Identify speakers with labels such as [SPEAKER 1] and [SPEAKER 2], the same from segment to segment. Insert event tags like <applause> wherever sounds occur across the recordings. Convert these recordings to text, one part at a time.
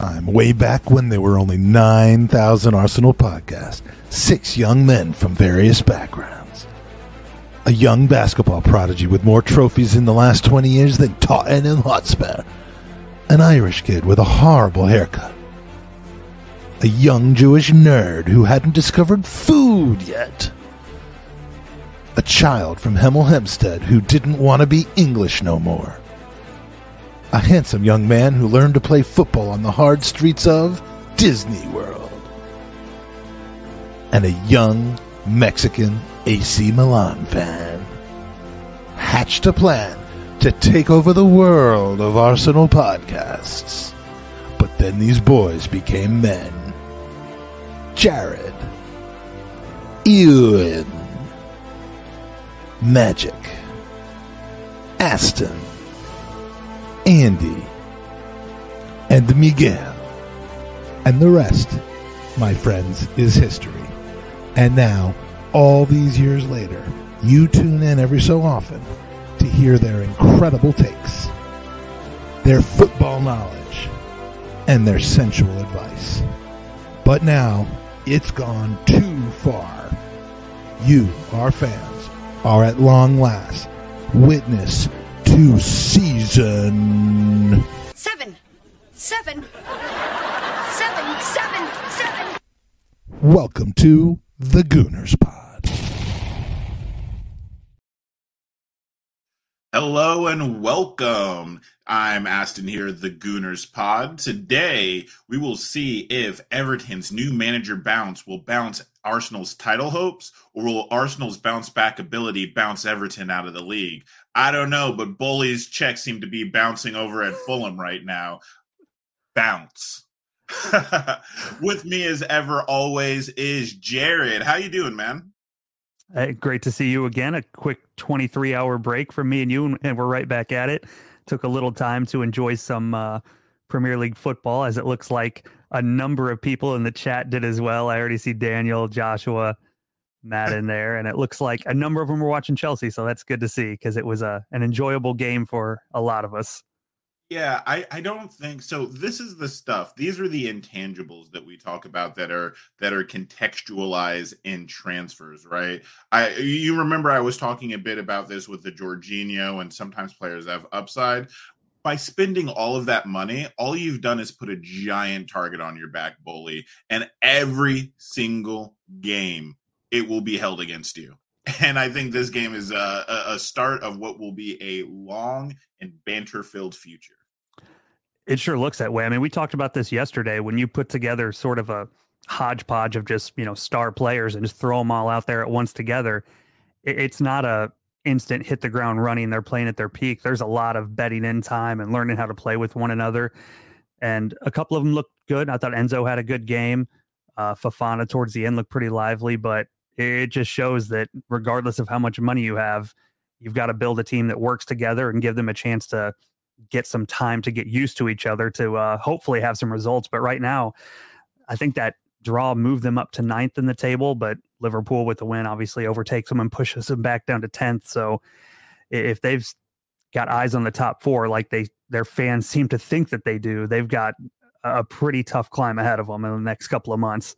[SPEAKER 1] time, way back when there were only 9,000 Arsenal podcasts, six young men from various backgrounds. A young basketball prodigy with more trophies in the last 20 years than Tottenham Hotspur. An Irish kid with a horrible haircut. A young Jewish nerd who hadn't discovered food yet. A child from Hemel Hempstead who didn't want to be English no more a handsome young man who learned to play football on the hard streets of Disney World, and a young Mexican AC Milan fan hatched a plan to take over the world of Arsenal podcasts. But then these boys became men. Jared, Ewan, Magic, Aston, Andy, and Miguel. And the rest, my friends, is history. And now, all these years later, you tune in every so often to hear their incredible takes, their football knowledge, and their sensual advice. But now, it's gone too far. You, our fans, are at long last witness to season
[SPEAKER 2] seven, seven, seven, seven, seven.
[SPEAKER 1] Welcome to the Gooners Pod.
[SPEAKER 3] Hello and welcome. I'm Aston here, the Gooners Pod. Today, we will see if Everton's new manager bounce will bounce Arsenal's title hopes, or will Arsenal's bounce back ability bounce Everton out of the league? I don't know, but Boehly's check seem to be bouncing over at Fulham right now. Bounce. <laughs> With me as ever always is Jared. How you doing, man?
[SPEAKER 4] Great to see you again. A quick 23 hour break from me and you, and we're right back at it. Took a little time to enjoy some uh, Premier League football, as it looks like a number of people in the chat did as well. I already see Daniel, Joshua, Matt in there, and it looks like a number of them were watching Chelsea, so that's good to see because it was a an enjoyable game for a lot of us.
[SPEAKER 3] Yeah, I, I don't think so. This is the stuff. These are the intangibles that we talk about that are that are contextualized in transfers, right? I you remember I was talking a bit about this with the Jorginho and sometimes players have upside. By spending all of that money, all you've done is put a giant target on your back, Boehly, and every single game it will be held against you. <laughs> And I think this game is a, a start of what will be a long and banter filled future.
[SPEAKER 4] It sure looks that way. I mean, we talked about this yesterday when you put together sort of a hodgepodge of just, you know, star players and just throw them all out there at once together. It's not a instant hit the ground running. They're playing at their peak. There's a lot of betting in time and learning how to play with one another. And a couple of them looked good. I thought Enzo had a good game. Uh, Fofana towards the end looked pretty lively, but it just shows that regardless of how much money you have, you've got to build a team that works together and give them a chance to get some time to get used to each other to uh, hopefully have some results. But right now, I think that draw moved them up to ninth in the table, but Liverpool with the win obviously overtakes them and pushes them back down to 10th. So if they've got eyes on the top four, like they their fans seem to think that they do, they've got a pretty tough climb ahead of them in the next couple of months.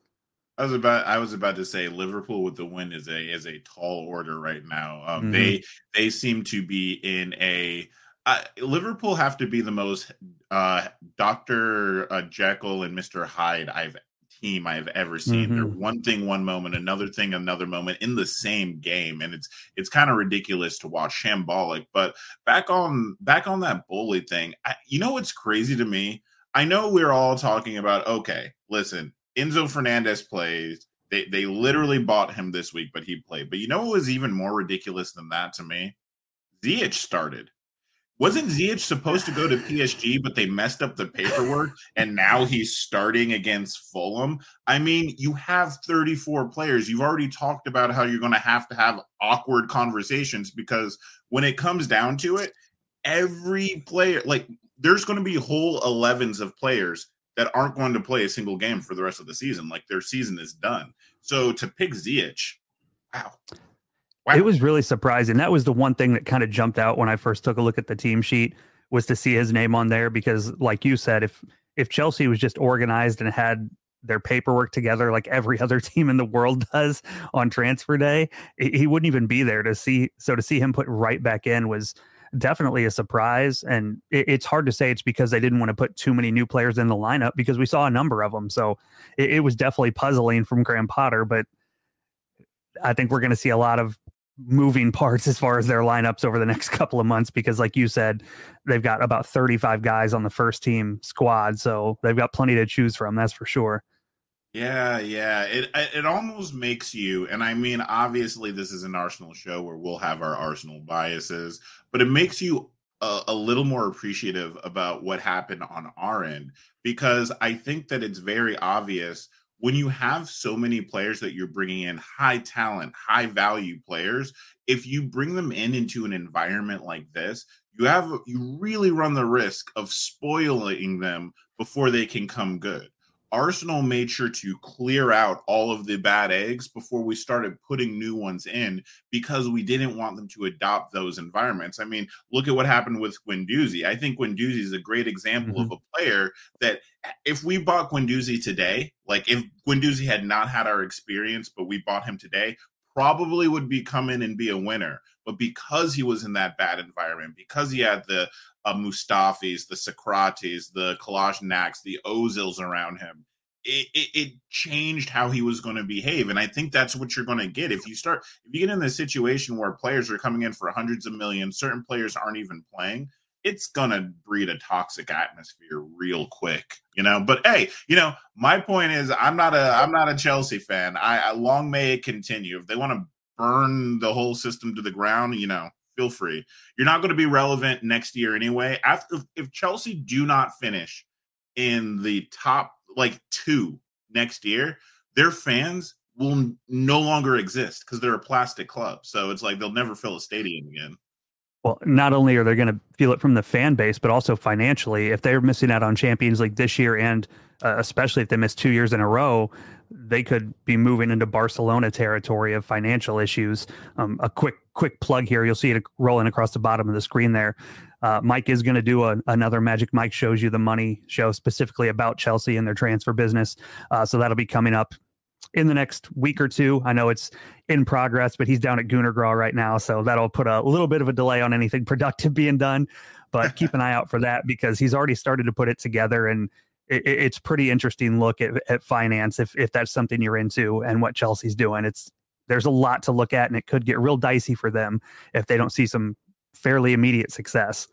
[SPEAKER 3] I was about I was about to say Liverpool with the win is a is a tall order right now. Um,
[SPEAKER 4] Mhm.
[SPEAKER 3] They they seem to be in a uh, Liverpool have to be the most uh, Doctor uh, Jekyll and Mister Hyde I've team I've ever seen. They're
[SPEAKER 4] Mhm.
[SPEAKER 3] one thing one moment, another thing another moment in the same game, and it's it's kind of ridiculous to watch, shambolic. But back on back on that Boehly thing, I, you know what's crazy to me? I know we're all talking about okay, listen, Enzo Fernandez plays. They they literally bought him this week, but he played. But you know what was even more ridiculous than that to me? Ziyech started. Wasn't Ziyech supposed to go to PSG, but they messed up the paperwork, and now he's starting against Fulham? I mean, you have 34 players. You've already talked about how you're going to have to have awkward conversations because when it comes down to it, every player, like, there's going to be whole 11s of players that aren't going to play a single game for the rest of the season. Like, their season is done. So to pick Ziyech, wow. Wow.
[SPEAKER 4] It was really surprising. That was the one thing that kind of jumped out when I first took a look at the team sheet was to see his name on there because, like you said, if if Chelsea was just organized and had their paperwork together like every <laughs> other team in the world does on transfer day, he wouldn't even be there to see. So to see him put right back in was definitely a surprise. And it's hard to say it's because they didn't want to put too many new players in the lineup because we saw a number of them. So it, was definitely puzzling from Graham Potter, but I think we're going to see a lot of moving parts as far as their lineups over the next <laughs> couple of months because like you said they've got about 35 guys on the first team squad so they've got plenty to choose from that's for sure
[SPEAKER 3] yeah yeah it it almost makes you and i mean obviously this is an arsenal show where we'll have our arsenal biases but it makes you a, a little more appreciative about what happened on our end because i think that it's very obvious when you have so many players that you're bringing in high talent, high value players, if you bring them in into an environment like this, you have you really run the risk of spoiling them before they can come good. Arsenal made sure to clear out all of the bad eggs before we started putting new ones in because we didn't want them to adopt those environments. I mean, look at what happened with Guendouzi. I think Guendouzi is a great example mm-hmm. of a player that if we bought Guendouzi today, like if Guendouzi had not had our experience, but we bought him today, probably would be come in and be a winner. But because he was in that bad environment, because he had the uh, Mustafis, the Sokratis, the Kolasinac's, the Ozils around him, it, it, it, changed how he was going to behave. And I think that's what you're going to get. If you start, if you get in this situation where players are coming in for hundreds of millions, certain players aren't even playing, it's going to breed a toxic atmosphere real quick, you know. But hey, you know, my point is, I'm not a, I'm not a Chelsea fan. I, I long may it continue. If they want to burn the whole system to the ground, you know, feel free. You're not going to be relevant next year anyway. After if Chelsea do not finish in the top like two next year, their fans will no longer exist because they're a plastic club. So it's like they'll never fill a stadium again.
[SPEAKER 4] Well, not only are they going to feel it from the fan base, but also financially. If they're missing out on Champions League this year, and uh, especially if they miss two years in a row, they could be moving into Barcelona territory of financial issues. Um, a quick quick plug here. You'll see it rolling across the bottom of the screen there. Uh, Mike is going to do a, another Magic Mike shows you the money show specifically about Chelsea and their transfer business. Uh, so that'll be coming up in the next week or two. I know it's in progress, but he's down at Gunnar Graw right now, so that'll put a little bit of a delay on anything <laughs> productive being done. But keep an eye out for that because he's already started to put it together, and it, it's pretty interesting look at, at finance if if that's something you're into and what Chelsea's doing. It's there's a lot to look at, and it could get real dicey for them if they don't see some fairly immediate success.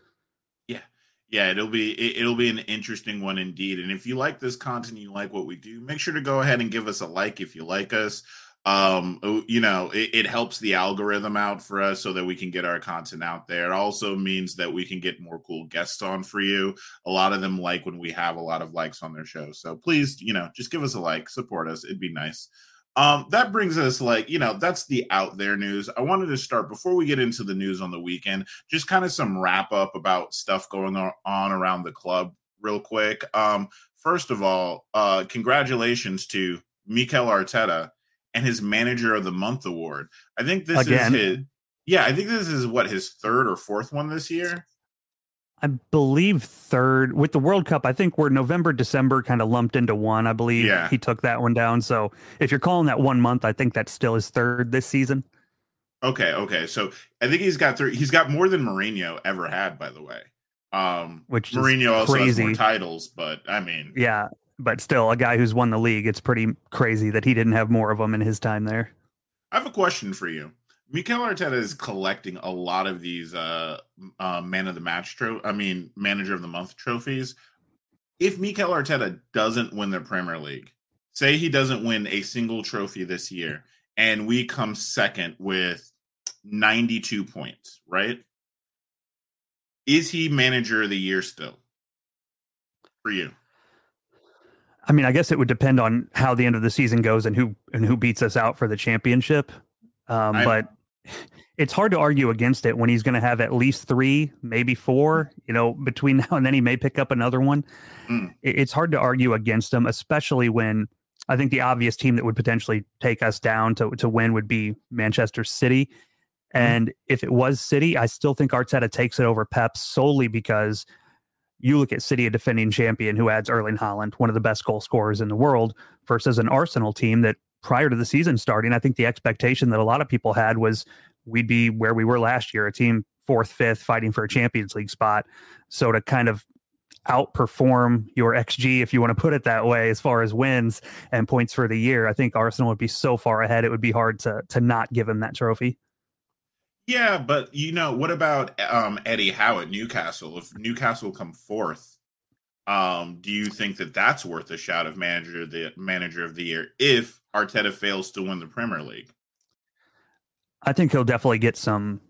[SPEAKER 3] Yeah, yeah, it'll be it, will be an interesting one indeed. And if you like this content, you like what we do, make sure to go ahead and give us a like if you like us. Um, oh, you know, it, it helps the algorithm out for us so that we can get our content out there. It also means that we can get more cool guests on for you. A lot of them like when we have a lot of likes on their show. So please, you know, just give us a like, support us. It'd be nice. Um, that brings us like, you know, that's the out there news. I wanted to start before we get into the news on the weekend, just kind of some wrap up about stuff going on around the club real quick. Um, first of all, uh, congratulations to Mikel Arteta and his manager of the month award. I think this Again. is his yeah, I think this is what his third or fourth one this year.
[SPEAKER 4] I believe third with the World Cup. I think we're November, December kind of lumped into one. I believe yeah. he took that one down. So if you're calling that one month, I think that's still his third this season.
[SPEAKER 3] Okay, okay. So I think he's got three. He's got more than Mourinho ever had, by the way. Um, Which Mourinho also has more titles, but I mean,
[SPEAKER 4] yeah, but still, a guy who's won the league. It's pretty crazy that he didn't have more of them in his time there.
[SPEAKER 3] I have a question for you. Mikel Arteta is collecting a lot of these uh, uh man of the match tro- I mean manager of the month trophies. If Mikel Arteta doesn't win the Premier League, say he doesn't win a single trophy this year and we come second with 92 points, right? Is he manager of the year still? For you.
[SPEAKER 4] I mean, I guess it would depend on how the end of the season goes and who and who beats us out for the championship. Um, but it's hard to argue against it when he's going to have at least three, maybe four. You know, between <laughs> now and then he may pick up another one. Mm. It's hard to argue against him, especially when I think the obvious team that would potentially take us down to to win would be Manchester City. Mm. And if it was City, I still think Arteta takes it over Pep solely because you look at City, a defending champion who adds Erling Haaland, one of the best goal scorers in the world, versus an Arsenal team that prior to the season starting, I think the expectation that a lot of people had was we'd be where we were last year, a team fourth, fifth, fighting for a Champions League spot. So to kind of outperform your XG, if you want to put it that way, as far as wins and points for the year, I think Arsenal would be so far ahead, it would be hard to to not give him that trophy.
[SPEAKER 3] Yeah, but you know, what about um, Eddie Howe at Newcastle? If Newcastle come fourth, um, do you think that that's worth a shout of manager the manager of the year if Arteta fails to win the Premier League?
[SPEAKER 4] I think he'll definitely get some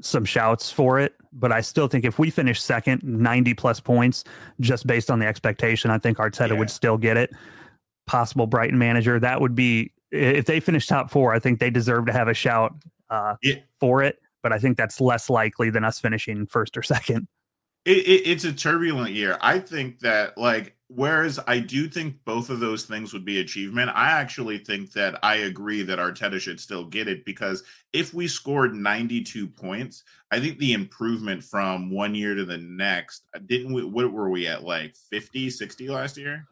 [SPEAKER 4] some shouts for it, but I still think if we finish second, 90 plus points, just based on the expectation, I think Arteta yeah. would still get it. Possible Brighton manager. That would be if they finish top four, I think they deserve to have a shout uh, yeah. for it. But I think that's less likely than us finishing first or second.
[SPEAKER 3] It, it, it's a turbulent year. I think that like whereas I do think both of those things would be achievement, I actually think that I agree that Arteta should still get it because if we scored 92 points, I think the improvement from one year to the next, didn't we what were we at like 50, 60 last year?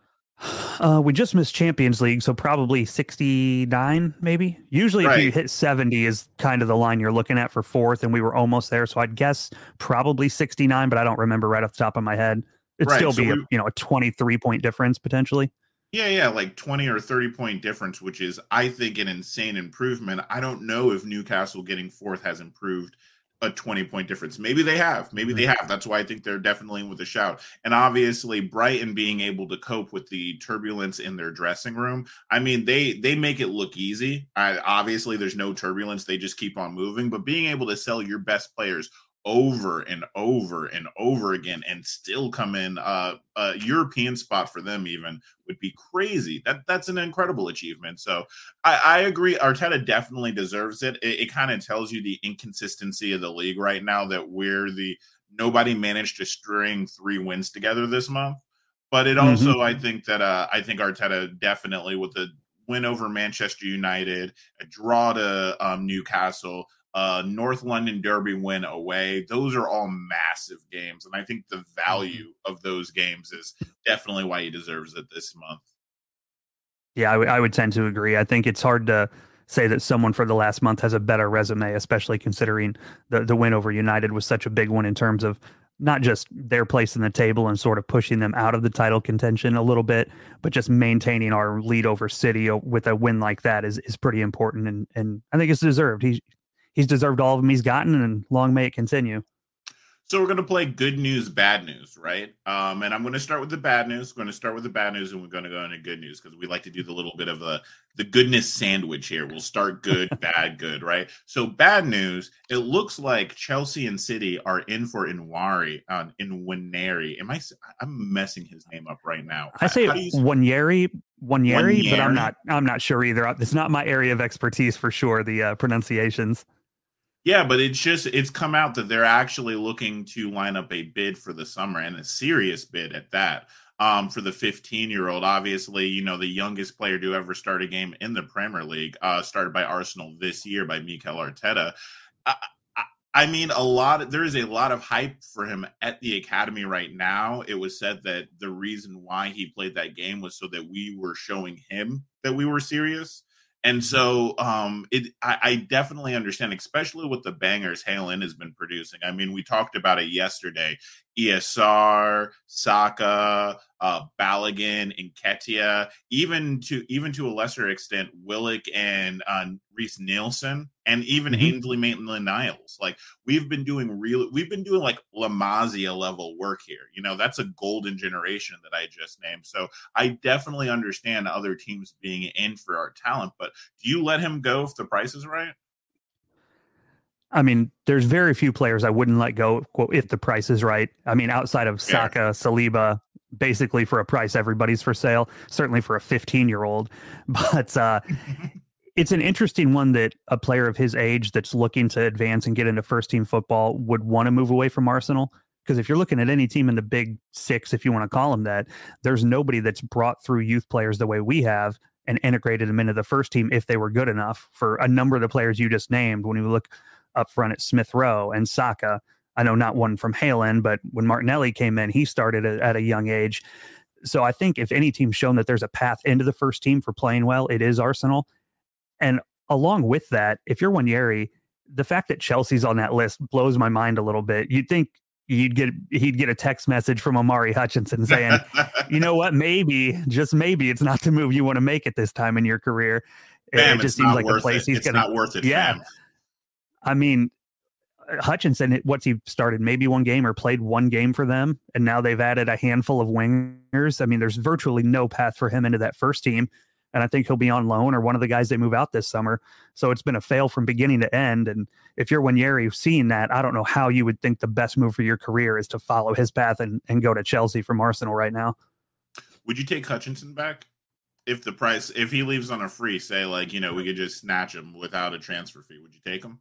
[SPEAKER 4] Uh, we just missed Champions League, so probably 69, maybe. Usually, right. if you hit 70, is kind of the line you're looking at for fourth, and we were almost there. So I'd guess probably 69, but I don't remember right off the top of my head. It'd right. still so be we, a, you know a 23 point difference potentially.
[SPEAKER 3] Yeah, yeah, like 20 or 30 point difference, which is I think an insane improvement. I don't know if Newcastle getting fourth has improved a 20 point difference. Maybe they have. Maybe they mm-hmm. have. That's why I think they're definitely in with a shout. And obviously Brighton being able to cope with the turbulence in their dressing room. I mean, they they make it look easy. I, obviously there's no turbulence. They just keep on moving, but being able to sell your best players over and over and over again and still come in uh, a European spot for them even would be crazy. That that's an incredible achievement. So I, I agree. Arteta definitely deserves it. It, it kind of tells you the inconsistency of the league right now that we're the nobody managed to string three wins together this month. But it also, mm-hmm. I think that uh, I think Arteta definitely with the win over Manchester United, a draw to um, Newcastle, uh, North London Derby win away. Those are all massive games. And I think the value mm-hmm. of those games is definitely why he deserves it this month.
[SPEAKER 4] Yeah, I, w- I would tend to agree. I think it's hard to say that someone for the last month has a better resume, especially considering the, the win over United was such a big one in terms of not just their place in the table and sort of pushing them out of the title contention a little bit, but just maintaining our lead over City with a win like that is is pretty important and and I think it's deserved. He he's deserved all of them he's gotten, and long may it continue.
[SPEAKER 3] So we're going to play good news, bad news, right? Um, and I'm going to start with the bad news. We're going to start with the bad news, and we're going to go into good news because we like to do the little bit of a the goodness sandwich here. We'll start good, <laughs> bad, good, right? So bad news. It looks like Chelsea and City are in for Inwari on uh, in. Am I? I'm messing his name up right now.
[SPEAKER 4] I say Wanyeri, Wanyeri, but I'm not. I'm not sure either. It's not my area of expertise for sure. The uh, pronunciations.
[SPEAKER 3] Yeah, but it's just it's come out that they're actually looking to line up a bid for the summer and a serious bid at that. Um, for the 15 year old, obviously, you know, the youngest player to ever start a game in the Premier League, uh, started by Arsenal this year by Mikel Arteta. I, I, mean, a lot. Of, there is a lot of hype for him at the academy right now. It was said that the reason why he played that game was so that we were showing him that we were serious. And so um, it I, I, definitely understand, especially with the bangers Hale End has been producing. I mean, we talked about it yesterday. ESR, Saka, uh, Balogun, Nketiah, even to even to a lesser extent, Willock and uh, Reiss Nelson, and even mm-hmm. Ainsley Maitland-Niles. Like we've been doing real, we've been doing like La Masia level work here. You know, that's a golden generation that I just named. So I definitely understand other teams being in for our talent, but do you let him go if the price is right?
[SPEAKER 4] I mean, there's very few players I wouldn't let go if the price is right. I mean, outside of Saka, yeah. Saliba, basically for a price, everybody's for sale. Certainly for a 15 year old, <laughs> but uh, <laughs> it's an interesting one that a player of his age that's looking to advance and get into first team football would want to move away from Arsenal. Because if you're looking at any team in the big six, if you want to call them that, there's nobody that's brought through youth players the way we have and integrated them into the first team if they were good enough for a number of the players you just named. When you look up front at Smith Rowe and Saka. I know not one from Hale End, but when Martinelli came in, he started at a young age. So I think if any team's shown that there's a path into the first team for playing well, it is Arsenal. And along with that, if you're Nwaneri, the fact that Chelsea's on that list blows my mind a little bit. You'd think you'd get he'd get a text message from Omari Hutchinson saying, <laughs> "You know what? Maybe, just maybe, it's not the move you want to make at this time in your career."
[SPEAKER 3] Fam, it just seems like the place it. he's going to. Not worth it. Yeah, fam.
[SPEAKER 4] I mean, Hutchinson, what's he started maybe one game or played one game for them, and now they've added a handful of wingers. I mean, there's virtually no path for him into that first team, and I think he'll be on loan or one of the guys they move out this summer. So it's been a fail from beginning to end. And if you're Nwaneri seeing that, I don't know how you would think the best move for your career is to follow his path and, and go to Chelsea from Arsenal right now.
[SPEAKER 3] Would you take Hutchinson back? If the price, if he leaves on a free, say like you know we could just snatch him without a transfer fee, would you take him?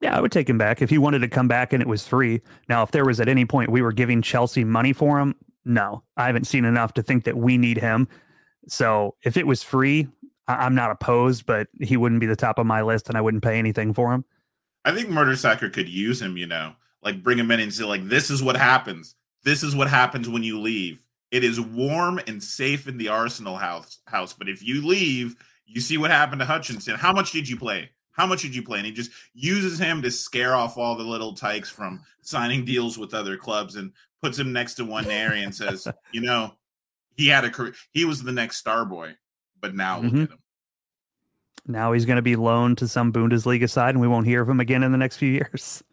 [SPEAKER 4] Yeah, I would take him back if he wanted to come back and it was free. Now, if there was at any point we were giving Chelsea money for him, no, I haven't seen enough to think that we need him. So if it was free, I- am not opposed, but he wouldn't be the top of my list and I wouldn't pay anything for him.
[SPEAKER 3] I think Mertesacker could use him, you know, like bring him in and say, like, this is what happens. This is what happens when you leave. It is warm and safe in the Arsenal house, house. But if you leave, you see what happened to Hutchinson. How much did you play? How much did you play? And he just uses him to scare off all the little tykes from signing deals with other clubs and puts him next to Nwaneri and says, <laughs> you know, he had a career. He was the next star boy, but now mm-hmm. look at him.
[SPEAKER 4] Now he's going to be loaned to some Bundesliga side, and we won't hear of him again in the next few years. <laughs>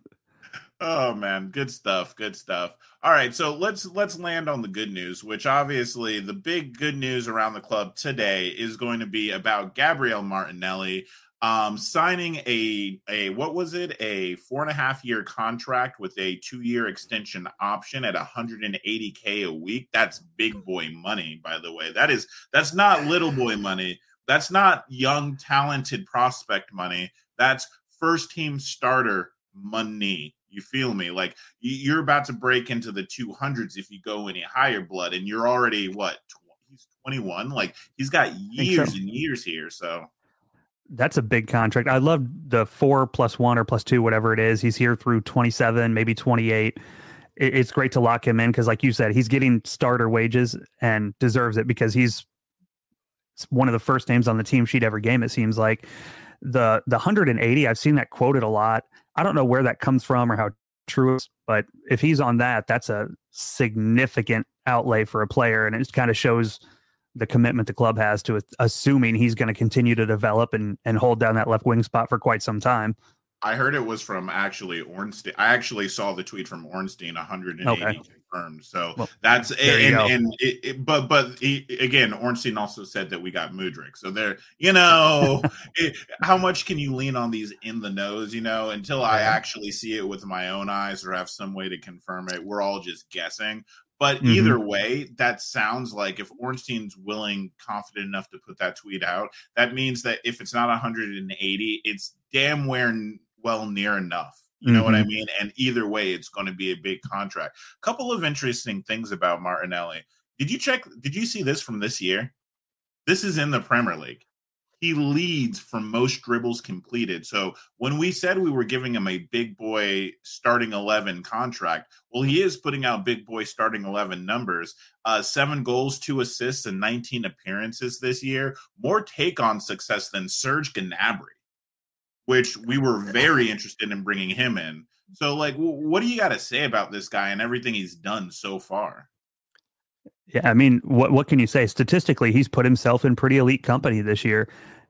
[SPEAKER 3] Oh man, good stuff, good stuff. All right, so let's let's land on the good news, which obviously the big good news around the club today is going to be about Gabriel Martinelli um, signing a a what was it a four and a half year contract with a two year extension option at 180k a week. That's big boy money, by the way. That is that's not little boy money. That's not young talented prospect money. That's first team starter money. You feel me? Like you're about to break into the 200s if you go any higher blood, and you're already what? He's 21. Like he's got years so. and years here. So
[SPEAKER 4] that's a big contract. I love the four plus one or plus two, whatever it is. He's here through 27, maybe 28. It's great to lock him in because, like you said, he's getting starter wages and deserves it because he's one of the first names on the team sheet every game. It seems like the the 180. I've seen that quoted a lot. I don't know where that comes from or how true it is, but if he's on that, that's a significant outlay for a player, and it just kind of shows the commitment the club has to assuming he's going to continue to develop and, and hold down that left wing spot for quite some time.
[SPEAKER 3] I heard it was from actually Ornstein. I actually saw the tweet from Ornstein, 180 okay. confirmed. So well, that's and, and it, it, but but he, again, Ornstein also said that we got Mudryk. So there, you know, <laughs> it, how much can you lean on these in the nose? You know, until I actually see it with my own eyes or have some way to confirm it, we're all just guessing. But mm-hmm. either way, that sounds like if Ornstein's willing, confident enough to put that tweet out, that means that if it's not 180, it's damn well near enough. You know mm-hmm. what I mm-hmm. mean? And either way, it's going to be a big contract. A Couple of interesting things about Martinelli. Did you check? Did you see this from this year? This is in the Premier League he leads for most dribbles completed. So when we said we were giving him a big boy starting 11 contract, well, he is putting out big boy starting 11 numbers uh, seven goals, two assists, and 19 appearances this year. More take on success than Serge Gnabry, which we were very interested in bringing him in. So, like, what do you got to say about this guy and everything he's done so far?
[SPEAKER 4] Yeah, I mean, what what can you say? Statistically, he's put himself in pretty elite company this year.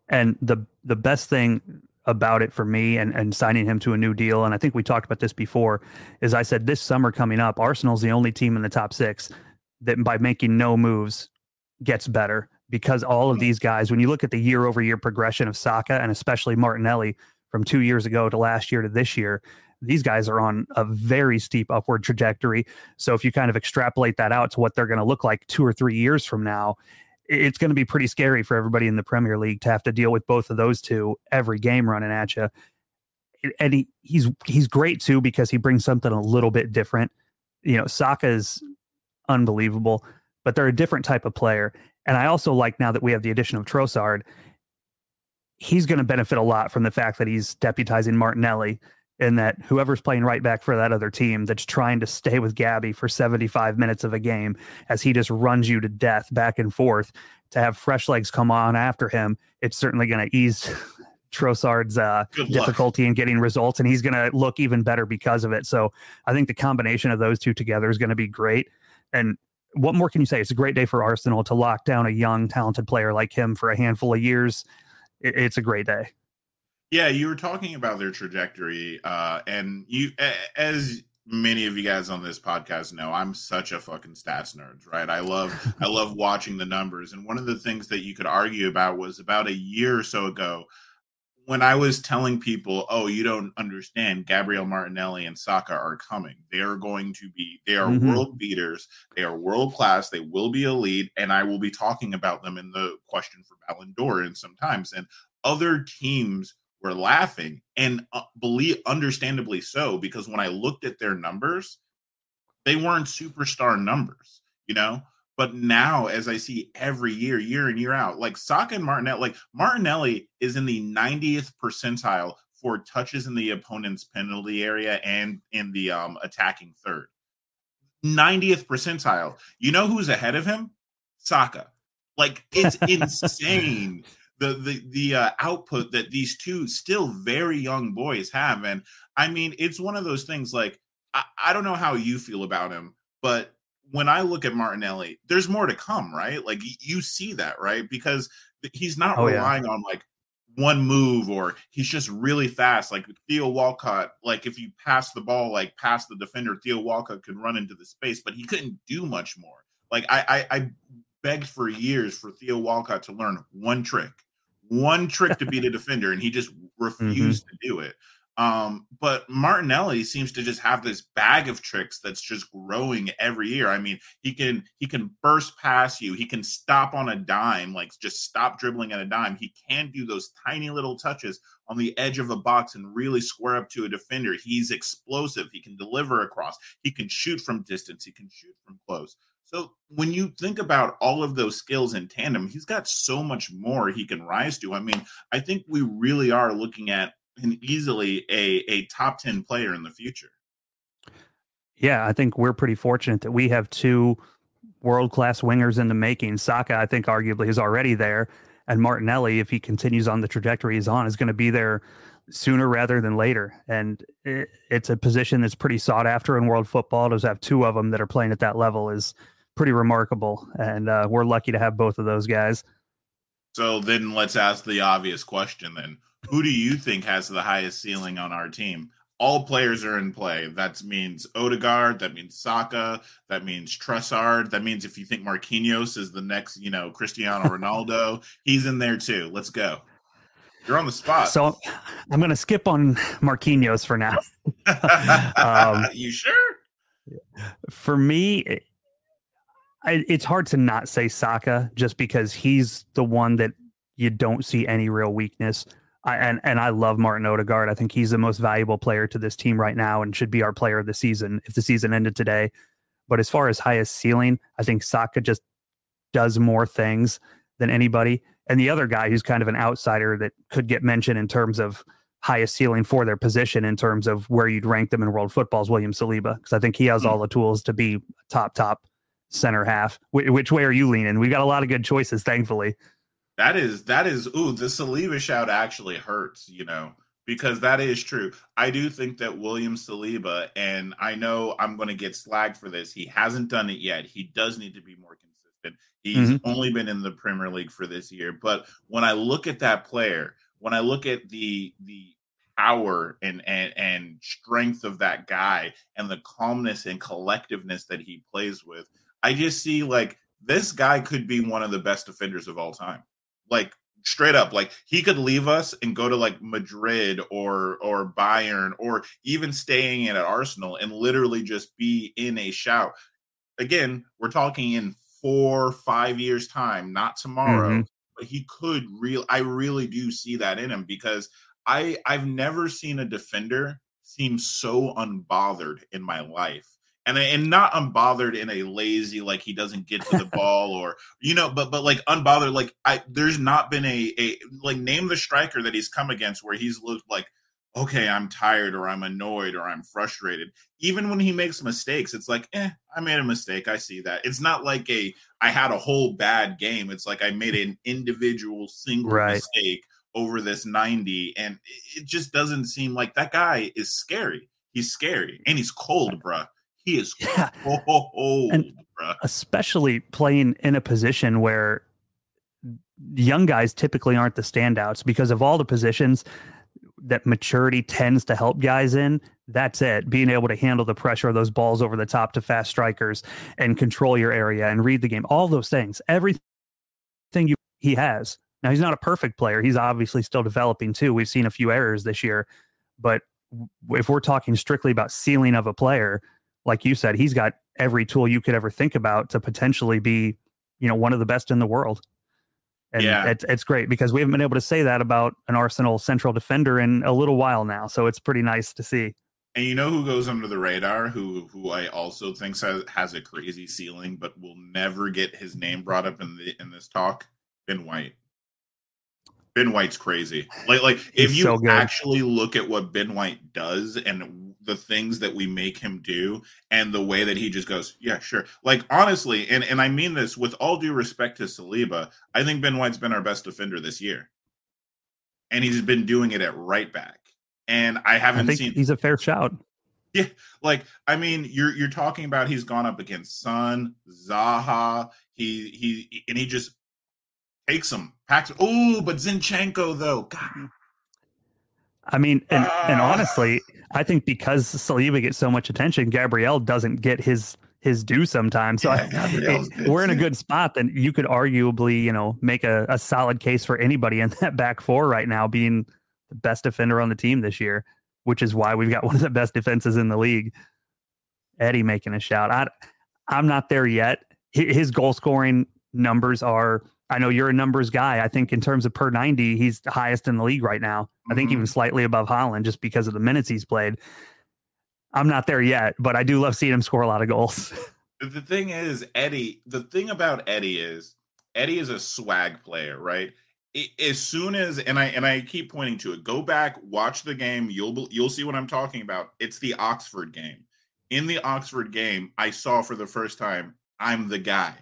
[SPEAKER 4] And the the best thing about it for me and, and signing him to a new deal, and I think we talked about this before, is I said this summer coming up, Arsenal's the only team in the top six that by making no moves gets better because all of mm-hmm. these guys, when you look at the year over year progression of Saka and especially Martinelli from two years ago to last year to this year, these guys are on a very steep upward trajectory. So if you kind of extrapolate that out to what they're going to look like two or three years from now, it's going to be pretty scary for everybody in the Premier League to have to deal with both of those two every game running at you. And he, he's he's great too because he brings something a little bit different. You know, Saka is unbelievable, but they're a different type of player. And I also like now that we have the addition of Trossard, he's going to benefit a lot from the fact that he's deputizing Martinelli in that whoever's playing right back for that other team that's trying to stay with Gabby for 75 minutes of a game as he just runs you to death back and forth to have fresh legs come on after him, it's certainly going to ease <laughs> Trossard's uh, difficulty in getting results, and he's going to look even better because of it. So I think the combination of those two together is going to be great. And what more can you say? It's a great day for Arsenal to lock down a young, talented player like him for a handful of years. It, it's a great day.
[SPEAKER 3] Yeah, you were talking about their trajectory, uh, and you, as many of you guys on this podcast know, I'm such a fucking stats nerd, right? I love, <laughs> I love watching the numbers, and one of the things that you could argue about was about a year or so ago when I was telling people, "Oh, you don't understand, Gabriel Martinelli and Saka are coming. They are going to be they are mm-hmm. world beaters. They are world class. They will be elite and I will be talking about them in the question for Ballon d'Or in some times." And other teams were laughing and uh, believe understandably so because when I looked at their numbers, they weren't superstar numbers, you know? But now, as I see every year, year in, year out, like Saka and Martinelli, like Martinelli is in the 90th percentile for touches in the opponent's penalty area and in the um, attacking third. 90th percentile. You know who's ahead of him? Saka. Like it's <laughs> insane the the the uh, output that these two still very young boys have, and I mean it's one of those things. Like I, I don't know how you feel about him, but when I look at Martinelli, there's more to come, right? Like you see that, right? Because he's not oh, relying yeah. on like one move or he's just really fast. Like Theo Walcott, like if you pass the ball, like past the defender, Theo Walcott could run into the space, but he couldn't do much more. Like I, I, I begged for years for Theo Walcott to learn one trick, one trick to beat <laughs> a defender, and he just mm-hmm. refused mm-hmm. to do it. Um, but Martinelli seems to just have this bag of tricks that's just growing every year. I mean, he can he can burst past you, he can stop on a dime, like just stop dribbling at a dime. He can do those tiny little touches on the edge of a box and really square up to a defender. He's explosive, he can deliver across, he can shoot from distance, he can shoot from close. So when you think about all of those skills in tandem, he's got so much more he can rise to. I mean, I think we really are looking at and easily a a top 10 player in the future.
[SPEAKER 4] Yeah, I think we're pretty fortunate that we have two world class wingers in the making. Saka, I think, arguably is already there, and Martinelli, if he continues on the trajectory he's on, is going to be there sooner rather than later. And it, it's a position that's pretty sought after in world football. To have two of them that are playing at that level is pretty remarkable, and uh, we're lucky to have both of those guys.
[SPEAKER 3] So then, let's ask the obvious question: Then, who do you think has the highest ceiling on our team? All players are in play. That means Odegaard. That means Saka. That means Trossard. That means if you think Marquinhos is the next, you know, Cristiano <laughs> Ronaldo, he's in there too. Let's go. You're on the spot.
[SPEAKER 4] So I'm going to skip on Marquinhos for now. <laughs> <laughs>
[SPEAKER 3] um, you sure?
[SPEAKER 4] For me, I, it's hard to not say Saka just because he's the one that you don't see any real weakness. I, and and I love Martin Odegaard. I think he's the most valuable player to this team right now, and should be our player of the season if the season ended today. But as far as highest ceiling, I think Saka just does more things than anybody. And the other guy who's kind of an outsider that could get mentioned in terms of highest ceiling for their position in terms of where you'd rank them in world football is William Saliba because I think he has mm. all the tools to be top top center half. Wh- which way are you leaning? We've got a lot of good choices, thankfully.
[SPEAKER 3] That is that is ooh, the Saliba shout actually hurts, you know, because that is true. I do think that William Saliba, and I know I'm going to get slagged for this. He hasn't done it yet. He does need to be more consistent. He's mm-hmm. only been in the Premier League for this year, but when I look at that player, when I look at the the power and and and strength of that guy and the calmness and collectiveness that he plays with, I just see like this guy could be one of the best defenders of all time like straight up like he could leave us and go to like madrid or or bayern or even staying in at arsenal and literally just be in a shout again we're talking in four five years time not tomorrow mm-hmm. but he could real i really do see that in him because i i've never seen a defender seem so unbothered in my life and and not unbothered in a lazy like he doesn't get to the <laughs> ball or you know but but like unbothered like i there's not been a a like name the striker that he's come against where he's looked like okay, I'm tired or I'm annoyed or I'm frustrated. Even when he makes mistakes, it's like, eh, I made a mistake. I see that. It's not like a I had a whole bad game. It's like I made an individual single right. mistake over this 90 and it just doesn't seem like that guy is scary. He's scary and he's cold, bruh. He is <laughs> yeah. cold, and bruh.
[SPEAKER 4] Especially playing in a position where young guys typically aren't the standouts because of all the positions that maturity tends to help guys in. That's it. Being able to handle the pressure of those balls over the top to fast strikers and control your area and read the game. All those things. Everything you he has. Now he's not a perfect player. He's obviously still developing too. We've seen a few errors this year, but if we're talking strictly about ceiling of a player, like you said, he's got every tool you could ever think about to potentially be, you know, one of the best in the world. And yeah. it's, it's great because we haven't been able to say that about an Arsenal central defender in a little while now. So it's pretty nice to see.
[SPEAKER 3] And you know who goes under the radar, who who I also think has, has a crazy ceiling, but will never get his name brought up in the in this talk? Ben White. Ben White's crazy. Like like if you so actually look at what Ben White does and the things that we make him do and the way that he just goes, yeah, sure. Like honestly, and and I mean this with all due respect to Saliba, I think Ben White's been our best defender this year, and he's been doing it at right back. And I haven't I seen
[SPEAKER 4] he's a fair shout. <laughs>
[SPEAKER 3] Yeah, like I mean, you're you're talking about he's gone up against Son, Zaha. He he and he just takes him. Packs. Oh, but Zinchenko though, God.
[SPEAKER 4] I mean, and, uh, and ah. honestly, I think because Saliba gets so much attention, Gabriel doesn't get his his due sometimes. So yeah, I, <laughs> we're in a good spot. Then you could arguably, you know, make a, a solid case for anybody in <laughs> that back four right now being the best defender on the team this year, which is why we've got <laughs> one of the best defenses in the league. Eddie making a shout. I, I'm not there yet. His goal scoring numbers are I know you're a numbers guy. I think in terms of per 90, he's the highest in the league right now. I think mm-hmm. even slightly above Haaland just because of the minutes he's played. I'm not there yet, but I do love seeing him score a lot of goals. <laughs>
[SPEAKER 3] the thing is, Eddie, the thing about Eddie is Eddie is a swag player, right? as soon as and I and I keep pointing to it, go back, watch the game, you'll you'll see what I'm talking about. It's the Oxford game. In the Oxford game, I saw for the first time, I'm the guy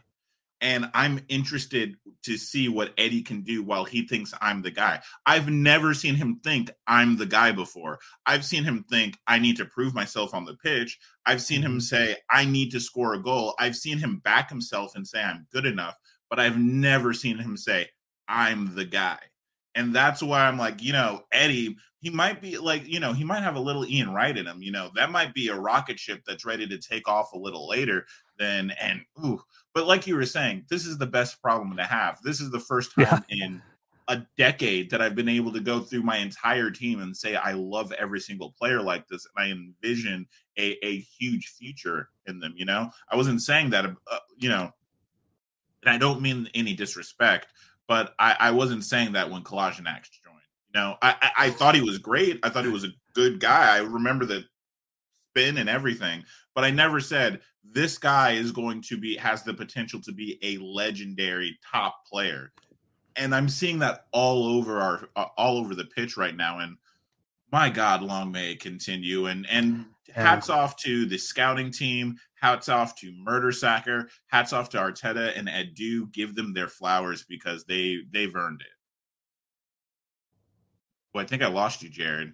[SPEAKER 3] and I'm interested to see what Eddie can do while he thinks I'm the guy. I've never seen him think I'm the guy before. I've seen him think I need to prove myself on the pitch. I've seen him mm-hmm. say I need to score a goal. I've seen him back himself and say I'm good enough, but I've never seen him say I'm the guy. And that's why I'm like, you know, Eddie, he might be like, you know, he might have a little Ian Wright in him. You know, that might be a rocket ship that's ready to take off a little later and ooh, but like you were saying, this is the best problem to have. This is the first time yeah. in a decade that I've been able to go through my entire team and say I love every single player like this, and I envision a, a huge future in them. You know, I wasn't saying that, uh, you know, and I don't mean any disrespect, but I, I wasn't saying that when Kolasinac joined. You know, I, I, I thought he was great. I thought he was a good guy. I remember the spin and everything, but I never said this guy is going to be has the potential to be a legendary top player. And I'm seeing that all over our uh, all over the pitch right now and my god, long may it continue and and hats off to the scouting team, hats off to Mertesacker, hats off to Arteta and Edu. Give them their flowers because they they've earned it. Well, I think I lost you, Jared.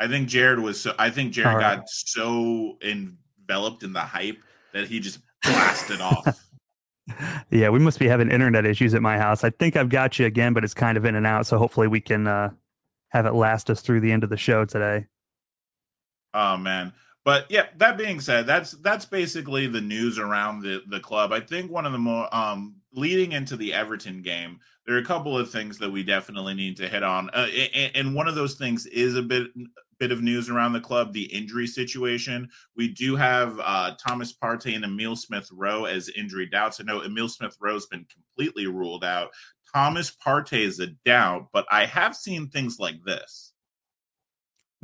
[SPEAKER 3] I think Jared was so. I think Jared right. got so enveloped in the hype that he just blasted off. <laughs>
[SPEAKER 4] Yeah, we must be having internet issues at my house. I think I've got you again, but it's kind of in and out. So hopefully we can uh, have it last us through the end of the show today.
[SPEAKER 3] Oh man. But yeah, that being said, that's that's basically the news around the the club. I think one of the more um leading into the Everton game, there are a couple of things that we definitely need to hit on, uh, and, and, one of those things is a bit bit of news around the club: the injury situation. We do have uh, Thomas Partey and Emil Smith Rowe as injury doubts. I know Emil Smith Rowe's been completely ruled out. Thomas Partey is a doubt, but I have seen things like this.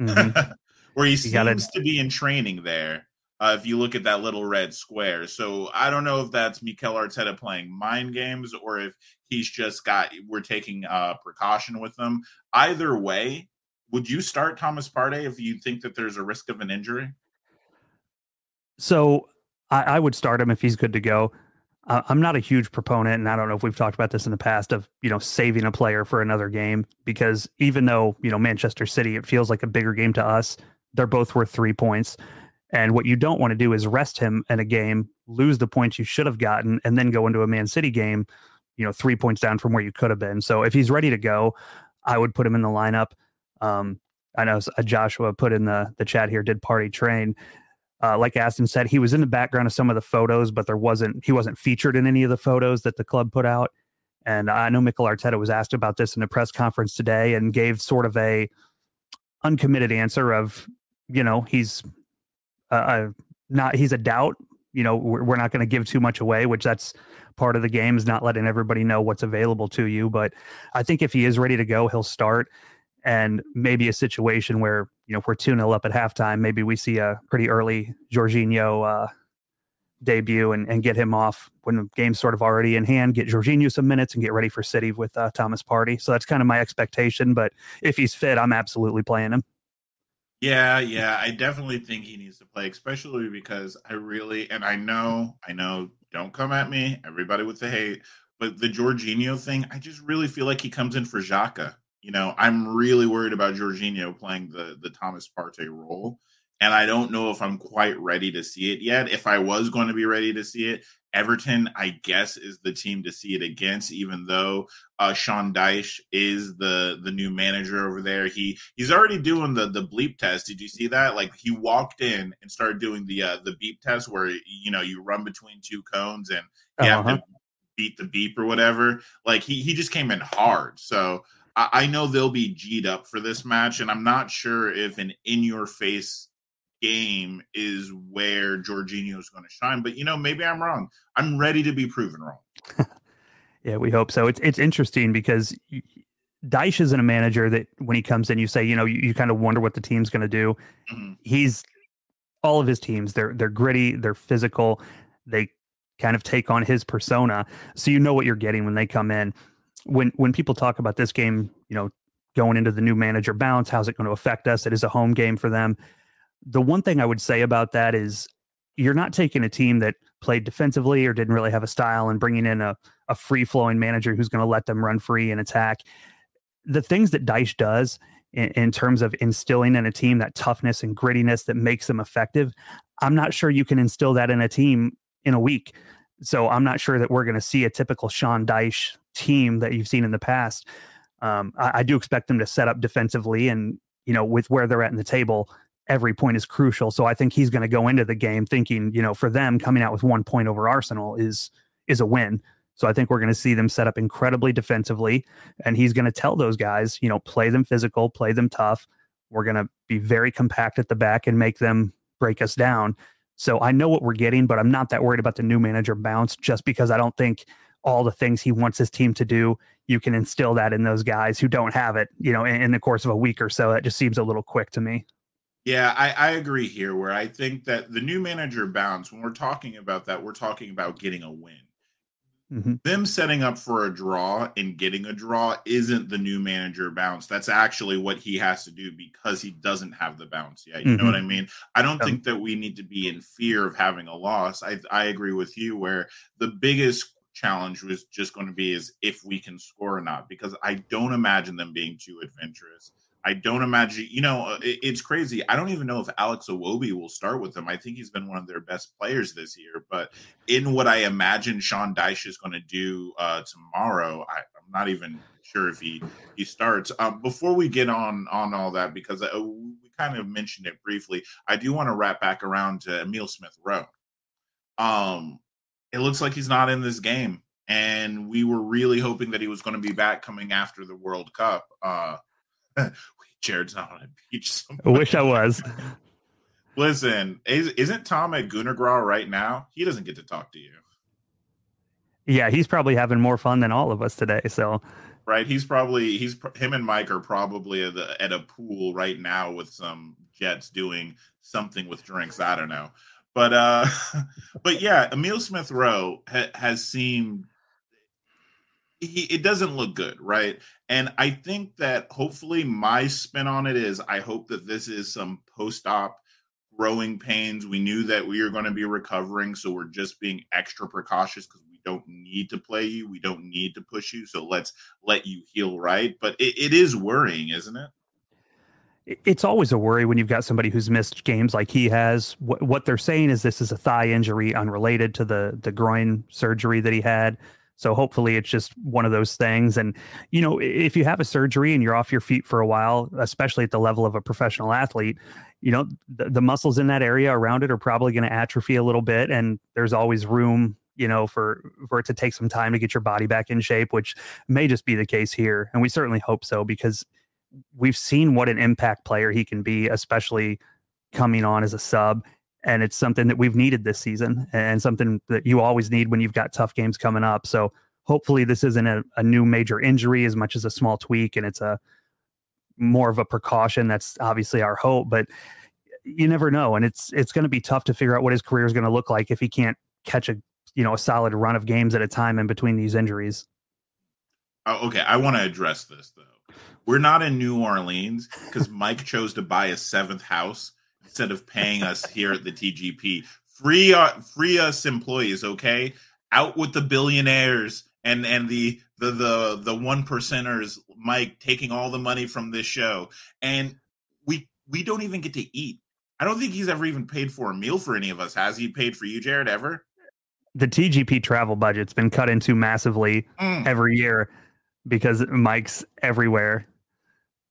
[SPEAKER 3] Mm-hmm. <laughs> where he seems gotta... to be in training there. Uh, if you look at that little red square, so I don't know if that's Mikel Arteta playing mind games or if he's just got we're taking uh, precaution with them. Either way, would you start Thomas Partey if you think that there's a risk of an injury?
[SPEAKER 4] So I, I would start him if he's good to go. Uh, I'm not a huge proponent, and I don't know if we've talked about this in the past of you know saving a player for another game because even though you know Manchester City, it feels like a bigger game to us. They're both worth three points, and what you don't want to do is rest him in a game, lose the points you should have gotten, and then go into a Man City game, you know, three points down from where you could have been. So if he's ready to go, I would put him in the lineup. Um, I know uh, Joshua put in the the chat here. Did Partey train? Uh, like Aston said, he was in the background of some of the photos, but there wasn't he wasn't featured in any of the photos that the club put out. And I know Mikel Arteta was asked about this in a press conference today and gave sort of a uncommitted answer of, you know, he's uh, uh not he's a doubt. You know, we're, we're not going to give too much away, which that's part of the game is not letting everybody know what's available to you. But I think if he is ready to go, he'll start and maybe a situation where you know if we're 2 0 up at halftime, maybe we see a pretty early Jorginho uh, debut and, and get him off when the game's sort of already in hand, get Jorginho some minutes and get ready for City with uh, Thomas Partey So that's kind of my expectation. But if he's fit, I'm absolutely playing him.
[SPEAKER 3] Yeah, yeah, I definitely think he needs to play, especially because I really and I know, I know, don't come at me, everybody with the hate, but the Jorginho thing, I just really feel like he comes in for Xhaka. You know, I'm really worried about Jorginho playing the the Thomas Partey role, and I don't know if I'm quite ready to see it yet. If I was going to be ready to see it, Everton, I guess, is the team to see it against. Even though uh, Sean Dyche is the the new manager over there, he he's already doing the the bleep test. Did you see that? Like he walked in and started doing the uh, the beep test, where you know you run between two cones and you uh-huh. have to uh-huh. beat the beep or whatever. Like he he just came in hard. So I, know they'll be G'd up for this match, and I'm not sure if an in your face game is where Jorginho is going to shine. But you know, maybe I'm wrong. I'm ready to be proven wrong. <laughs>
[SPEAKER 4] yeah, we hope so. It's it's interesting because Dyche isn't a manager that when he comes in, you say, you know, you, you kind of wonder what the team's going to do. Mm-hmm. He's all of his teams. They're they're gritty. They're physical. They kind of take on his persona, so you know what you're getting when they come in when when people talk about this game, you know, going into the new manager bounce, how's it going to affect us? It is a home game for them. The one thing I would say about that is you're not taking a team that played defensively or didn't really have a style and bringing in a, a free flowing manager who's going to let them run free and attack. The things that Dyche does in, in, terms of instilling in a team that toughness and grittiness that makes them effective, I'm not sure you can instill that in a team in a week. So I'm not sure that we're going to see a typical Sean Dyche team that you've seen in the past. Um, I, I, do expect them to set up defensively, and you know, with where they're at in the table, every point is crucial. So I think he's going to go into the game thinking, you know, for them coming out with one point over Arsenal is is a win. So I think we're going to see them set up incredibly defensively, and he's going to tell those guys, you know, play them physical, play them tough. We're going to be very compact at the back and make them break us down. So I know what we're getting, but I'm not that worried about the new manager bounce just because I don't think all the things he wants his team to do, you can instill that in those guys who don't have it, you know, in, in the course of a week or so. That just seems a little quick to me.
[SPEAKER 3] Yeah, I, I, agree here. Where I think that the new manager bounce, when we're talking about that, we're talking about getting a win. Mm-hmm. Them setting up for a draw and getting a draw isn't the new manager bounce. That's actually what he has to do because he doesn't have the bounce yet. You mm-hmm. know what I mean? I don't yeah. think that we need to be in fear of having a loss. I, I agree with you where the biggest challenge was just going to be is if we can score or not because I don't imagine them being too adventurous. I don't imagine, you know, uh, it, it's crazy. I don't even know if Alex Iwobi will start with them. I think he's been one of their best players this year. But in what I imagine Sean Dyche is going to do uh, tomorrow, I, am not even sure if he he starts. Um, before we get on on all that, because uh, we kind of mentioned it briefly, I do want to wrap back around to Emil Smith Rowe. Um, it looks like he's not in this game. And we were really hoping that he was going to be back coming after the World Cup. Uh, <laughs> Jared's not on a beach.
[SPEAKER 4] I wish I was.
[SPEAKER 3] Listen, is, not Tom at Gunner Gras right now? He doesn't get to talk to you.
[SPEAKER 4] Yeah, he's probably having more fun than all of us today. So,
[SPEAKER 3] right, he's probably he's him and Mike are probably at, the, at a pool right now with some Jets doing something with drinks. I don't know. But uh, <laughs> but yeah, Emil Smith Rowe ha- has seemed he it doesn't look good, right? And I think that hopefully my spin on it is I hope that this is some post-op growing pains. We knew that we are going to be recovering, so we're just being extra precautious because we don't need to play you, we don't need to push you, so let's let you heal right. But it, it is worrying, isn't it?
[SPEAKER 4] It's always a worry when you've got somebody who's missed games like he has. What, what they're saying is this is a thigh injury unrelated to the the groin surgery that he had. So hopefully it's just one of those things. And you know, if you have a surgery and you're off your feet for a while, especially at the level of a professional athlete, you know the, the muscles in that area around it are probably going to atrophy a little bit, and there's always room you know for for it to take some time to get your body back in shape which may just be the case here and we certainly hope so because we've seen what an impact player he can be, especially coming on as a sub. And it's something that we've needed this season and something that you always need when you've got tough games coming up. So hopefully this isn't a, a new major injury as much as a small tweak and it's a more of a precaution. That's obviously our hope, but you never know. And it's it's going to be tough to figure out what his career is going to look like if he can't catch a you know a solid run of games at a time in between these injuries.
[SPEAKER 3] Oh, okay, I want to address this though. We're not in New Orleans because Mike chose to buy a seventh house instead of paying us here at the TGP. Free, uh, free us employees, okay? Out with the billionaires and and the the the the one percenters. Mike taking all the money from this show, and we we don't even get to eat. I don't think he's ever even paid for a meal for any of us. Has he paid for you, Jared? Ever?
[SPEAKER 4] The TGP travel budget's been cut into massively mm. every year because Mike's everywhere.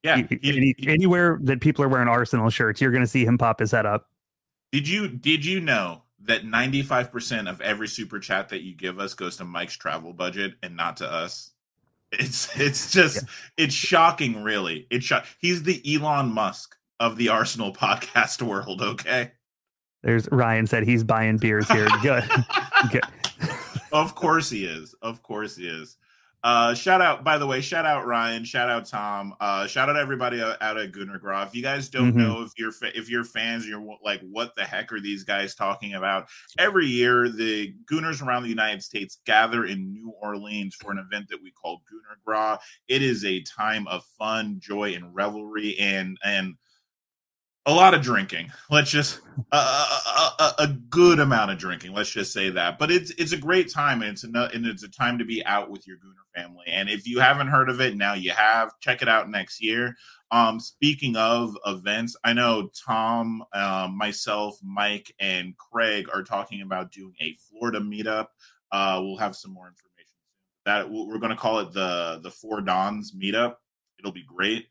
[SPEAKER 3] Yeah,
[SPEAKER 4] he, Any, anywhere that people are wearing Arsenal shirts, you're going to see him pop his head up.
[SPEAKER 3] Did you did you know that 95% of every super chat that you give us goes to Mike's travel budget and not to us? It's it's just yeah. it's shocking, really. It's shock. He's the Elon Musk of the Arsenal podcast world. Okay.
[SPEAKER 4] There's Ryan said he's buying beers here. Good. <laughs> Good.
[SPEAKER 3] of course he is. Of course he is. Uh, shout out, by the way, shout out Ryan, shout out Tom, uh, shout out everybody out at Gunner Gras. If you guys don't mm-hmm. know if you're if you're fans, you're like, what the heck are these guys talking about? Every year, the Gooners around the United States gather in New Orleans for an event that we call Gunner Gras. It is a time of fun, joy, and revelry, and and a lot of drinking. Let's just a, a, a, good amount of drinking. Let's just say that. But it's it's a great time, and it's a and it's a time to be out with your Gooner family. And if you haven't heard of it, now you have. Check it out next year. Um, speaking of events, I know Tom, uh, myself, Mike, and Craig are talking about doing a Florida meetup. Uh, we'll have some more information. That we're going to call it the the Four Dons meetup. It'll be great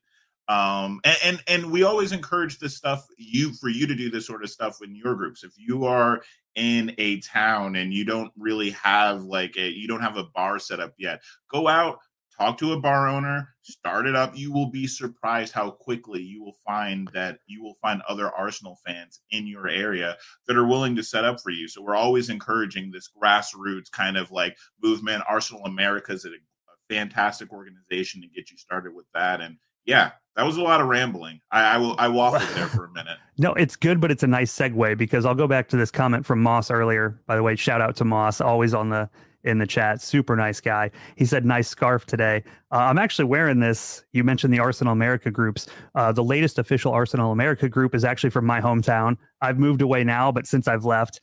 [SPEAKER 3] um and, and, and we always encourage this stuff you for you to do this sort of stuff in your groups. If you are in a town and you don't really have like a you don't have a bar set up yet go out talk to a bar owner start it up. You will be surprised how quickly you will find that you will find other arsenal fans in your area that are willing to set up for you. So we're always encouraging this grassroots kind of like movement. Arsenal america is a, a fantastic organization to get you started with that. And yeah, that was a lot of rambling. I, I will I waffled there for a <laughs> minute.
[SPEAKER 4] no, it's good, but it's a nice segue because I'll go back to this comment from Moss earlier. By the way, shout out to Moss, always on the in the chat. Super nice guy. He said, "Nice scarf today." Uh, I'm actually wearing this. You mentioned the Arsenal America groups. Uh, the latest official Arsenal America group is actually from my hometown. I've moved away now, but since I've left,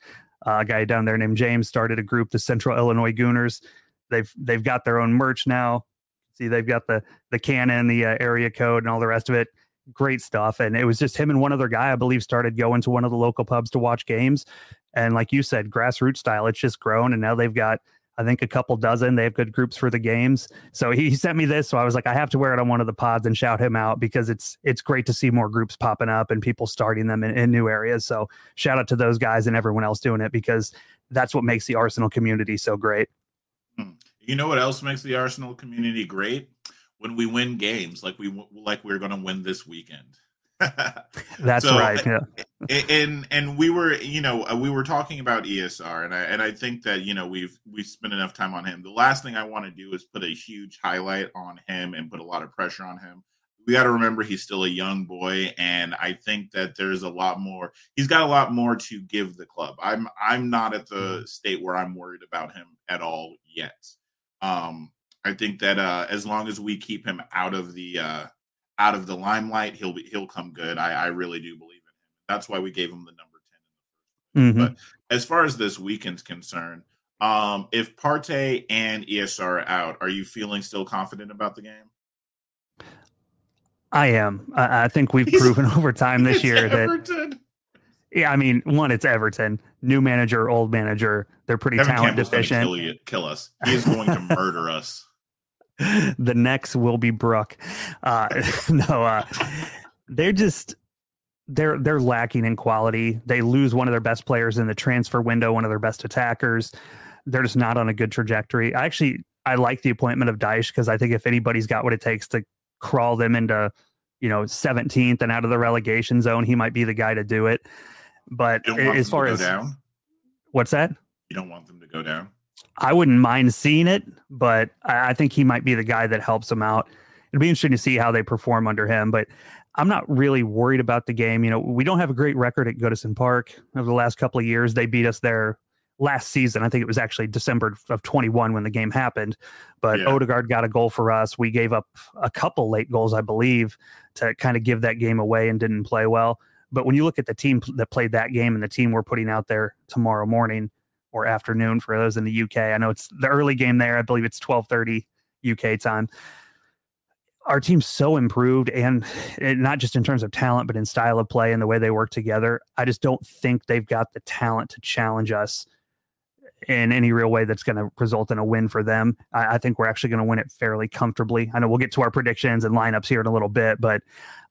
[SPEAKER 4] uh, a guy down there named James started a group, the Central Illinois Gooners. They've they've got their own merch now. See, they've got the the cannon, the uh, area code, and all the rest of it. Great stuff. And it was just him and one other guy, I believe, started going to one of the local pubs to watch games. And like you said, grassroots style, it's just grown. And now they've got, I think, a couple dozen. They have good groups for the games. So he sent me this. So I was like, I have to wear it on one of the pods and shout him out because it's it's great to see more groups popping up and people starting them in, in new areas. So shout out to those guys and everyone else doing it because that's what makes the Arsenal community so great.
[SPEAKER 3] You know what else makes the Arsenal community great? When we win games like we like we're going to win this weekend. <laughs>
[SPEAKER 4] That's so, right. Yeah.
[SPEAKER 3] And and we were, you know, uh, we were talking about ESR, and I and I think that you know we've we've spent enough time on him. The last thing I want to do is put a huge highlight on him and put a lot of pressure on him. We got to remember he's still a young boy, and I think that there's a lot more. He's got a lot more to give the club. I'm I'm not at the mm-hmm. state where I'm worried about him at all yet. Um, I think that uh, as long as we keep him out of the uh, out of the limelight, he'll be he'll come good. I, I really do believe in him. That's why we gave him the number 10
[SPEAKER 4] Mhm.
[SPEAKER 3] But as far as this weekend's concerned, um, if Partey and ESR are out, are you feeling still confident about the game?
[SPEAKER 4] I am. I, I think we've proven <laughs> over time this year that
[SPEAKER 3] Everton.
[SPEAKER 4] Yeah. I mean, one, it's Everton, new manager, old manager. They're pretty
[SPEAKER 3] Evan
[SPEAKER 4] talent
[SPEAKER 3] Campbell's going to
[SPEAKER 4] deficient.
[SPEAKER 3] kill you, kill us. He is going to <laughs> murder us.
[SPEAKER 4] the next will be Brooke. Uh, <laughs> no, uh, they're just they're they're lacking in quality. They lose one of their best players in the transfer window, one of their best attackers. They're just not on a good trajectory. I actually I like the appointment of Dyche because I think if anybody's got what it takes to crawl them into you know 17th and out of the relegation zone, he might be the guy to do it. But
[SPEAKER 3] You don't want
[SPEAKER 4] as far as
[SPEAKER 3] down.
[SPEAKER 4] what's that?
[SPEAKER 3] You don't want them to go down.
[SPEAKER 4] I wouldn't mind seeing it, but I, I think he might be the guy that helps them out. It'd be interesting to see how they perform under him, but I'm not really worried about the game. You know, we don't have a great record at Goodison Park over the last couple of years. They beat us there last season. I think it was actually December of 21 when the game happened. But
[SPEAKER 3] Yeah.
[SPEAKER 4] Odegaard got a goal for us. We gave up a couple late goals, I believe, to kind of give that game away and didn't play well. But when you look at the team that played that game and the team we're putting out there tomorrow morning or afternoon for those in the UK, I know it's the early game there. I believe it's 12:30 UK time. Our team's so improved, and, and not just in terms of talent, but in style of play and the way they work together. I just don't think they've got the talent to challenge us in any real way that's going to result in a win for them. I, I think we're actually going to win it fairly comfortably. I know we'll get to our predictions and lineups here in a little bit, but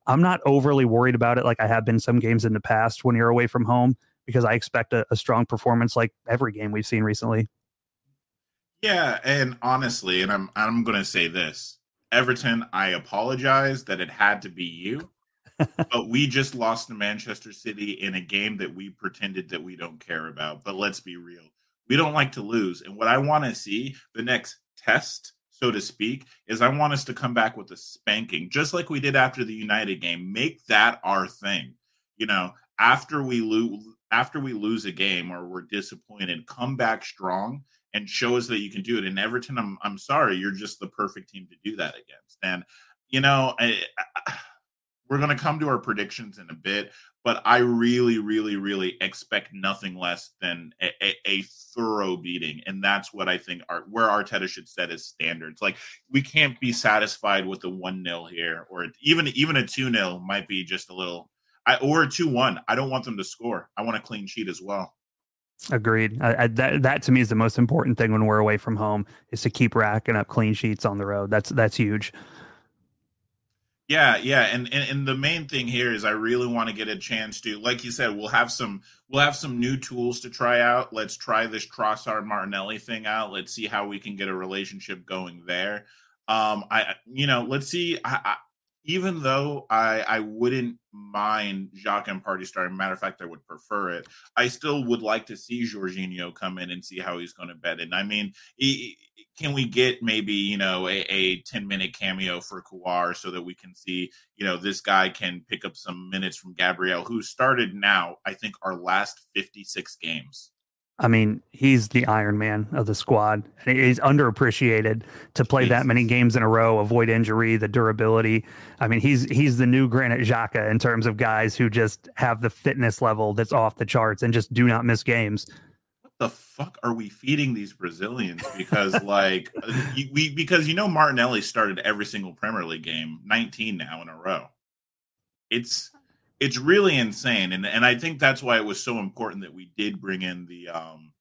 [SPEAKER 4] I'm not overly worried about it like I have been some games in the past when you're away from home because I expect a, a strong performance like every game we've seen recently.
[SPEAKER 3] Yeah, and honestly, and I'm I'm going to say this. Everton, I apologize that it had to be you. <laughs> but we just lost to Manchester City in a game that we pretended that we don't care about. But let's be real. We don't like to lose. And what I want to see, the next test, so to speak, is I want us to come back with a spanking, just like we did after the United game. Make that our thing. You know, after we lose after we lose a game or we're disappointed, come back strong and show us that you can do it. And Everton, I'm I'm sorry, you're just the perfect team to do that against. And you know, I, I, we're going to come to our predictions in a bit, but I really, really, really expect nothing less than a, a, a thorough beating, and that's what I think our where Arteta should set his standards. Like we can't be satisfied with the one 0 here, or even even a two 0 might be just a little. I, or a two one. I don't want them to score. I want a clean sheet as well.
[SPEAKER 4] Agreed. That that to me is the most important thing when we're away from home is to keep racking up clean sheets on the road. That's that's huge.
[SPEAKER 3] Yeah, yeah, and, and and the main thing here is I really want to get a chance to, like you said, we'll have some we'll have some new tools to try out. Let's try this Trossard Martinelli thing out. Let's see how we can get a relationship going there. Um, I you know, let's see. I, I, even though I I wouldn't mind Xhaka and Partey starting, matter of fact, I would prefer it. I still would like to see Jorginho come in and see how he's going to bet in. I mean, he, can we get maybe you know a, a 10 minute cameo for Kiwior so that we can see you know this guy can pick up some minutes from Gabriel who started now I think our last 56 games.
[SPEAKER 4] I mean, he's the Iron Man of the squad. He's underappreciated to play that many games in a row, avoid injury, the durability. I mean, he's he's the new Granit Xhaka in terms of guys who just have the fitness level that's off the charts and just do not miss games.
[SPEAKER 3] The fuck are we feeding these Brazilians? Because like we because you know Martinelli started every single Premier League game, 19 now in a row. It's it's really insane and and i think that's why it was so important that we did bring in the um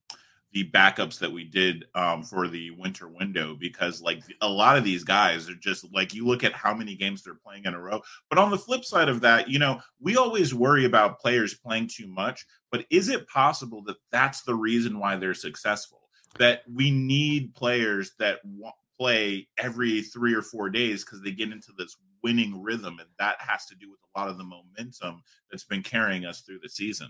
[SPEAKER 3] the backups that we did um for the winter window because like a lot of these guys are just like you look at how many games they're playing in a row but on the flip side of that you know we always worry about players playing too much but is it possible that that's the reason why they're successful that we need players that want play every three or four days because they get into this winning rhythm, and that has to do with a lot of the momentum that's been carrying us through the season.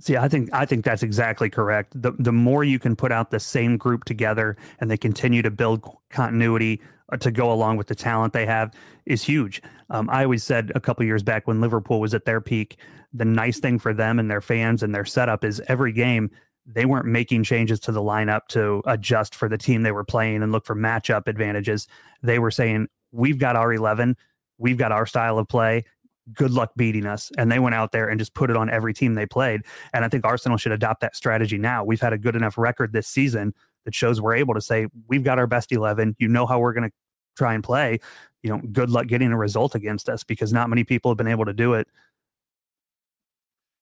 [SPEAKER 4] See, I think I think that's exactly correct. The the more you can put out the same group together and they continue to build continuity uh, to go along with the talent they have is huge. Um, I always said a couple years back when Liverpool was at their peak, the nice thing for them and their fans and their setup is every game they weren't making changes to the lineup to adjust for the team they were playing and look for matchup advantages. They were saying, We've got our 11, we've got our style of play. Good luck beating us. And they went out there and just put it on every team they played. And I think Arsenal should adopt that strategy now. We've had a good enough record this season that shows we're able to say, We've got our best 11. You know how we're going to try and play. You know, good luck getting a result against us because not many people have been able to do it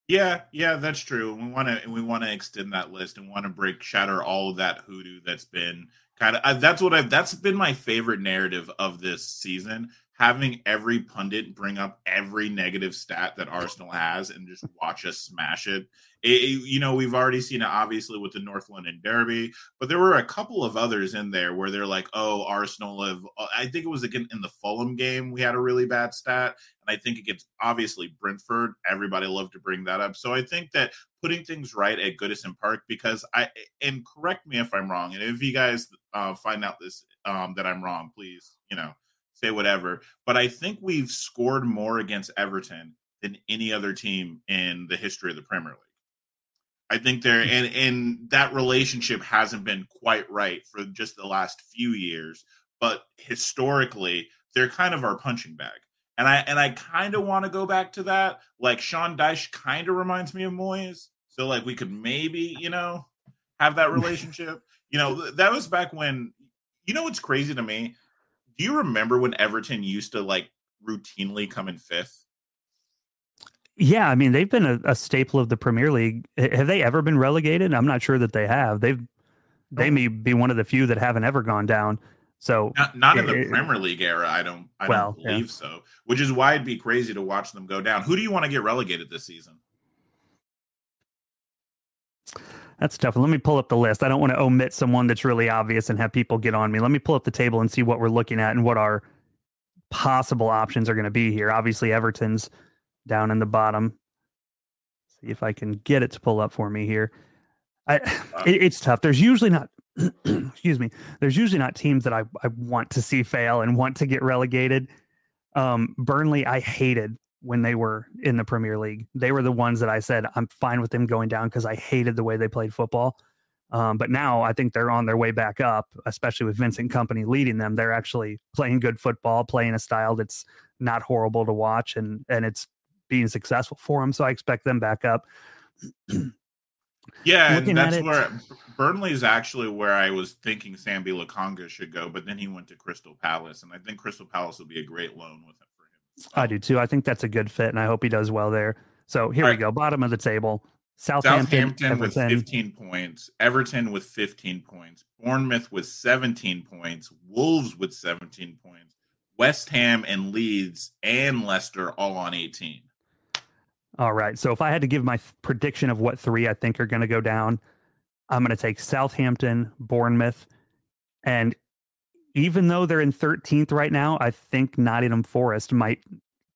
[SPEAKER 3] yeah, yeah, that's true. And We want to we want to extend that list and want to break shatter all of that hoodoo that's been kind of uh, that's what I've that's been my favorite narrative of this season having every pundit bring up every negative stat that Arsenal has and just watch us smash it. it, it you know, we've already seen it obviously with the North London Derby, but there were a couple of others in there where they're like, "Oh, Arsenal have." Uh, I think it was again in the Fulham game we had a really bad stat, and I think against obviously Brentford, everybody loved to bring that up. So I think that putting things right at Goodison Park because I and correct me if I'm wrong, and if you guys uh, find out this um, that I'm wrong, please, you know say whatever. But I think we've scored more against Everton than any other team in the history of the Premier League. I think there hmm. and and that relationship hasn't been quite right for just the last few years, but historically they're kind of our punching bag. And I and I kind of want to go back to that. Like Sean Dyche kind of reminds me of Moyes. So like we could maybe, you know, have that <laughs> relationship. you know, that was back when you know what's crazy to me? Do you remember when Everton used to like routinely come in fifth?
[SPEAKER 4] Yeah, I mean they've been a, a, staple of the Premier League. Have they ever been relegated? I'm not sure that they have. They've they may be one of the few that haven't ever gone down. So
[SPEAKER 3] not, not in the it, Premier League era, I don't I well, don't believe yeah. so. Which is why it'd be crazy to watch them go down. Who do you want to get relegated this season?
[SPEAKER 4] That's tough. Let me pull up the list. I don't want to omit someone that's really obvious and have people get on me. Let me pull up the table and see what we're looking at and what our possible options are going to be here. Obviously, Everton's down in the bottom. See if I can get it to pull up for me here. I, <sighs> it, it's tough. There's usually not, <clears throat> excuse me. There's usually not teams that I, I want to see fail and want to get relegated. Um, Burnley, I hated when they were in the Premier League. They were the ones that I said I'm fine with them going down because I hated the way they played football. Um, but now I think they're on their way back up, especially with Vincent Kompany leading them. They're actually playing good football, playing a style that's not horrible to watch, and and it's being successful for them. So I expect them back up.
[SPEAKER 3] yeah, and that's where Burnley is actually where I was thinking Sambi Lokonga should go, but then he went to Crystal Palace, and I think Crystal Palace will be a great loan with him.
[SPEAKER 4] I do too. I think that's a good fit, and I hope he does well there. So here All we right. go. Bottom of the table. Southampton,
[SPEAKER 3] Southampton with 15 points, Everton with 15 points, Bournemouth with 17 points, Wolves with 17 points, West Ham and Leeds and Leicester all on 18.
[SPEAKER 4] All right. So if I had to give my prediction of what three I think are going to go down, I'm going to take Southampton, Bournemouth, and even though they're in 13th right now, I think Nottingham Forest might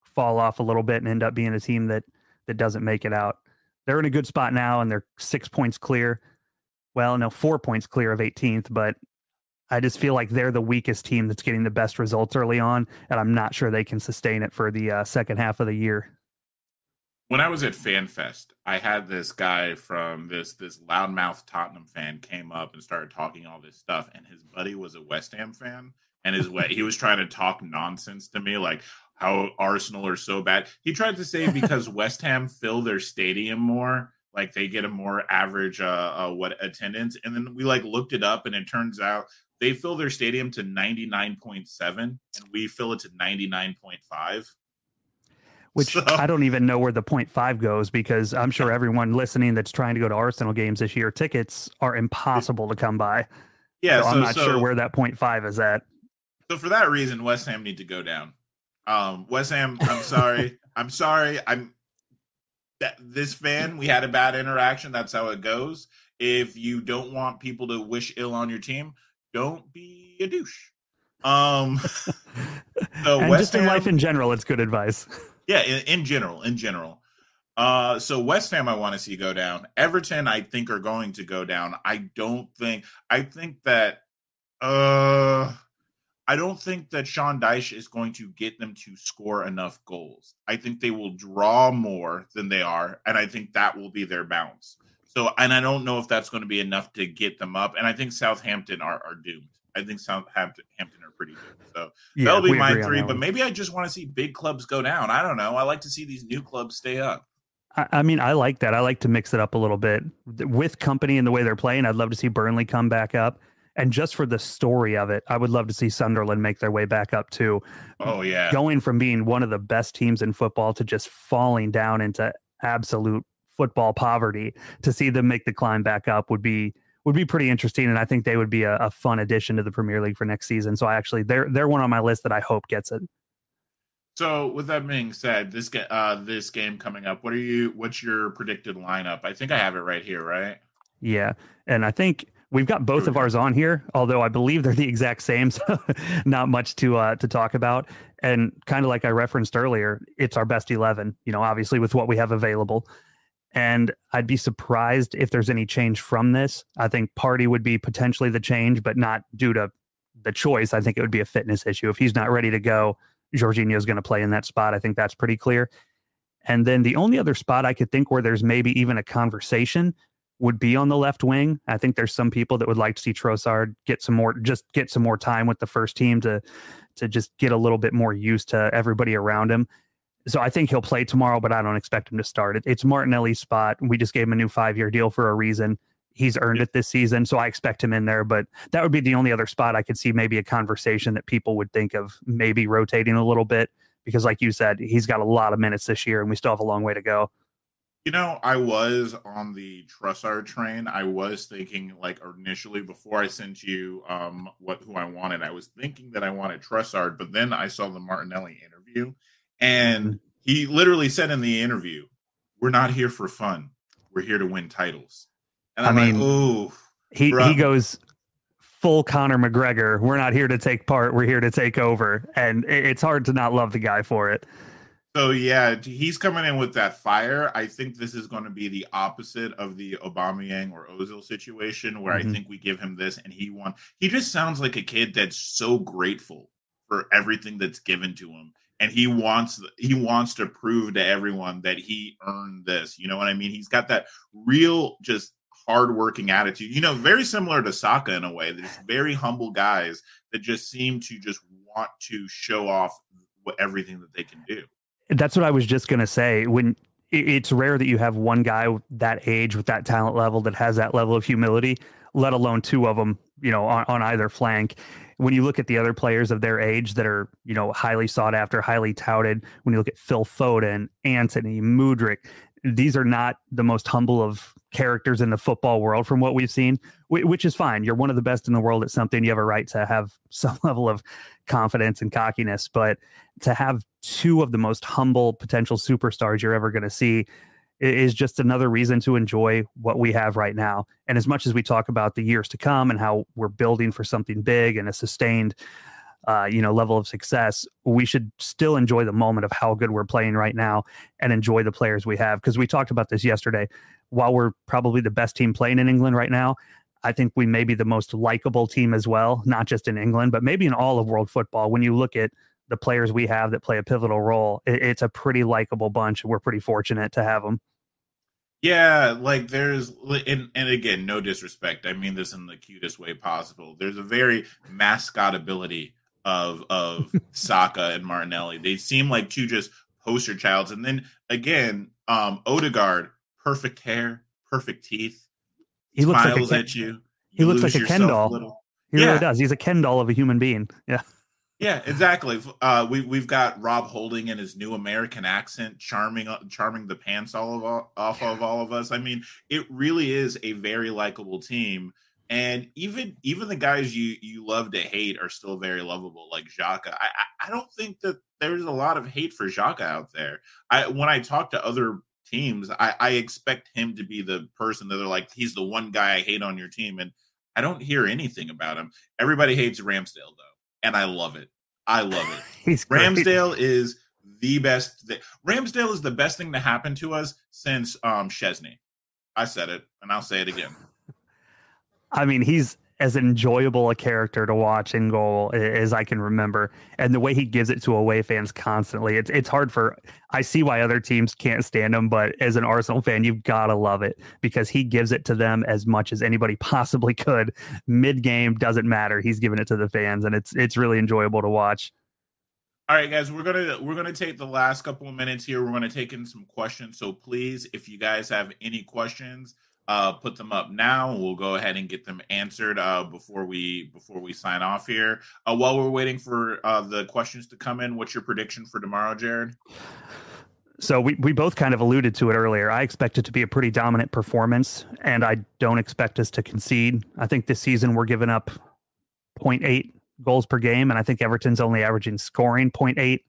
[SPEAKER 4] fall off a little bit and end up being a team that that doesn't make it out. They're in a good spot now and they're 6 points clear. Well, no, 4 points clear of 18th, but I just feel like they're the weakest team that's getting the best results early on and I'm not sure they can sustain it for the uh, second half of the year
[SPEAKER 3] when I was at FanFest, I had this guy from this this loudmouth Tottenham fan came up and started talking all this stuff, and his buddy was a West Ham fan, and his way he was trying to talk nonsense to me like how Arsenal are so bad. He tried to say because <laughs> West Ham fill their stadium more, like they get a more average uh, uh what attendance, and then we like looked it up, and it turns out they fill their stadium to ninety nine point seven, and we fill it to ninety nine point five
[SPEAKER 4] which so. I don't even know where the 0.5 goes because I'm sure everyone listening that's trying to go to Arsenal games this year, tickets are impossible to come by. Yeah, so, so I'm not so, sure where that 0.5 is at.
[SPEAKER 3] So for that reason, West Ham need to go down. Um, West Ham, I'm sorry. <laughs> I'm sorry. I'm that this fan, we had a bad interaction. That's how it goes. If you don't want people to wish ill on your team, don't be a douche. Um, <laughs>
[SPEAKER 4] so and West just in Ham, life in general, it's good advice. <laughs>
[SPEAKER 3] Yeah, in, in general, in general. Uh, so West Ham, I want to see go down. Everton, I think are going to go down. I don't think. I think that. Uh, I don't think that Sean Dyche is going to get them to score enough goals. I think they will draw more than they are, and I think that will be their bounce. So, and I don't know if that's going to be enough to get them up. And I think Southampton are, are doomed. I think Southampton Hampton are pretty good. So
[SPEAKER 4] Yeah,
[SPEAKER 3] that'll be my three. But maybe I just want to see big clubs go down. I don't know. I like to see these new clubs stay up.
[SPEAKER 4] I, I mean, I like that. I like to mix it up a little bit with Kompany and the way they're playing. I'd love to see Burnley come back up. And just for the story of it, I would love to see Sunderland make their way back up too.
[SPEAKER 3] Oh yeah.
[SPEAKER 4] Going from being one of the best teams in football to just falling down into absolute football poverty to see them make the climb back up would be would be pretty interesting and I think they would be a, a fun addition to the Premier League for next season. So I actually they're they're one on my list that I hope gets it.
[SPEAKER 3] So with that being said, this uh this game coming up, what are you what's your predicted lineup? I think I have it right here, right?
[SPEAKER 4] Yeah. And I think we've got both of ours on here, although I believe they're the exact same. <laughs> So not much to uh to talk about. And kind of like I referenced earlier, it's our best eleven, you know, obviously with what we have available. And I'd be surprised if there's any change from this. I think Partey would be potentially the change, but not due to the choice. I think it would be a fitness issue. If he's not ready to go, Jorginho's going to play in that spot. I think that's pretty clear. And then the only other spot I could think where there's maybe even a conversation would be on the left wing. I think there's some people that would like to see Trossard get some more, just get some more time with the first team to, to just get a little bit more used to everybody around him. So I think he'll play tomorrow, but I don't expect him to start. It, it's Martinelli's spot. We just gave him a new five year deal for a reason. He's earned it this season, so I expect him in there. But that would be the only other spot I could see maybe a conversation that people would think of maybe rotating a little bit because, like you said, he's got a lot of minutes this year, and we still have a long way to go.
[SPEAKER 3] You know, I was on the Trossard train. I was thinking, like initially before I sent you um what who I wanted, I was thinking that I wanted Trossard, but then I saw the Martinelli interview, and he literally said in the interview, "We're not here for fun. We're here to win titles." And
[SPEAKER 4] I
[SPEAKER 3] I'm
[SPEAKER 4] mean,
[SPEAKER 3] like, "Ooh,
[SPEAKER 4] He he goes full Conor McGregor. We're not here to take part. We're here to take over, and it's hard to not love the guy for it.
[SPEAKER 3] So yeah, he's coming in with that fire. I think this is going to be the opposite of the Aubameyang or Ozil situation, where
[SPEAKER 4] Mhm.
[SPEAKER 3] I think we give him this and he won. He just sounds like a kid that's so grateful for everything that's given to him, and he wants he wants to prove to everyone that he earned this. You know what I mean? He's got that real just hardworking attitude. You know, very similar to Saka in a way. There's very humble guys that just seem to just want to show off everything that they can do.
[SPEAKER 4] That's what I was just gonna say. When it's rare that you have one guy that age with that talent level that has that level of humility, let alone two of them, you know, on, on either flank. When you look at the other players of their age that are, you know, highly sought after, highly touted, when you look at Phil Foden, Antony, Mudryk, these are not the most humble of characters in the football world from what we've seen, which is fine. You're one of the best in the world at something. You have a right to have <laughs> some level of confidence and cockiness, but to have two of the most humble potential superstars you're ever going to see is just another reason to enjoy what we have right now. And as much as we talk about the years to come and how we're building for something big and a sustained, uh, you know, level of success, we should still enjoy the moment of how good we're playing right now and enjoy the players we have. Because we talked about this yesterday. While we're probably the best team playing in England right now, I think we may be the most likable team as well, not just in England, but maybe in all of world football. When you look at the players we have that play a pivotal role, it's a pretty likable bunch. We're pretty fortunate to have them.
[SPEAKER 3] Yeah, like there's and and again, no disrespect. I mean this in the cutest way possible. There's a very mascot ability of of <laughs> Saka and Martinelli. They seem like two just poster childs. And then again, um Odegaard, perfect hair, perfect teeth,
[SPEAKER 4] He looks like a
[SPEAKER 3] at you.
[SPEAKER 4] he looks like a Ken doll.
[SPEAKER 3] little.
[SPEAKER 4] He
[SPEAKER 3] Yeah.
[SPEAKER 4] really does. He's a Ken doll of a human being. Yeah.
[SPEAKER 3] Yeah, exactly. Uh, we we've got Rob Holding in his new American accent, charming uh, charming the pants all of all, off of all of us. I mean, it really is a very likable team, and even even the guys you you love to hate are still very lovable, like Xhaka. I I, I don't think that there's a lot of hate for Xhaka out there. I when I talk to other teams, I, I expect him to be the person that they're like, he's the one guy I hate on your team, and I don't hear anything about him. Everybody hates Ramsdale though and I love it. I love it. <laughs>
[SPEAKER 4] He's great.
[SPEAKER 3] Ramsdale is the best. Th- Ramsdale is the best thing to happen to us since um Szczesny. I said it, and I'll say it again. <laughs>
[SPEAKER 4] I mean, he's as enjoyable a character to watch in goal as I can remember. And the way he gives it to away fans constantly, it's it's hard for. I see why other teams can't stand him, but as an Arsenal fan, you've got to love it because he gives it to them as much as anybody <laughs> possibly could. Mid game doesn't matter; he's giving it to the fans, and it's it's really enjoyable to watch.
[SPEAKER 3] All right, guys, we're gonna we're gonna take the last couple of minutes here. We're gonna take in some questions. So please, if you guys have any questions, uh, put them up now. We'll go ahead and get them answered uh, before we before we sign off here. Uh, while we're waiting for uh, the questions to come in, what's your prediction for tomorrow, Jared?
[SPEAKER 4] So we, we both kind of alluded to it earlier. I expect it to be a pretty dominant performance, and I don't expect us to concede. I think this season we're giving up 0.8 goals per game, and I think Everton's only averaging scoring 0.8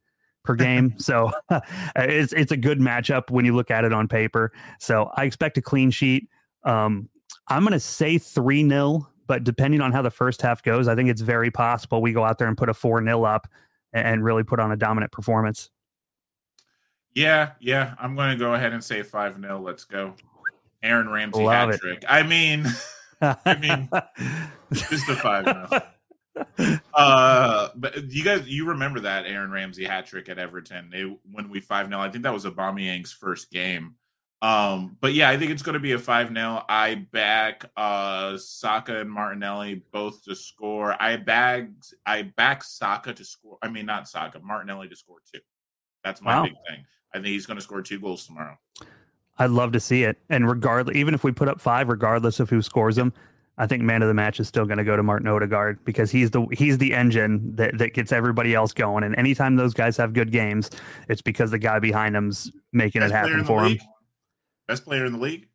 [SPEAKER 4] per game. <laughs> so <laughs> it's it's a good matchup when you look at it on paper. So I expect a clean sheet. Um, I'm going to say 3 0, but depending on how the first half goes, I think it's very possible we go out there and put a 4 0 up and really put on a dominant performance.
[SPEAKER 3] Yeah, yeah. I'm going to go ahead and say 5 0. Let's go. Aaron Ramsey hat trick. I mean, <laughs> I mean, just a 5 0 <laughs> uh, but you guys, you remember that Aaron Ramsey hat trick at Everton? They when we five 0 I think that was Aubameyang's first game. Um, but yeah, I think it's going to be a five 0 I back uh Saka and Martinelli both to score. I bagged I back Saka to score. I mean, not Saka, Martinelli to score two. That's my wow. big thing. I think he's going to score two goals tomorrow.
[SPEAKER 4] I'd love to see it. And regardless, even if we put up five, regardless of who scores them, I think man of the match is still going to go to Martin Odegaard because he's the he's the engine that, that gets everybody else going. And anytime those guys have good games, it's because the guy behind them's making Best it happen for him.
[SPEAKER 3] Best player in the league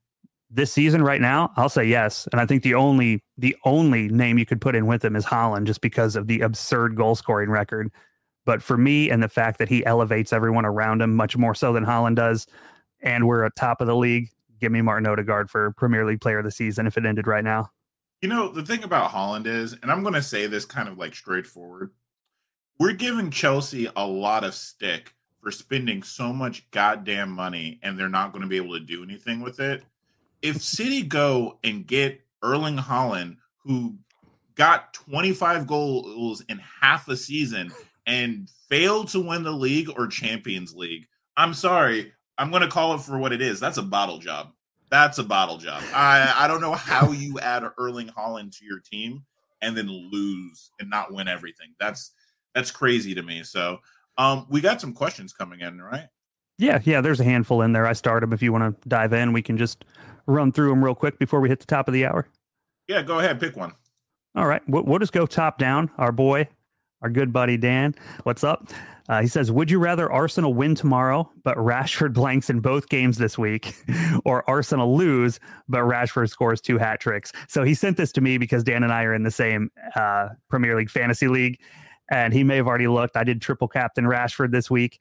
[SPEAKER 4] this season right now, I'll say yes. And I think the only the only name you could put in with him is Haaland just because of the absurd goal scoring record. But for me, and the fact that he elevates everyone around him much more so than Haaland does, and we're at top of the league, give me Martin Odegaard for Premier League Player of the Season if it ended right now.
[SPEAKER 3] You know, the thing about Haaland is, and I'm going to say this kind of like straightforward, we're giving Chelsea a lot of stick for spending so much goddamn money and they're not going to be able to do anything with it. If City go and get Erling Haaland, who got 25 goals in half a season and failed to win the league or Champions League, I'm sorry. I'm going to call it for what it is. That's a bottle job. That's a bottle job. I I don't know how you add Erling Haaland to your team and then lose and not win everything. That's that's crazy to me. So, um, we got some questions coming in, right?
[SPEAKER 4] Yeah, yeah. There's a handful in there. I start them. If you want to dive in, we can just run through them real quick before we hit the top of the hour.
[SPEAKER 3] Yeah, go ahead. Pick one.
[SPEAKER 4] All right. We'll, we'll just go top down. Our boy, our good buddy Dan. What's up? Uh, he says, Would you rather Arsenal win tomorrow, but Rashford <laughs> blanks in both games this week, <laughs> or Arsenal lose, but Rashford scores two hat tricks? So he sent this to me because Dan and I are in the same uh, Premier League fantasy league, and he may have already looked. I did triple captain Rashford this week,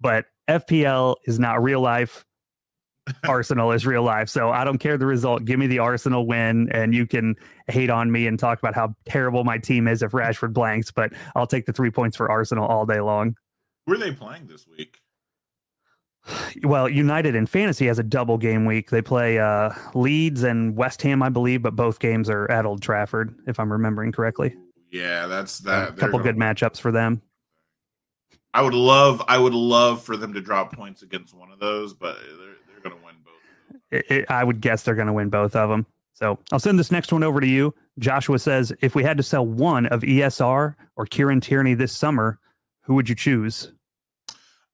[SPEAKER 4] but FPL is not real life. <laughs> Arsenal is real life. So I don't care the result. Give me the Arsenal win, and you can hate on me and talk about how terrible my team is if Rashford blanks, but I'll take the three points for Arsenal all day long.
[SPEAKER 3] Who are they playing this week?
[SPEAKER 4] Well, United in fantasy has a double game week. They play uh, Leeds and West Ham, I believe, but both games are at Old Trafford, if I'm remembering correctly.
[SPEAKER 3] Yeah, that's that.
[SPEAKER 4] A couple good matchups for them.
[SPEAKER 3] I would love, I would love for them to drop points against one of those, but they're they're going to win both.
[SPEAKER 4] It, it, I would guess they're going to win both of them. So I'll send this next one over to you. Joshua says, if we had to sell one of ESR or Kieran Tierney this summer, who would you choose?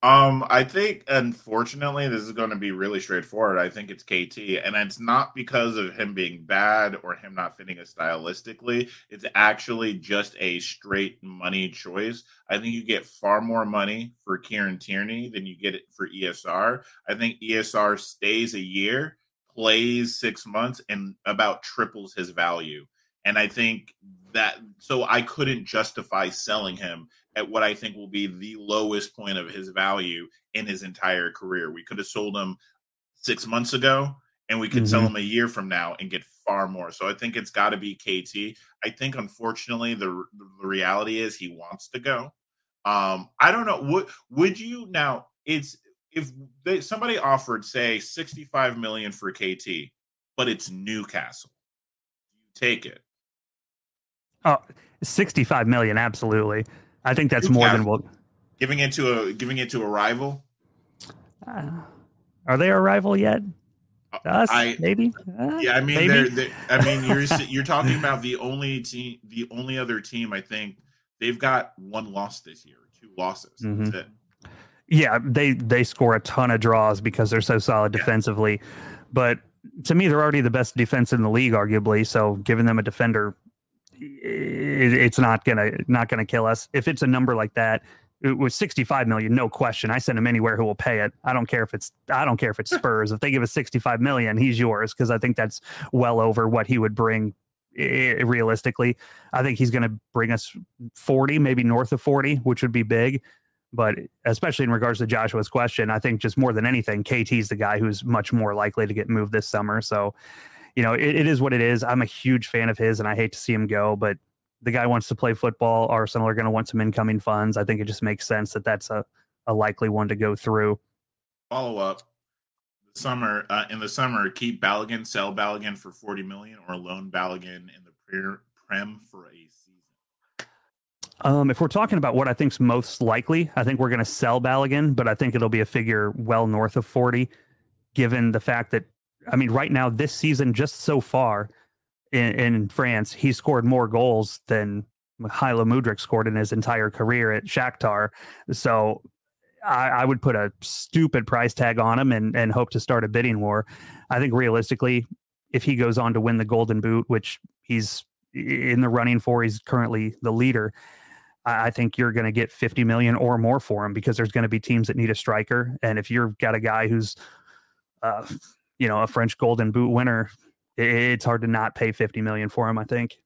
[SPEAKER 3] Um, I think unfortunately this is going to be really straightforward. I think it's KT, and it's not because of him being bad or him not fitting us stylistically. It's actually just a straight money choice. I think you get far more money for Kieran Tierney than you get it for ESR. I think ESR stays a year, plays six months, and about triples his value. And I think that so I couldn't justify selling him at what I think will be the lowest point of his value in his entire career. We could have sold him six months ago and we could mm-hmm. sell him a year from now and get far more. So I think it's got to be KT. I think unfortunately the the reality is he wants to go. Um I don't know would would you now it's if they, somebody offered say 65 million for KT but it's Newcastle. You take it
[SPEAKER 4] Oh, 65 million, absolutely. I think that's more than we'll
[SPEAKER 3] giving it to a giving it to a rival.
[SPEAKER 4] Uh, are they a rival yet? Uh, Us, I, maybe.
[SPEAKER 3] Uh, yeah, I mean? They're, they're, I mean, you're <laughs> you're talking about the only team, the only other team. I think they've got one loss this year, two losses. Mm-hmm. That's it.
[SPEAKER 4] Yeah, they they score a ton of draws because they're so solid yeah. defensively, but to me, they're already the best defense in the league, arguably. So giving them a defender, it's not gonna not gonna kill us. If it's a number like that, it was 65 million, no question. I send him anywhere who will pay it. I don't care if it's I don't care if it's <laughs> Spurs. if they give us 65 million, he's yours because I think that's well over what he would bring realistically. I think he's going to bring us 40, maybe north of 40, which would be big. But especially in regards to Joshua's question, I think just more than anything, KT's the guy who's much more likely to get moved this summer. So, you know, it, it is what it is. I'm a huge fan of his and I hate to see him go, but the guy wants to play football. Arsenal are going to want some incoming funds. I think it just makes sense that that's a, a likely one to go through.
[SPEAKER 3] Follow up summer uh, in the summer keep Balogun, sell Balogun for 40 million or loan Balogun in the prem for a season.
[SPEAKER 4] Um, if we're talking about what I think's most likely, I think we're going to sell Balogun, but I think it'll be a figure well north of 40 given the fact that I mean right now this season just so far in, in France, he scored more goals than Mykhailo Mudryk scored in his entire career at Shakhtar. So I, I, would put a stupid price tag on him and, and hope to start a bidding war. I think realistically, if he goes on to win the Golden Boot, which he's in the running for, he's currently the leader. I think you're going to get 50 million or more for him because there's going to be teams that need a striker. And if you've got a guy who's, uh, you know, a French Golden Boot winner, it's hard to not pay 50 million for him. I think.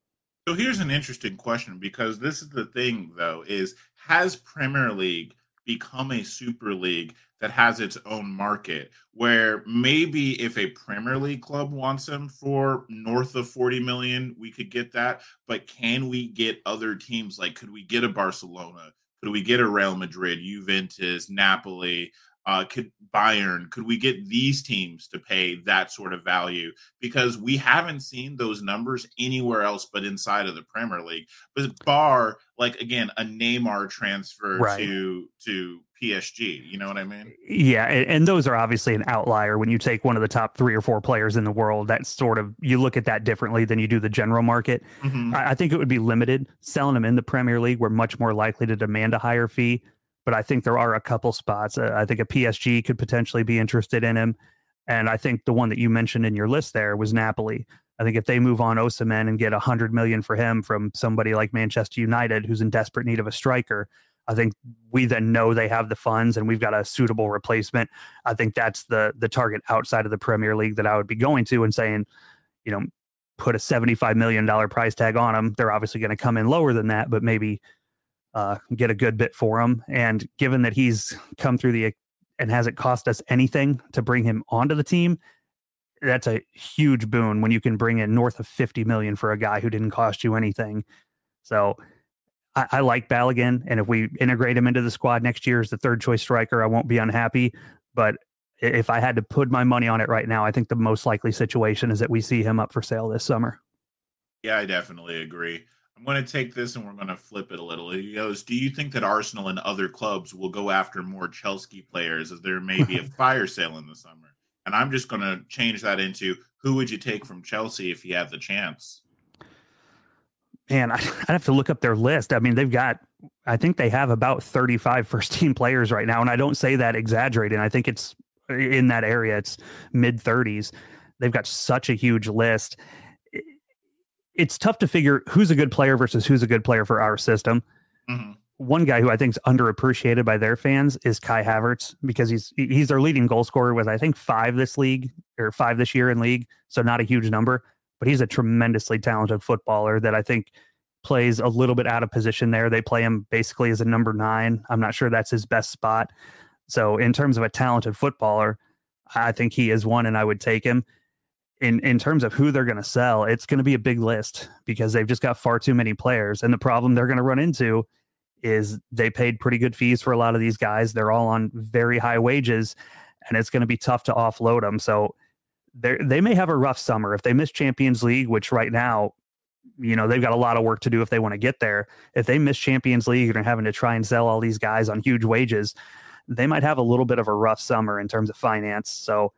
[SPEAKER 3] So here's an interesting question because this is the thing, though: is has Premier League become a super league that has its own market where maybe if a premier league club wants him for north of 40 million we could get that but can we get other teams like could we get a barcelona could we get a real madrid juventus napoli uh, could Bayern, could we get these teams to pay that sort of value? Because we haven't seen those numbers anywhere else but inside of the Premier League. But bar like again a Neymar transfer right. to to PSG. You know what I mean?
[SPEAKER 4] Yeah, and, and, those are obviously an outlier. When you take one of the top three or four players in the world, that's sort of you look at that differently than you do the general market. Mm-hmm. I, I think it would be limited. Selling them in the Premier League, we're much more likely to demand a higher fee but I think there are a couple spots. Uh, I think a PSG could potentially be interested in him. And I think the one that you mentioned in your list there was Napoli. I think if they move on Osimhen and get a hundred million for him from somebody like Manchester United, who's in desperate need of a striker, I think we then know they have the funds and we've got a suitable replacement. I think that's the the target outside of the Premier League that I would be going to and saying, you know, put a seventy five million dollar price tag on them. They're obviously going to come in lower than that, but maybe uh, get a good bit for him. And given that he's come through the and hasn't cost us anything to bring him onto the team, that's a huge boon when you can bring in north of 50 million for a guy who didn't cost you anything. So I, I like Balogun. And if we integrate him into the squad next year as the third choice striker, I won't be unhappy. But if I had to put my money on it right now, I think the most likely situation is that we see him up for sale this summer.
[SPEAKER 3] Yeah, I definitely agree. I'm going to take this and we're going to flip it a little. He goes, Do you think that Arsenal and other clubs will go after more Chelsea players as there may be a <laughs> fire sale in the summer? And I'm just going to change that into who would you take from Chelsea if you had the chance?
[SPEAKER 4] Man, <laughs> I'd have to look up their list. I mean, they've got, I think they have about 35 <laughs> first team players right now. And I don't say that exaggerating. I think it's in that area, it's mid 30s. They've got such a huge list it's tough to figure who's a good player versus who's a good player for our system. Mm-hmm. One guy who I think is underappreciated by their fans is Kai Havertz because he's he's their leading goal scorer with I think five this league or five this year in league, so not a huge number, but he's a tremendously talented footballer that I think plays a little bit out of position there. They play him basically as a number nine. I'm not sure that's his best spot. So in terms of a talented footballer, I think he is one, and I would take him in in terms of who they're going to sell, it's going to be a big list because they've just got far too many players. And the problem they're going to run into is they paid pretty good fees for a lot of these guys. They're all on very high wages, and it's going to be tough to offload them. So they they may have a rough summer if they miss Champions League, which right now you know they've got a lot of work to do if they want to get there. If they miss Champions League and are having to try and sell all these guys on huge wages, they might have a little bit of a rough summer in terms of finance. So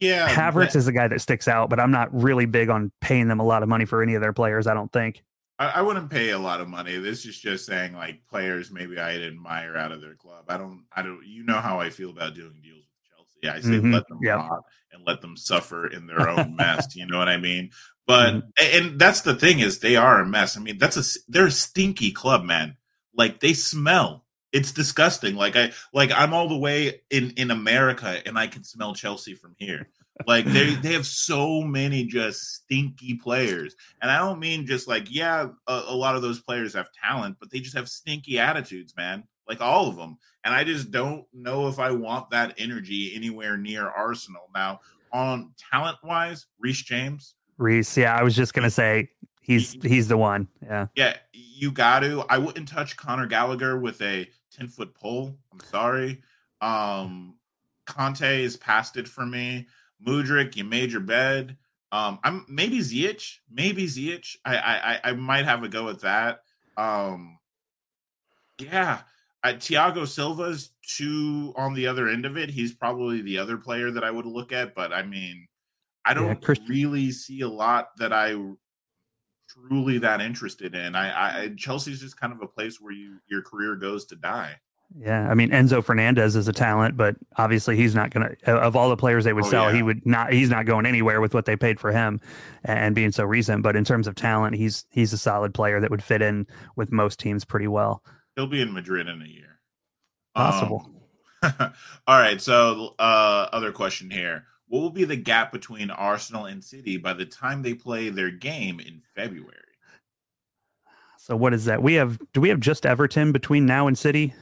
[SPEAKER 3] Yeah,
[SPEAKER 4] Havertz
[SPEAKER 3] that-
[SPEAKER 4] is the guy that sticks out, but I'm not really big on paying them a lot of money for any of their players. I don't think.
[SPEAKER 3] I, I wouldn't pay a lot of money. This is just saying like players maybe I'd admire out of their club. I don't I don't you know how I feel about doing deals with Chelsea. I say
[SPEAKER 4] Mhm,
[SPEAKER 3] let them
[SPEAKER 4] yep.
[SPEAKER 3] rot and let them suffer in their own <laughs> mess. You know what I mean? But
[SPEAKER 4] Mhm.
[SPEAKER 3] and that's the thing is they are a mess. I mean that's a they're a stinky club, man. Like they smell. It's disgusting. Like I like I'm all the way in in America and I can smell Chelsea from here. Like they <laughs> they have so many just stinky players. And I don't mean just like, yeah, a, a lot of those players have talent, but they just have stinky attitudes, man. Like all of them. And I just don't know if I want that energy anywhere near Arsenal. Now, on talent wise, Reece James,
[SPEAKER 4] Reese, yeah, I was just gonna say he's he's the one. Yeah,
[SPEAKER 3] yeah, you got to. I wouldn't touch Conor Gallagher with a 10 foot pole. I'm sorry. Um, Kante is past it for me. Mudryk, you made your bed. Um, I'm maybe Ziyech, maybe Ziyech. I, I I- I might have a go at that. Um, yeah, uh, Thiago Silva's two on the other end of it. He's probably the other player that I would look at, but I mean, I don't
[SPEAKER 4] Christian-
[SPEAKER 3] really see a lot that I truly that interested in. I, I Chelsea's just kind of a place where you your career goes to die.
[SPEAKER 4] yeah. I mean, Enzo Fernandez is a talent, but obviously he's not gonna. Of all the players they would
[SPEAKER 3] Oh,
[SPEAKER 4] sell,
[SPEAKER 3] yeah.
[SPEAKER 4] he would not. He's not going anywhere with what they paid for him, and being so recent. But in terms of talent, he's he's a solid player that would fit in with most teams pretty well.
[SPEAKER 3] He'll be in Madrid in a year.
[SPEAKER 4] Possible.
[SPEAKER 3] Um, <laughs> all right. So, uh, other question here: What will be the gap between Arsenal and City by the time they play their game in February?
[SPEAKER 4] So what is that? We have. Do we have just Everton between now and City?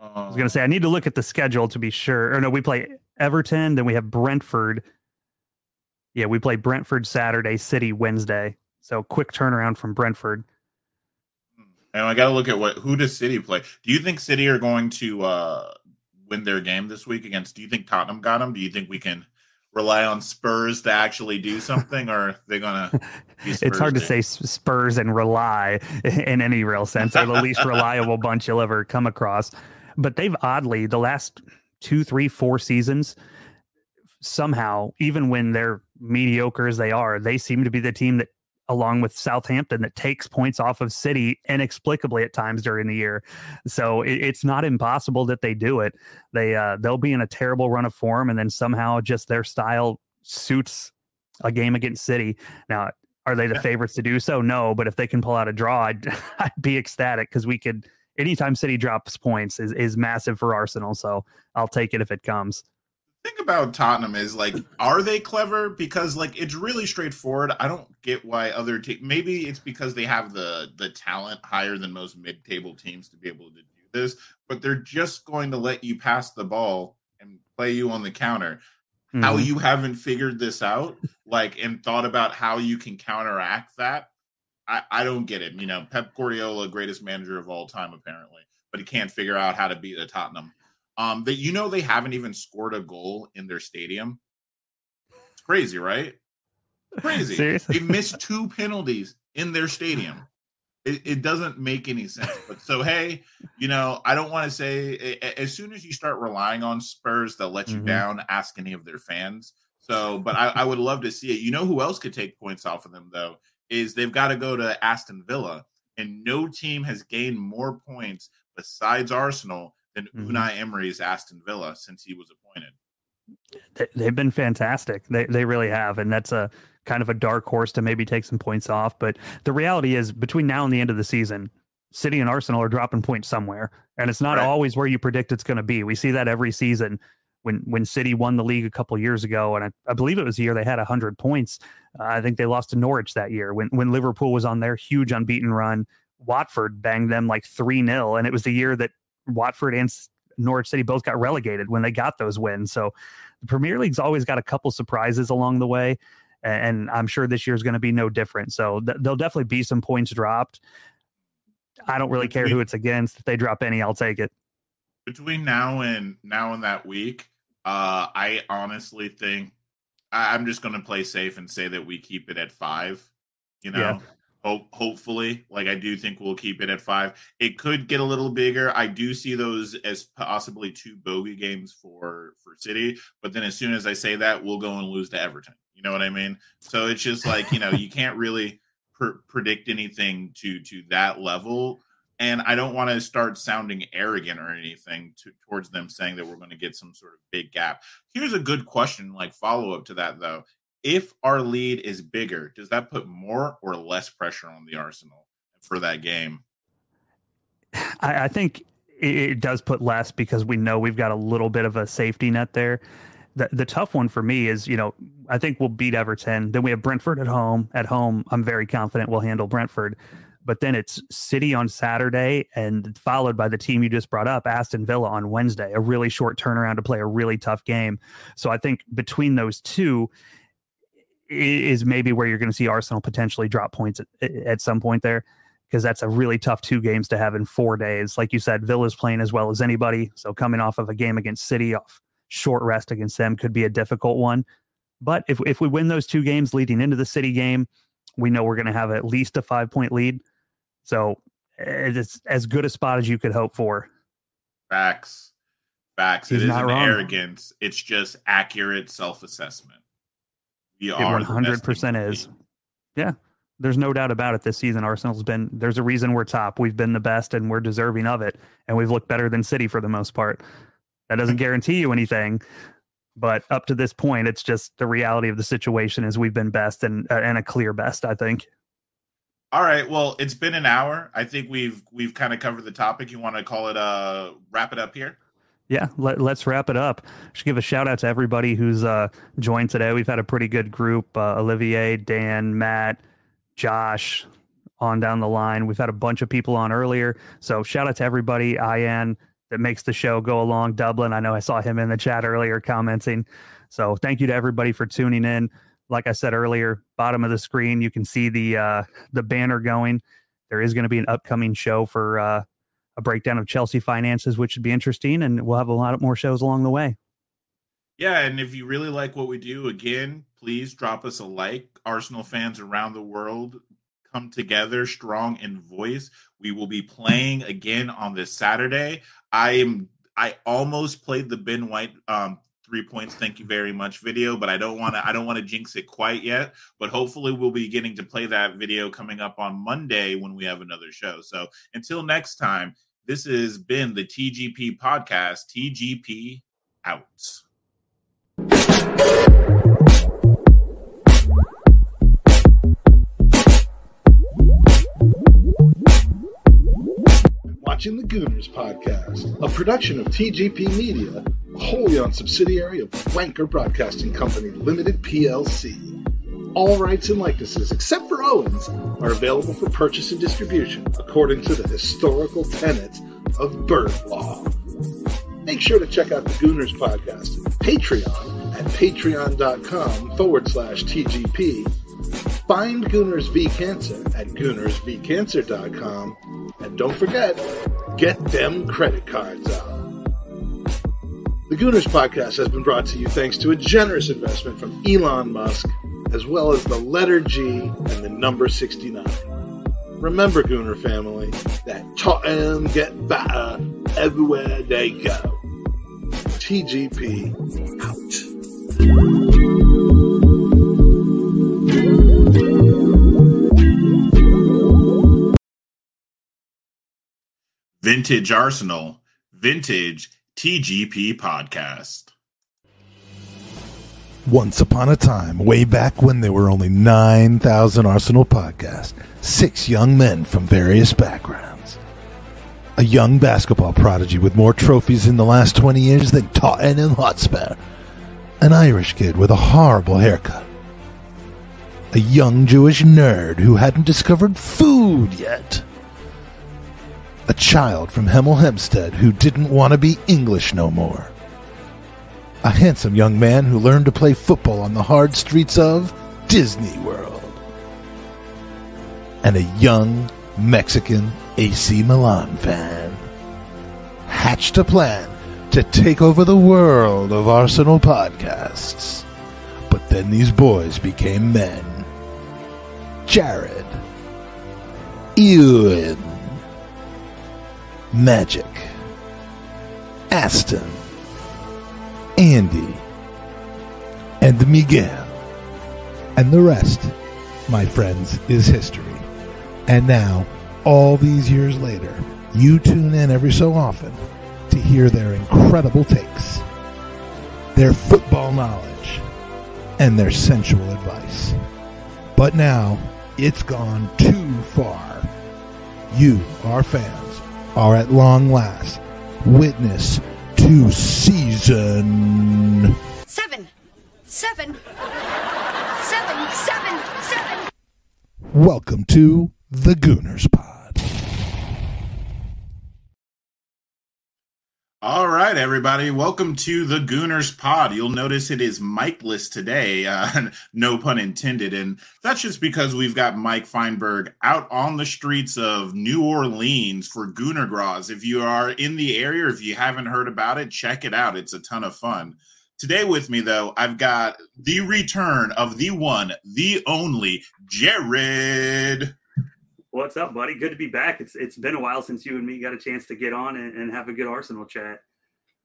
[SPEAKER 4] I was gonna say I need to look at the schedule to be sure. Or no, we play Everton, then we have Brentford. Yeah, we play Brentford Saturday, City Wednesday. So quick turnaround from Brentford.
[SPEAKER 3] And I got to look at what who does City play. Do you think City are going to uh, win their game this week against? Do you think Tottenham got them? Do you think we can rely on Spurs to actually do something, or are they gonna? <laughs> be
[SPEAKER 4] It's hard to say Spurs and rely in any real sense. They're the least <laughs> reliable bunch you'll ever come across. But they've oddly the last two, three, four seasons somehow, even when they're mediocre as they are, they seem to be the team that, along with Southampton, that takes points off of City inexplicably at times during the year. So it, it's not impossible that they do it. They uh, they'll be in a terrible run of form, and then somehow just their style suits a game against City. Now, are they the
[SPEAKER 3] Yeah.
[SPEAKER 4] favorites to do so? No, but if they can pull out a draw, I'd, <laughs> I'd be ecstatic because we could. Anytime City drops points is is massive for Arsenal, so I'll take it if it comes.
[SPEAKER 3] Thing about Tottenham is like, are they clever? Because like it's really straightforward. I don't get why other teams. Maybe it's because they have the the talent higher than most mid table teams to be able to do this, but they're just going to let you pass the ball and play you on the counter. How
[SPEAKER 4] Mhm.
[SPEAKER 3] you haven't figured this out, like, and thought about how you can counteract that. I, I don't get it. You know, Pep Guardiola, greatest manager of all time, apparently, but he can't figure out how to beat a Tottenham. Um, that you know they haven't even scored a goal in their stadium. It's crazy, right? Crazy.
[SPEAKER 4] Seriously?
[SPEAKER 3] They missed two penalties in their stadium. It, it doesn't make any sense. But so hey, you know, I don't want to say as soon as you start relying on Spurs, they'll let you
[SPEAKER 4] Mhm.
[SPEAKER 3] down. Ask any of their fans. So, but I, I would love to see it. You know who else could take points off of them though? Is they've got to go to Aston Villa, and no team has gained more points besides Arsenal than
[SPEAKER 4] Mhm.
[SPEAKER 3] Unai Emery's Aston Villa since he was appointed.
[SPEAKER 4] They- They've been fantastic. They they really have, and that's a kind of a dark horse to maybe take some points off. But the reality is, between now and the end of the season, City and Arsenal are dropping points somewhere, and it's not
[SPEAKER 3] Right.
[SPEAKER 4] always where you predict it's going to be. We see that every season. When when City won the league a couple years ago, and I, I believe it was the year they had hundred points. Uh, I think they lost to Norwich that year. When when Liverpool was on their huge unbeaten run, Watford banged them like three 0 and it was the year that Watford and Norwich City both got relegated when they got those wins. So the Premier League's always got a couple surprises along the way, and I'm sure this year's going to be no different. So th- there'll definitely be some points dropped. I don't really care who it's against. If they drop any, I'll take it.
[SPEAKER 3] between now and now and that week, uh, I honestly think I, I'm just going to play safe and say that we keep it at five. You know,
[SPEAKER 4] Yeah.
[SPEAKER 3] Hope hopefully, like I do think we'll keep it at five. It could get a little bigger. I do see those as possibly two bogey games for for City, but then as soon as I say that, we'll go and lose to Everton. You know what I mean? So it's just like you know you <laughs> can't really pr- predict anything to to that level. And I don't want to start sounding arrogant or anything to, towards them saying that we're going to get some sort of big gap. Here's a good question, like follow up to that though. If our lead is bigger, does that put more or less pressure on the Arsenal for that game? <sighs>
[SPEAKER 4] I, I think it, does put less because we know we've got a little bit of a safety net there. The the tough one for me is, you know, I think we'll beat Everton. Then we have Brentford at home. At home, I'm very confident we'll handle Brentford. But then it's City on Saturday and followed by the team you just brought up, Aston Villa on Wednesday, a really short turnaround to play a really tough game. So I think between those two is maybe where you're going to see Arsenal potentially drop points at, at some point there because that's a really tough two games to have in four days. Like you said, Villa's playing as well as anybody. So coming off of a game against City off short rest against them could be a difficult one. But if if we win those two games leading into the City game, we know we're going to have at least a five point lead. So it's as good a spot as you could hope for.
[SPEAKER 3] Facts. Facts.
[SPEAKER 4] He's
[SPEAKER 3] it isn't
[SPEAKER 4] wrong.
[SPEAKER 3] arrogance. It's just accurate self assessment. We
[SPEAKER 4] It
[SPEAKER 3] are
[SPEAKER 4] 100%
[SPEAKER 3] team in the
[SPEAKER 4] is. Yeah. There's no doubt about it this season. Arsenal's been, there's a reason we're top. We've been the best and we're deserving of it. And we've looked better than City for the most part. That doesn't <laughs> guarantee you anything. But up to this point, it's just the reality of the situation is we've been best and, uh, and a clear best, I think.
[SPEAKER 3] All right. Well, it's been an hour. I think we've we've kind of covered the topic. You want to call it uh wrap it up here?
[SPEAKER 4] Yeah, let, let's wrap it up. Should give a shout out to everybody who's uh, joined today. We've had a pretty good group: uh, Olivier, Dan, Matt, Josh, on down the line. We've had a bunch of people on earlier, so shout out to everybody. Ian that makes the show go along. Dublin, I know I saw him in the chat earlier commenting. So thank you to everybody for tuning in. Like I said earlier, bottom of the screen you can see the uh, the banner going. There is going to be an upcoming show for uh, a breakdown of Chelsea finances, which should be interesting, and we'll have a lot more shows along the way.
[SPEAKER 3] Yeah, and if you really like what we do, again, please drop us a like. Arsenal fans around the world come together strong in voice. We will be playing again on this Saturday. I am I almost played the Ben White um three points thank you very much video but i don't want to i don't want to jinx it quite yet but hopefully we'll be getting to play that video coming up on monday when we have another show. So until next time this has been the tgp podcast tgp out.
[SPEAKER 1] Watching the Gooners podcast, a production of TGP Media, wholly owned subsidiary of Wanker Broadcasting Company Limited PLC. All rights and likenesses, except for Owens, are available for purchase and distribution according to the historical tenets of bird law. Make sure to check out the Gooners podcast Patreon at patreon.com forward slash TGP. Find Gooners v Cancer at goonersvcancer.com. And don't forget, get them credit cards out. The Gooners podcast has been brought to you thanks to a generous investment from Elon Musk, as well as the letter G and the number 69. Remember, Gooner family, that Tottenham get better everywhere they go. TGP out.
[SPEAKER 3] Vintage Arsenal, Vintage TGP Podcast.
[SPEAKER 1] Once upon a time, way back when there were only 9,000 Arsenal podcasts, six young men from various backgrounds. A young basketball prodigy with more trophies in the last 20 years than Tottenham Hotspur. An Irish kid with a horrible haircut. A young Jewish nerd who hadn't discovered food yet. A child from Hemel Hempstead who didn't want to be English no more a handsome young man who learned to play football on the hard streets of Disney World, and a young Mexican AC Milan fan. Hatched a plan to take over the world of Arsenal podcasts. But then these boys became men. Jared, Ewan, Magic, Aston, Andy, and Miguel. And the rest, my friends, is history. And now, all these years later, you tune in every so often to hear their incredible takes, their football knowledge, and their sensual advice. But now, it's gone too far. You, our fans, are at long last witness to season.
[SPEAKER 2] Seven. Seven. Seven, seven, seven.
[SPEAKER 1] Welcome to the Gooners Pod.
[SPEAKER 3] All right, everybody. Welcome to the Gooners Pod. You'll notice it is Mikeless today, uh, <laughs> no pun intended. And that's just because we've got Mike Feinberg out on the streets of New Orleans for Gooner Gras. If you are in the area, if you haven't heard about it, check it out. It's a ton of fun. Today with me, though, I've got the return of the one, the only Jared.
[SPEAKER 4] What's up, buddy? Good to be back. It's it's been a while since you and me got a chance to get on and, and have a good Arsenal chat.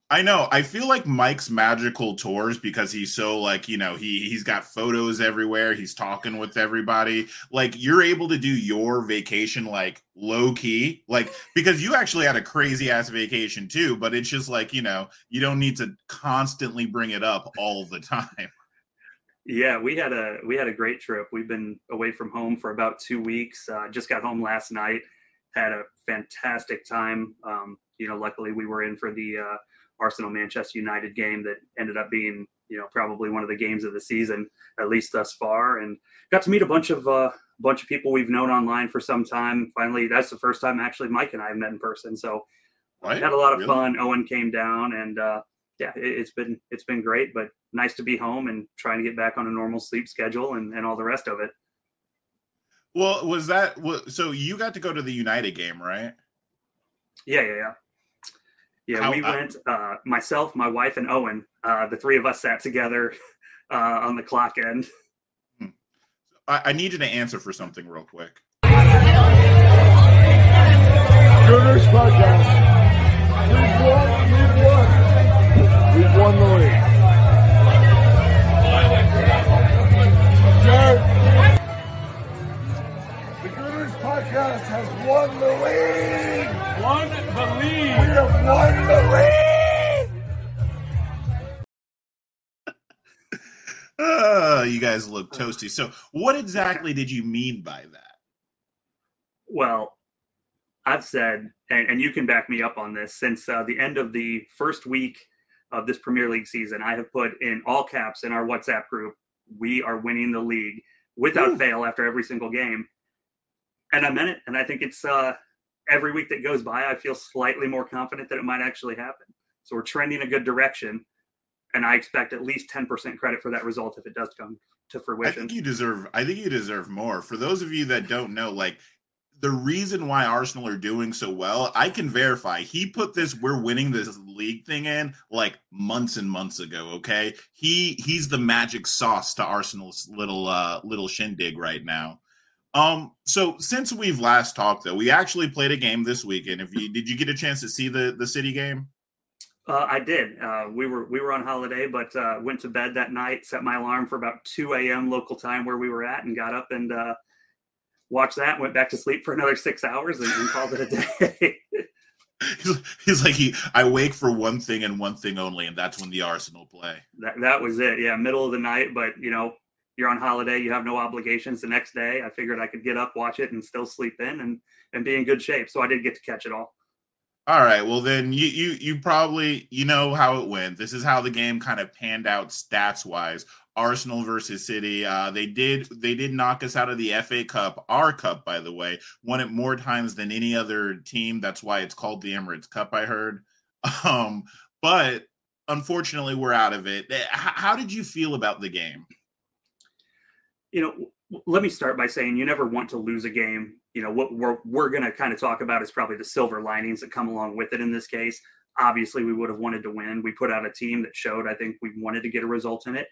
[SPEAKER 3] I know. I feel like Mike's magical tours because he's so like, you know, he he's got photos everywhere, he's talking with everybody. Like you're able to do your vacation like low key, like because you actually had a crazy ass vacation too, but it's just like, you know, you don't need to constantly bring it up all the <laughs> time.
[SPEAKER 4] Yeah, we had a we had a great trip. We've been away from home for about two weeks. Uh, just got home last night. Had a fantastic time. Um, you know, luckily we were in for the uh, Arsenal Manchester United game that ended up being you know probably one of the games of the season at least thus far, and got to meet a bunch of uh, bunch of people we've known online for some time. Finally, that's the first time actually Mike and I have met in person. So
[SPEAKER 3] Right?
[SPEAKER 4] had a lot of
[SPEAKER 3] Really?
[SPEAKER 4] fun. Owen came down and uh, yeah, it, it's been it's been great, but nice to be home and trying to get back on a normal sleep schedule and, and all the rest of it.
[SPEAKER 3] Well, was that wa- so you got to go to the United game, right?
[SPEAKER 4] Yeah, yeah, yeah. Yeah,
[SPEAKER 3] How-
[SPEAKER 4] we went. Uh, myself, my wife, and Owen. Uh, the three of us sat together <laughs> uh, on the clock end.
[SPEAKER 3] I, I need you to answer for something real quick.
[SPEAKER 5] Gooners Podcast. Podcast has won the league. Won the league. We have won the league.
[SPEAKER 3] Uh, you guys look toasty. So, what exactly did you mean by that?
[SPEAKER 4] Well, I've said, and, and you can back me up on this, since uh, the end of the first week of this Premier League season, I have put in all caps in our WhatsApp group, we are winning the league without
[SPEAKER 3] Ooh.
[SPEAKER 4] fail after every single game. And I meant it. And I think it's uh, every week that goes by, I feel slightly more confident that it might actually happen. So we're trending a good direction. And I expect at least 10% credit for that result if it does come to fruition.
[SPEAKER 3] I think you deserve. I think you deserve more. For those of you that don't know, like the reason why Arsenal are doing so well, I can verify. He put this "we're winning this league" thing in like months and months ago. Okay, he he's the magic sauce to Arsenal's little uh little shindig right now. Um, so since we've last talked, though, we actually played a game this weekend. If you did, you get a chance to see the the City game?
[SPEAKER 4] Uh, I did. Uh, we were we were on holiday, but uh, went to bed that night. Set my alarm for about two a.m. local time where we were at, and got up and uh, watched that. Went back to sleep for another six hours and, and called it a day. <laughs>
[SPEAKER 3] He's, he's like he. I wake for one thing and one thing only, and that's when the Arsenal play.
[SPEAKER 4] that that was it. Yeah, middle of the night, but you know you're on holiday, you have no obligations. The next day, I figured I could get up, watch it, and still sleep in and and be in good shape. So I did get to catch it all.
[SPEAKER 3] All right. Well, then you you you probably you know how it went. This is how the game kind of panned out stats wise. Arsenal versus City. Uh, they did they did knock us out of the FA Cup. Our cup, by the way, won it more times than any other team. That's why it's called the Emirates Cup. I heard. <laughs> Um, but unfortunately, we're out of it. Eh, how did you feel about the game?
[SPEAKER 4] You know, let me start by saying you never want to lose a game. You know, what we're we're going to kind of talk about is probably the silver linings that come along with it in this case. Obviously, we would have wanted to win. We put out a team that showed I think we wanted to get a result in it.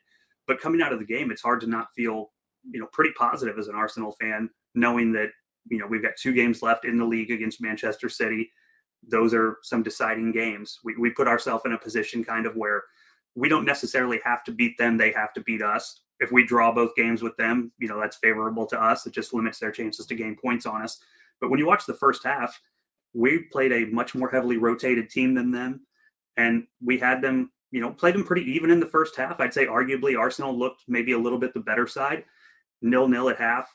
[SPEAKER 4] But coming out of the game, it's hard to not feel you know pretty positive as an Arsenal fan, knowing that you know we've got two games left in the league against Manchester City. Those are some deciding games. We we put ourselves in a position kind of where we don't necessarily have to beat them; they have to beat us. If we draw both games with them, you know that's favorable to us. It just limits their chances to gain points on us. But when you watch the first half, we played a much more heavily rotated team than them, and we had them you know, played them pretty even in the first half. I'd say arguably Arsenal looked maybe a little bit the better side. Nil nil at half.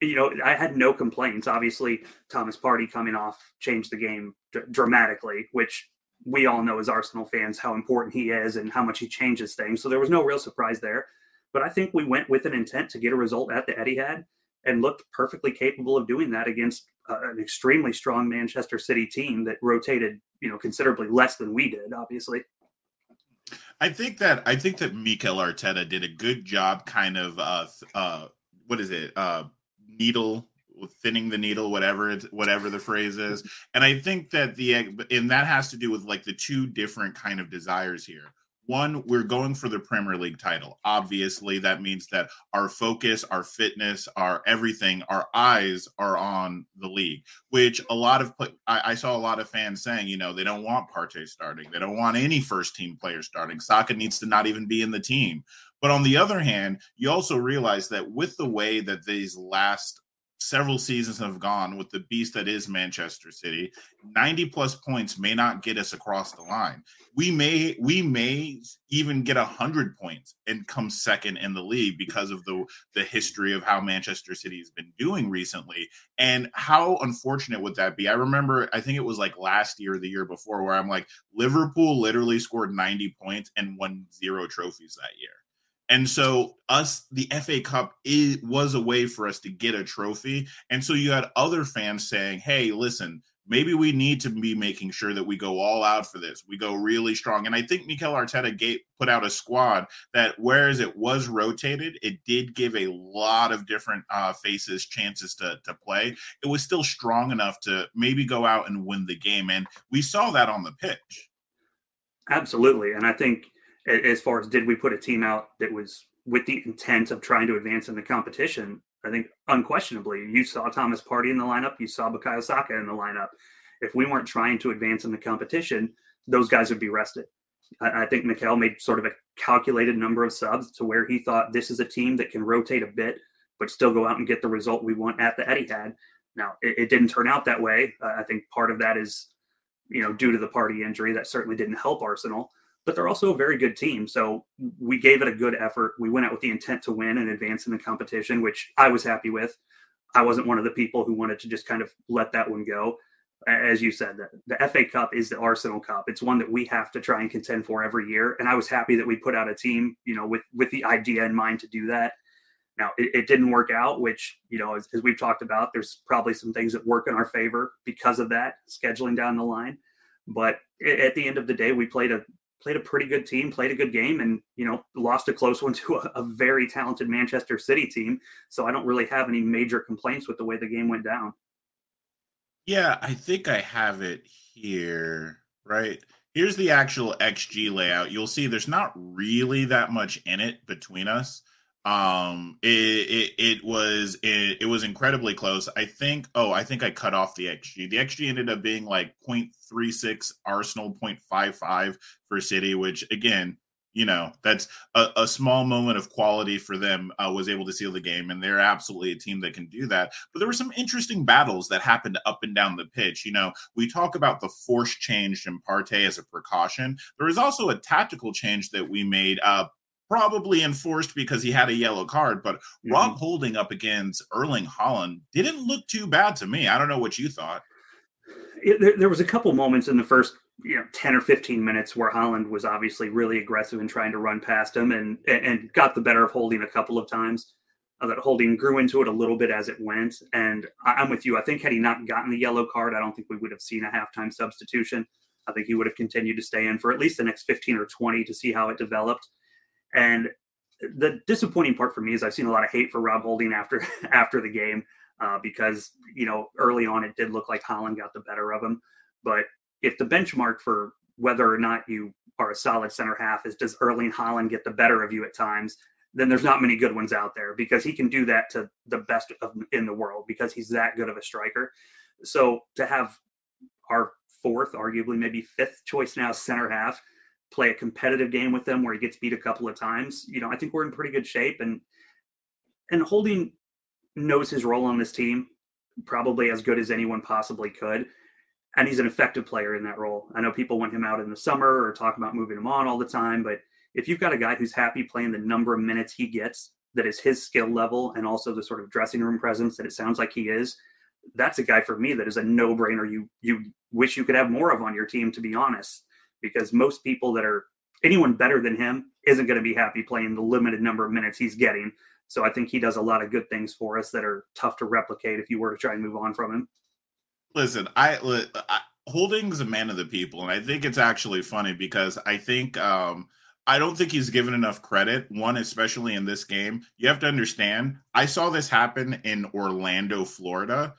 [SPEAKER 4] You know, I had no complaints. Obviously, Thomas Partey coming off changed the game d- dramatically, which we all know as Arsenal fans how important he is and how much he changes things. So there was no real surprise there. But I think we went with an intent to get a result at the Etihad and looked perfectly capable of doing that against uh, an extremely strong Manchester City team that rotated, you know, considerably less than we did, obviously.
[SPEAKER 3] I think that I think that Mikel Arteta did a good job, kind of uh, uh, what is it, uh, needle thinning the needle, whatever it's whatever the phrase is, and I think that the and that has to do with like the two different kind of desires here one, we're going for the Premier League title. Obviously, that means that our focus, our fitness, our everything, our eyes are on the league. Which a lot of I, I saw a lot of fans saying, you know, they don't want Partey starting, they don't want any first team player starting. Saka needs to not even be in the team. But on the other hand, you also realize that with the way that these last several seasons have gone with the beast that is Manchester City, 90 plus points may not get us across the line. We may we may even get 100 points and come second in the league because of the the history of how Manchester City has been doing recently and how unfortunate would that be? I remember I think it was like last year or the year before where I'm like Liverpool literally scored 90 points and won zero trophies that year. And so us the FA Cup it was a way for us to get a trophy. And so you had other fans saying, "Hey, listen, maybe we need to be making sure that we go all out for this. We go really strong." And I think Mikel Arteta put out a squad that whereas it was rotated, it did give a lot of different uh, faces chances to to play. It was still strong enough to maybe go out and win the game, and we saw that on the pitch.
[SPEAKER 4] Absolutely, and I think as far as did we put a team out that was with the intent of trying to advance in the competition, I think unquestionably you saw Thomas Partey in the lineup, you saw Bukayo Saka in the lineup. If we weren't trying to advance in the competition, those guys would be rested. I, I think Mikel made sort of a calculated number of subs to where he thought this is a team that can rotate a bit, but still go out and get the result we want at the Etihad. Now, it, it didn't turn out that way. Uh, I think part of that is, you know, due to the Partey injury. That certainly didn't help Arsenal but they're also a very good team. So we gave it a good effort. We went out with the intent to win and advance in the competition, which I was happy with. I wasn't one of the people who wanted to just kind of let that one go. As you said, the, the FA Cup is the Arsenal Cup. It's one that we have to try and contend for every year. And I was happy that we put out a team, you know, with with the idea in mind to do that. Now it, it didn't work out, which you know, as, as we've talked about, there's probably some things that work in our favor because of that scheduling down the line. But at the end of the day, we played a played a pretty good team, played a good game, and you know lost a close one <laughs> to a, a, very talented Manchester City team. So I don't really have any major complaints with the way the game went down.
[SPEAKER 3] Yeah, I think I have it here. Right here's the actual XG layout. You'll see there's not really that much in it between us um it it, it was it, it, was incredibly close. I think oh i think i cut off the xg the xg ended up being like 0.36 arsenal 0.55 for city which again you know that's a, a small moment of quality for them uh, was able to seal the game and they're absolutely a team that can do that. But there were some interesting battles that happened up and down the pitch. You know we talk about the force change in Partey as a precaution. There was also a tactical change that we made uh probably enforced because he had a yellow card. But mm-hmm. Rob Holding up against Erling Haaland didn't look too bad to me. I don't know what you thought.
[SPEAKER 4] It, there, there, was a couple moments in the first you know 10 or 15 minutes where Haaland was obviously really aggressive in trying to run past him and and got the better of Holding a couple of times. Uh, that Holding grew into it a little bit as it went. And I, I'm with you. I think had he not gotten the yellow card, I don't think we would have seen a halftime substitution. I think he would have continued to stay in for at least the next 15 or 20 to see how it developed. And the disappointing part for me is I've seen a lot of hate for Rob Holding after <laughs> after the game uh, because you know early on it did look like Haaland got the better of him. But if the benchmark for whether or not you are a solid center half is does Erling Haaland get the better of you at times, then there's not many good ones out there because he can do that to the best of, in the world because he's that good of a striker. So to have our fourth, arguably maybe fifth choice now center half play a competitive game with them where he gets beat a couple of times, you know, I think we're in pretty good shape and and Holding knows his role on this team probably as good as anyone possibly could. And he's an effective player in that role. I know people want him out in the summer or talk about moving him on all the time, but if you've got a guy who's happy playing the number of minutes he gets, that is his skill level and also the sort of dressing room presence that it sounds like he is, that's a guy for me that is a no-brainer. You you wish you could have more of on your team, to be honest, because most people that are anyone better than him isn't going to be happy playing the limited number of minutes he's getting. So I think he does a lot of good things for us that are tough to replicate if you were to try and move on from him.
[SPEAKER 3] Listen, I, I Holding's a man of the people, and I think it's actually funny because I think um, I don't think he's given enough credit. One, especially in this game, you have to understand. I saw this happen in Orlando, Florida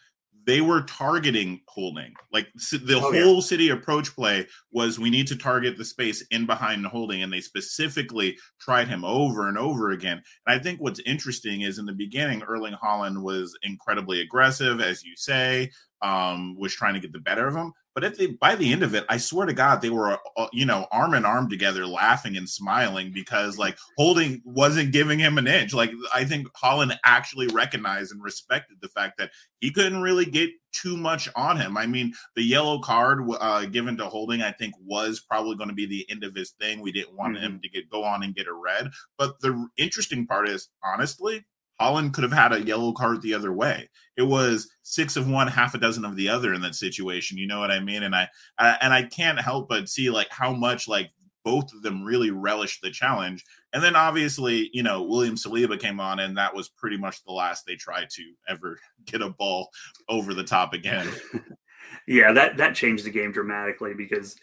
[SPEAKER 3] they were targeting holding. Like the oh, whole yeah. city approach play was we need to target the space in behind the holding, and they specifically tried him over and over again. And I think what's interesting is in the beginning, Erling Haaland was incredibly aggressive, as you say, um, was trying to get the better of him. But at the by the end of it, I swear to God, they were uh, you know arm in arm together, laughing and smiling because like Holding wasn't giving him an inch. Like I think Haaland actually recognized and respected the fact that he couldn't really get too much on him. I mean, the yellow card uh, given to Holding, I think, was probably going to be the end of his thing. We didn't want mm-hmm. him to get go on and get a red. But the interesting part is, honestly, Haaland could have had a yellow card the other way. It was six of one, half a dozen of the other in that situation. You know what I mean? And I, I and I can't help but see like how much like both of them really relished the challenge. And then obviously, you know, William Saliba came on, and that was pretty much the last they tried to ever <laughs> get a ball over the top again. <laughs>
[SPEAKER 4] yeah, that that changed the game dramatically because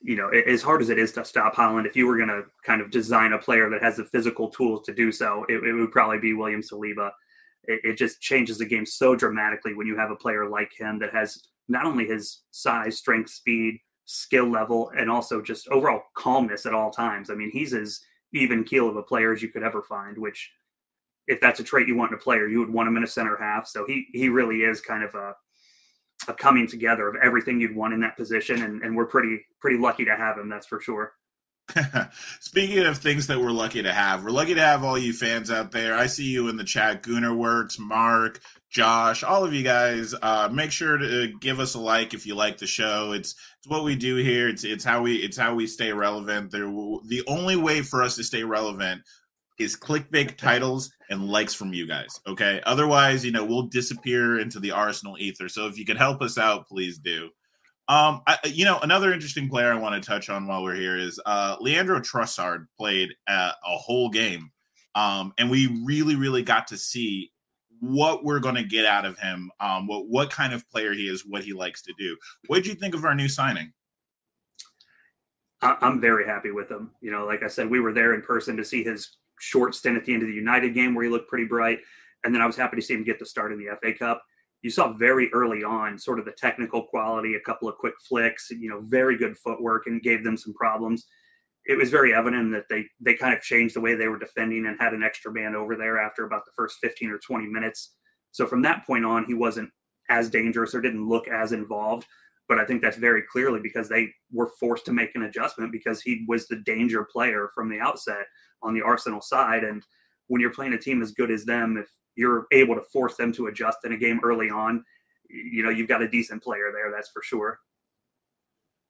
[SPEAKER 4] you know, as hard as it is to stop Haaland, if you were going to kind of design a player that has the physical tools to do so, it, it would probably be William Saliba. It, it, just changes the game so dramatically when you have a player like him that has not only his size, strength, speed, skill level, and also just overall calmness at all times. I mean, he's as even keel of a player as you could ever find, which if that's a trait you want in a player, you would want him in a center half. So he he really is kind of a a coming together of everything you'd want in that position, and, and we're pretty pretty lucky to have him. That's for sure. <laughs>
[SPEAKER 3] Speaking of things that we're lucky to have, we're lucky to have all you fans out there. I see you in the chat, Gooner Works, Mark, Josh, all of you guys. Uh, make sure to give us a like if you like the show. It's it's what we do here. It's it's how we it's how we stay relevant. There, the only way for us to stay relevant is clickbait titles and likes from you guys. Okay. Otherwise, you know, we'll disappear into the Arsenal ether. So if you can help us out, please do. Um, I, you know, another interesting player I want to touch on while we're here is uh, Leandro Trossard played a, a whole game, um, and we really, really got to see what we're going to get out of him, um, what what kind of player he is, what he likes to do. What did you think of our new signing?
[SPEAKER 4] I'm very happy with him. You know, like I said, we were there in person to see his short stint at the end of the United game where he looked pretty bright. And then I was happy to see him get the start in the FA Cup. You saw very early on sort of the technical quality, a couple of quick flicks, you know, very good footwork and gave them some problems. It was very evident that they they kind of changed the way they were defending and had an extra man over there after about the first 15 or 20 minutes. So from that point on, he wasn't as dangerous or didn't look as involved. But I think that's very clearly because they were forced to make an adjustment because he was the danger player from the outset on the Arsenal side. And when you're playing a team as good as them, if you're able to force them to adjust in a game early on, you know, you've got a decent player there, that's for sure.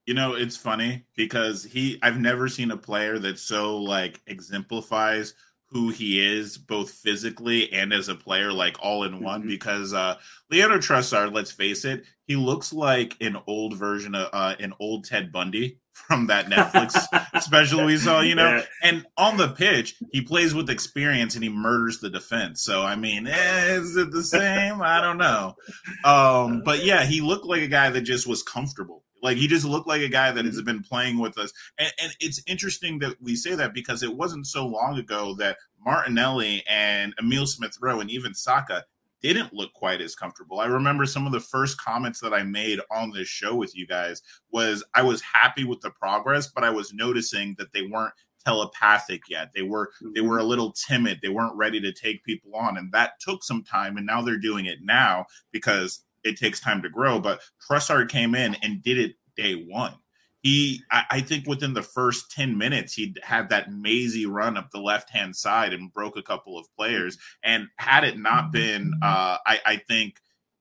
[SPEAKER 3] You know, it's funny because he I've never seen a player that so like exemplifies who he is both physically and as a player like all in one mm-hmm. because uh Leandro Trossard, let's face it, he looks like an old version of uh, an old Ted Bundy <laughs> from that Netflix <laughs> special we saw, you know. Yeah. And on the pitch, he plays with experience and he murders the defense. So I mean, eh, is it the same? I don't know. <laughs> Um, but yeah, he looked like a guy that just was comfortable. Like he just looked like a guy that has mm-hmm. been playing with us. And, and it's interesting that we say that because it wasn't so long ago that Martinelli and Emile Smith Rowe and even Saka didn't look quite as comfortable. I remember some of the first comments that I made on this show with you guys was I was happy with the progress, but I was noticing that they weren't telepathic yet. They were they were a little timid. They weren't ready to take people on, and that took some time. And now they're doing it now because it takes time to grow. But Trossard came in and did it day one. He, I, I think, within the first ten minutes, he had that mazy run up the left hand side and broke a couple of players. And had it not been, uh, I, I think.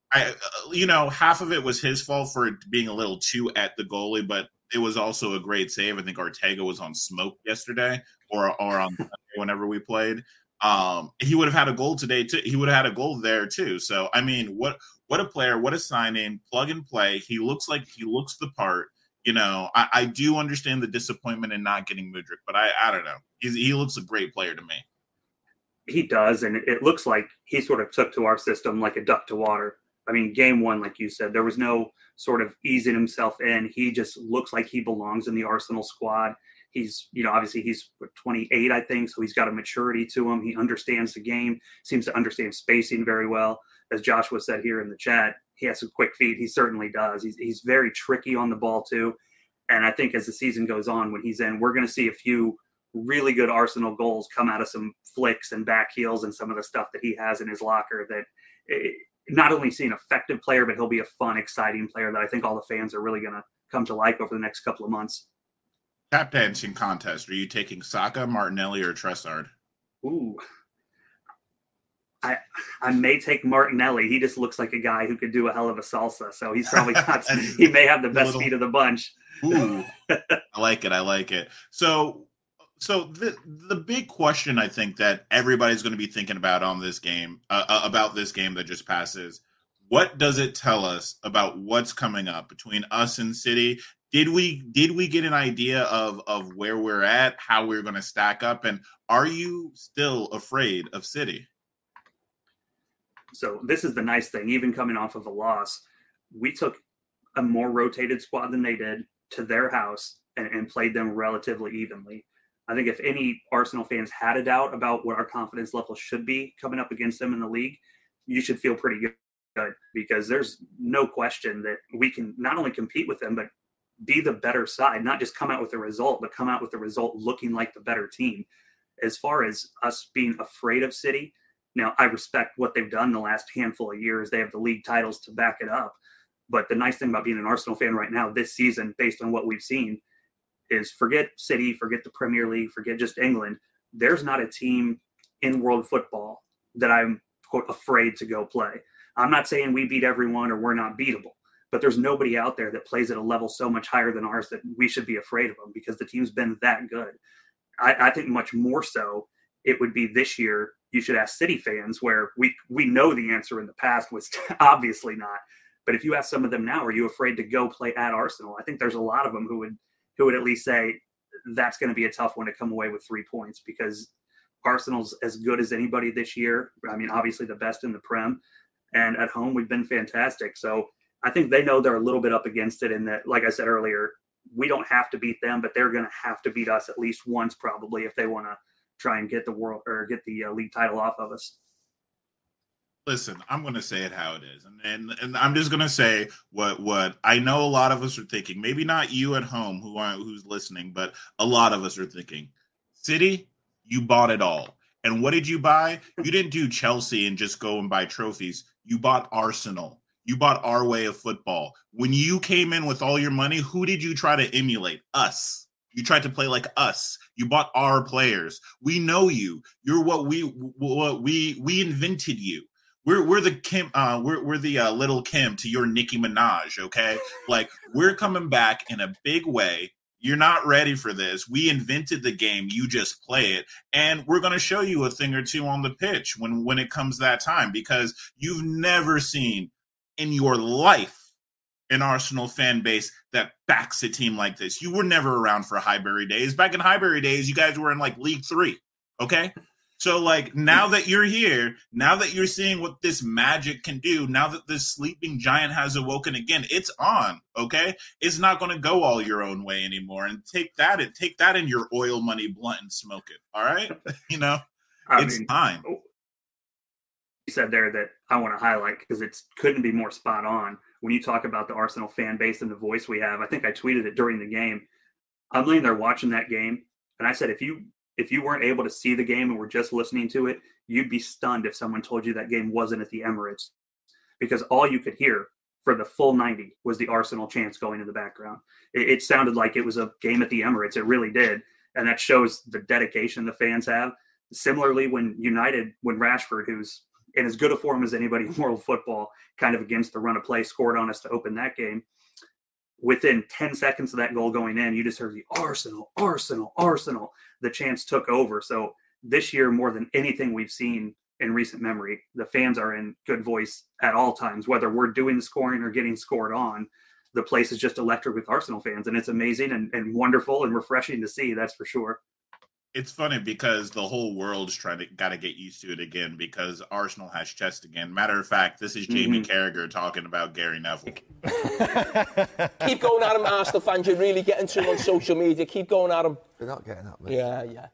[SPEAKER 3] I, uh, you know, half of it was his fault for it being a little too at the goalie, but it was also a great save. I think Ortega was on smoke yesterday or or on whenever we played. Um, he would have had a goal today too. He would have had a goal there too. So I mean, what what a player, what a signing, plug and play. He looks like he looks the part. You know, I, I do understand the disappointment in not getting Mudryk, but I I don't know. He's, he looks a great player to me.
[SPEAKER 4] He does, and it looks like he sort of took to our system like a duck to water. I mean, game one, like you said, there was no sort of easing himself in. He just looks like he belongs in the Arsenal squad. He's, you know, obviously he's 28, I think, so he's got a maturity to him. He understands the game, seems to understand spacing very well. As Joshua said here in the chat, he has some quick feet. He certainly does. He's, he's very tricky on the ball, too. And I think as the season goes on, when he's in, we're going to see a few really good Arsenal goals come out of some flicks and back heels and some of the stuff that he has in his locker that it, not only see an effective player, but he'll be a fun, exciting player that I think all the fans are really going to come to like over the next couple of months.
[SPEAKER 3] Tap dancing contest. Are you taking Saka, Martinelli, or Trossard?
[SPEAKER 4] Ooh. I I may take Martinelli. He just looks like a guy who could do a hell of a salsa. So he's probably <laughs> got he may have the best little, feet of the bunch.
[SPEAKER 3] Ooh. <laughs> I like it. I like it. So so the the big question I think that everybody's going to be thinking about on this game uh, uh, about this game that just passes. What does it tell us about what's coming up between us and City? Did we did we get an idea of of where we're at, how we're going to stack up, and are you still afraid of City?
[SPEAKER 4] So this is the nice thing. Even coming off of a loss, we took a more rotated squad than they did to their house and, and played them relatively evenly I think if any Arsenal fans had a doubt about what our confidence level should be coming up against them in the league, you should feel pretty good because there's no question that we can not only compete with them, but be the better side, not just come out with a result, but come out with a result looking like the better team. As far as us being afraid of City, now I respect what they've done the last handful of years. They have the league titles to back it up. But the nice thing about being an Arsenal fan right now, this season, based on what we've seen, is forget City, forget the Premier League, forget just England. There's not a team in world football that I'm quote afraid to go play. I'm not saying we beat everyone or we're not beatable, but there's nobody out there that plays at a level so much higher than ours that we should be afraid of them because the team's been that good. I, I think much more so it would be this year. You should ask City fans where we we know the answer in the past was <laughs> obviously not. But if you ask some of them now, are you afraid to go play at Arsenal? I think there's a lot of them who would who would at least say that's going to be a tough one to come away with three points because Arsenal's as good as anybody this year. I mean, obviously the best in the Prem, and at home we've been fantastic. So I think they know they're a little bit up against it, and that, like I said earlier, we don't have to beat them, but they're going to have to beat us at least once probably if they want to try and get the world or get the uh, league title off of us
[SPEAKER 3] listen, I'm going to say it how it is, and, and and I'm just going to say what what I know. A lot of us are thinking. Maybe not you at home who are, who's listening, but a lot of us are thinking. City, you bought it all, and what did you buy? <laughs> You didn't do Chelsea and just go and buy trophies. You bought Arsenal. You bought our way of football. When you came in with all your money, who did you try to emulate? Us. You tried to play like us. You bought our players. We know you. You're what we what we we invented you we're we're the Kim uh we're we're the uh, Lil' Kim to your Nicki Minaj, okay? like we're coming back in a big way. You're not ready for this. We invented the game. You just play it, and we're going to show you a thing or two on the pitch when when it comes that time because you've never seen in your life an Arsenal fan base that backs a team like this. You were never around for Highbury days. Back in Highbury days, you guys were in like League Three. Okay, so like now that you're here, now that you're seeing what this magic can do, now that this sleeping giant has awoken again, it's on. Okay, it's not going to go all your own way anymore. And take that and take that in your oil money blunt and smoke it. All right, you know, I it's mean, time.
[SPEAKER 4] Said there that I want to highlight because it couldn't be more spot on when you talk about the Arsenal fan base and the voice we have. I think I tweeted it during the game. I'm laying there watching that game And I said, if you if you weren't able to see the game and were just listening to it, you'd be stunned if someone told you that game wasn't at the Emirates, because all you could hear for the full 90 was the Arsenal chants going in the background. It, it sounded like it was a game at the Emirates. It really did, and that shows the dedication the fans have. Similarly, when United, when Rashford, who's in as good a form as anybody in <laughs> world football, kind of against the run of play, scored on us to open that game within 10 seconds of that goal going in, you just heard the Arsenal, Arsenal, Arsenal. The chance took over. So this year, more than anything we've seen in recent memory, the fans are in good voice at all times, whether we're doing the scoring or getting scored on. The place is just electric with Arsenal fans, and it's amazing and, and wonderful and refreshing to see. That's for sure
[SPEAKER 3] it's funny because the whole world's trying to got to get used to it again because Arsenal has chest again. Matter of fact, this is Jamie mm-hmm. Carragher talking about Gary Neville. <laughs>
[SPEAKER 6] Keep going at him, Arsenal fans. You're really getting to him on social media. Keep going at him.
[SPEAKER 7] They're not getting at me.
[SPEAKER 6] Yeah, yeah.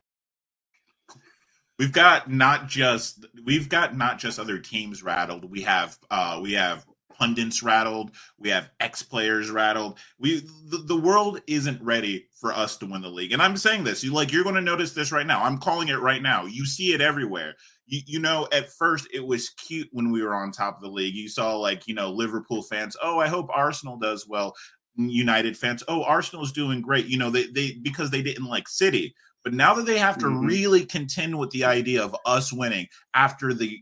[SPEAKER 3] We've got not just we've got not just other teams rattled. We have uh we have pundits rattled. We have ex players rattled. We the, the, world isn't ready for us to win the league. And I'm saying this, you like you're going to notice this right now. I'm calling it right now. You see it everywhere. You, you know, at first it was cute when we were on top of the league. You saw like you know Liverpool fans. Oh, I hope Arsenal does well. United fans. Oh, Arsenal's doing great. You know, they they because they didn't like City. But now that they have to mm-hmm. really contend with the idea of us winning after the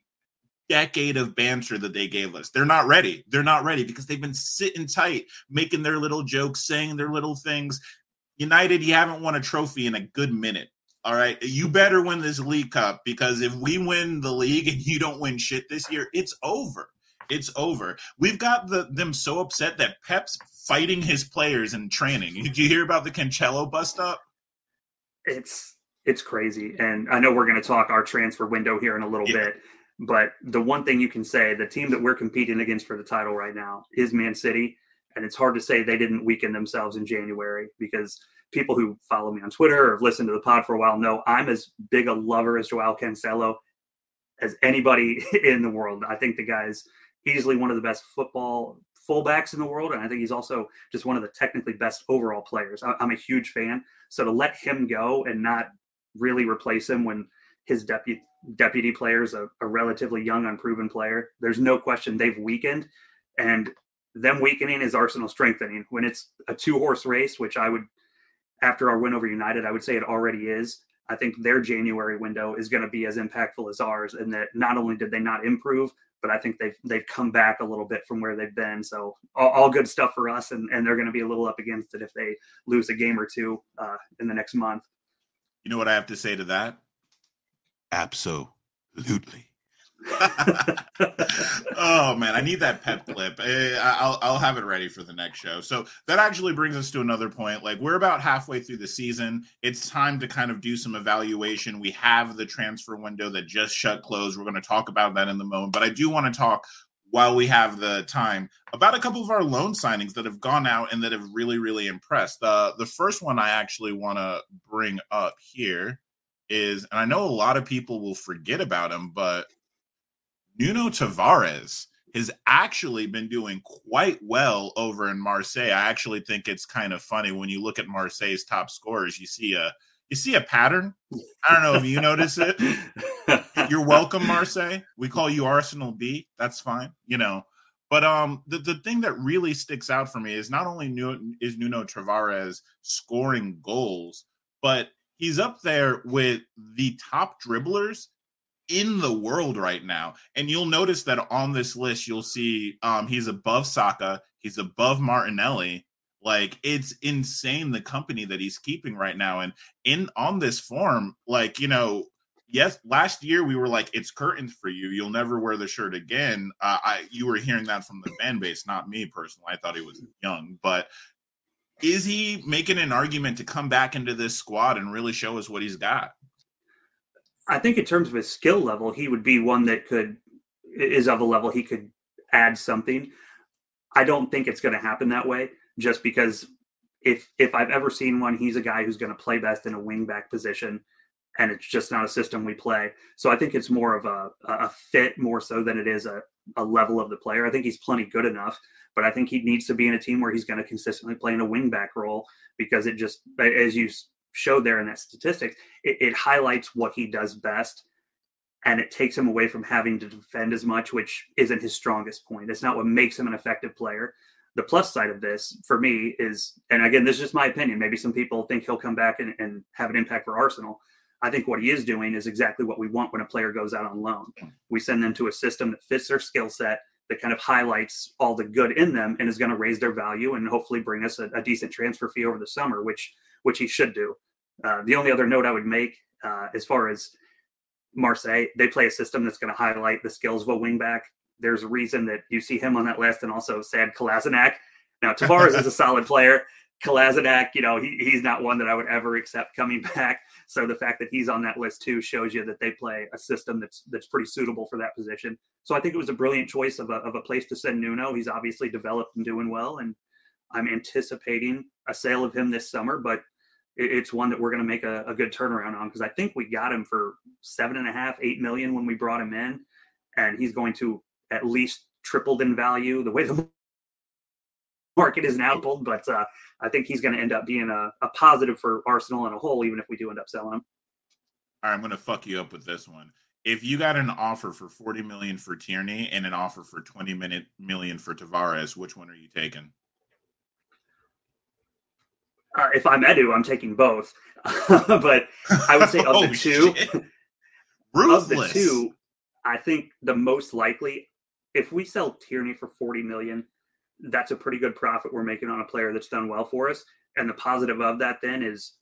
[SPEAKER 3] decade of banter that they gave us. They're not ready. They're not ready because they've been sitting tight, making their little jokes, saying their little things. United, you haven't won a trophy in a good minute. All right. You better win this League Cup because if we win the league and <laughs> you don't win shit this year, it's over. It's over. We've got the, them so upset that Pep's fighting his players in training. Did you hear about the Cancelo bust up?
[SPEAKER 4] It's it's crazy. And I know we're going to talk our transfer window here in a little yeah. bit. But the one thing you can say, the team that we're competing against for the title right now is Man City. And it's hard to say they didn't weaken themselves in January because people who follow me on Twitter or have listened to the pod for a while know I'm as big a lover as Joao Cancelo as anybody <laughs> in the world. I think the guy's easily one of the best football fullbacks in the world. And I think he's also just one of the technically best overall players. I'm a huge fan. So to let him go and not really replace him when his deputy deputy players, a, a relatively young, unproven player. There's no question they've weakened, and them weakening is Arsenal strengthening. When it's a two horse race, which I would, after our win over United, I would say it already is. I think their January window is going to be as impactful as ours, and that not only did they not improve, but I think they've they've come back a little bit from where they've been. So all, all good stuff for us, and, and they're going to be a little up against it if they lose a game or two uh, in the next month.
[SPEAKER 3] You know what I have to say to that? Absolutely. <laughs> oh man, I need that pep clip. Eh, I'll I'll have it ready for the next show. So that actually brings us to another point. Like we're about halfway through the season. It's time to kind of do some evaluation. We have the transfer window that just shut closed. We're going to talk about that in the moment, but I do want to talk while we have the time about a couple of our loan signings that have gone out and that have really really impressed. Uh, the first one I actually want to bring up here is, and I know a lot of people will forget about him, but Nuno Tavares has actually been doing quite well over in Marseille. I actually think it's kind of funny when you look at Marseille's top scorers, you see a you see a pattern. I don't know if you notice it. <laughs> You're welcome, Marseille. We call you Arsenal B. That's fine, you know. But um, the, the thing that really sticks out for me is not only Nuno, is Nuno Tavares scoring goals, but he's up there with the top dribblers in the world right now. And you'll notice that on this list, you'll see um, he's above Saka, he's above Martinelli. Like it's insane the company that he's keeping right now. And in on this form, like, you know, yes, last year we were like, it's curtains for you. You'll never wear the shirt again. Uh, I you were hearing that from the fan base, not me personally. I thought he was young, but is he making an argument to come back into this squad and really show us what he's got?
[SPEAKER 4] I think in terms of his skill level, he would be one that could is of a level he could add something. I don't think it's going to happen that way just because if if I've ever seen one, he's a guy who's going to play best in a wingback position and it's just not a system we play. So I think it's more of a a fit more so than it is a a level of the player. I think he's plenty good enough, but I think he needs to be in a team where he's going to consistently play in a wingback role because it just, as you showed there in that statistics, it, it highlights what he does best and it takes him away from having to defend as much, which isn't his strongest point. It's not what makes him an effective player. The plus side of this for me is, and again, this is just my opinion. Maybe some people think he'll come back and, and have an impact for Arsenal. I think what he is doing is exactly what we want when a player goes out on loan. We send them to a system that fits their skill set, that kind of highlights all the good in them, and is going to raise their value and hopefully bring us a, a decent transfer fee over the summer, which which he should do. Uh, the only other note I would make, uh, as far as Marseille, they play a system that's going to highlight the skills of a wingback. There's a reason that you see him on that list, and also Sead Kolasinac. Now Tavares is a <laughs> solid player. Kolasinac, you know, he, he's not one that I would ever accept coming <laughs> back. So the fact that he's on that list too shows you that they play a system that's that's pretty suitable for that position. So I think it was a brilliant choice of a, of a place to send Nuno. He's obviously developed and doing well, and I'm anticipating a sale of him this summer. But it's one that we're going to make a, a good turnaround on because I think we got him for seven and a half, eight million when we brought him in, and he's going to at least tripled in value the way the market isn't Pulled, but uh, I think he's going to end up being a, a positive for Arsenal in a whole, even if we do end up selling him.
[SPEAKER 3] All right, I'm going to fuck you up with this one. If you got an offer for 40 million for Tierney and an offer for 20 minute million for Tavares, which one are you taking?
[SPEAKER 4] Uh, if I'm Edu, I'm taking both. <laughs> but I would say of <laughs>
[SPEAKER 3] Oh,
[SPEAKER 4] the two, of the two, I think the most likely, if we sell Tierney for 40 million, that's a pretty good profit we're making on a player that's done well for us. And the positive of that then is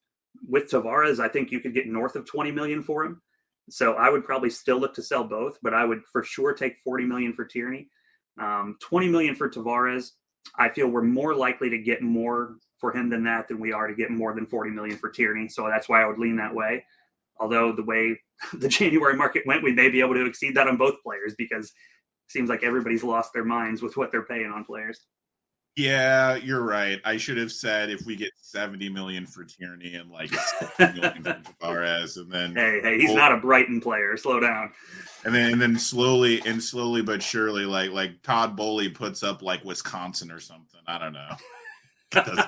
[SPEAKER 4] with Tavares, I think you could get north of 20 million for him. So I would probably still look to sell both, but I would for sure take 40 million for Tierney. Um, 20 million for Tavares. I feel we're more likely to get more for him than that than we are to get more than 40 million for Tierney. So that's why I would lean that way. Although the way <laughs> the January market went, we may be able to exceed that on both players because seems like everybody's lost their minds with what they're paying on players.
[SPEAKER 3] Yeah, you're right. I should have said if we get 70 million for Tierney and like 60 <laughs> million for Tavares, and then
[SPEAKER 4] Hey, hey, he's
[SPEAKER 3] Oh.
[SPEAKER 4] not a Brighton player. Slow down.
[SPEAKER 3] and then and then slowly and slowly but surely, like like Todd Boehly puts up like Wisconsin or something. I don't know. <laughs>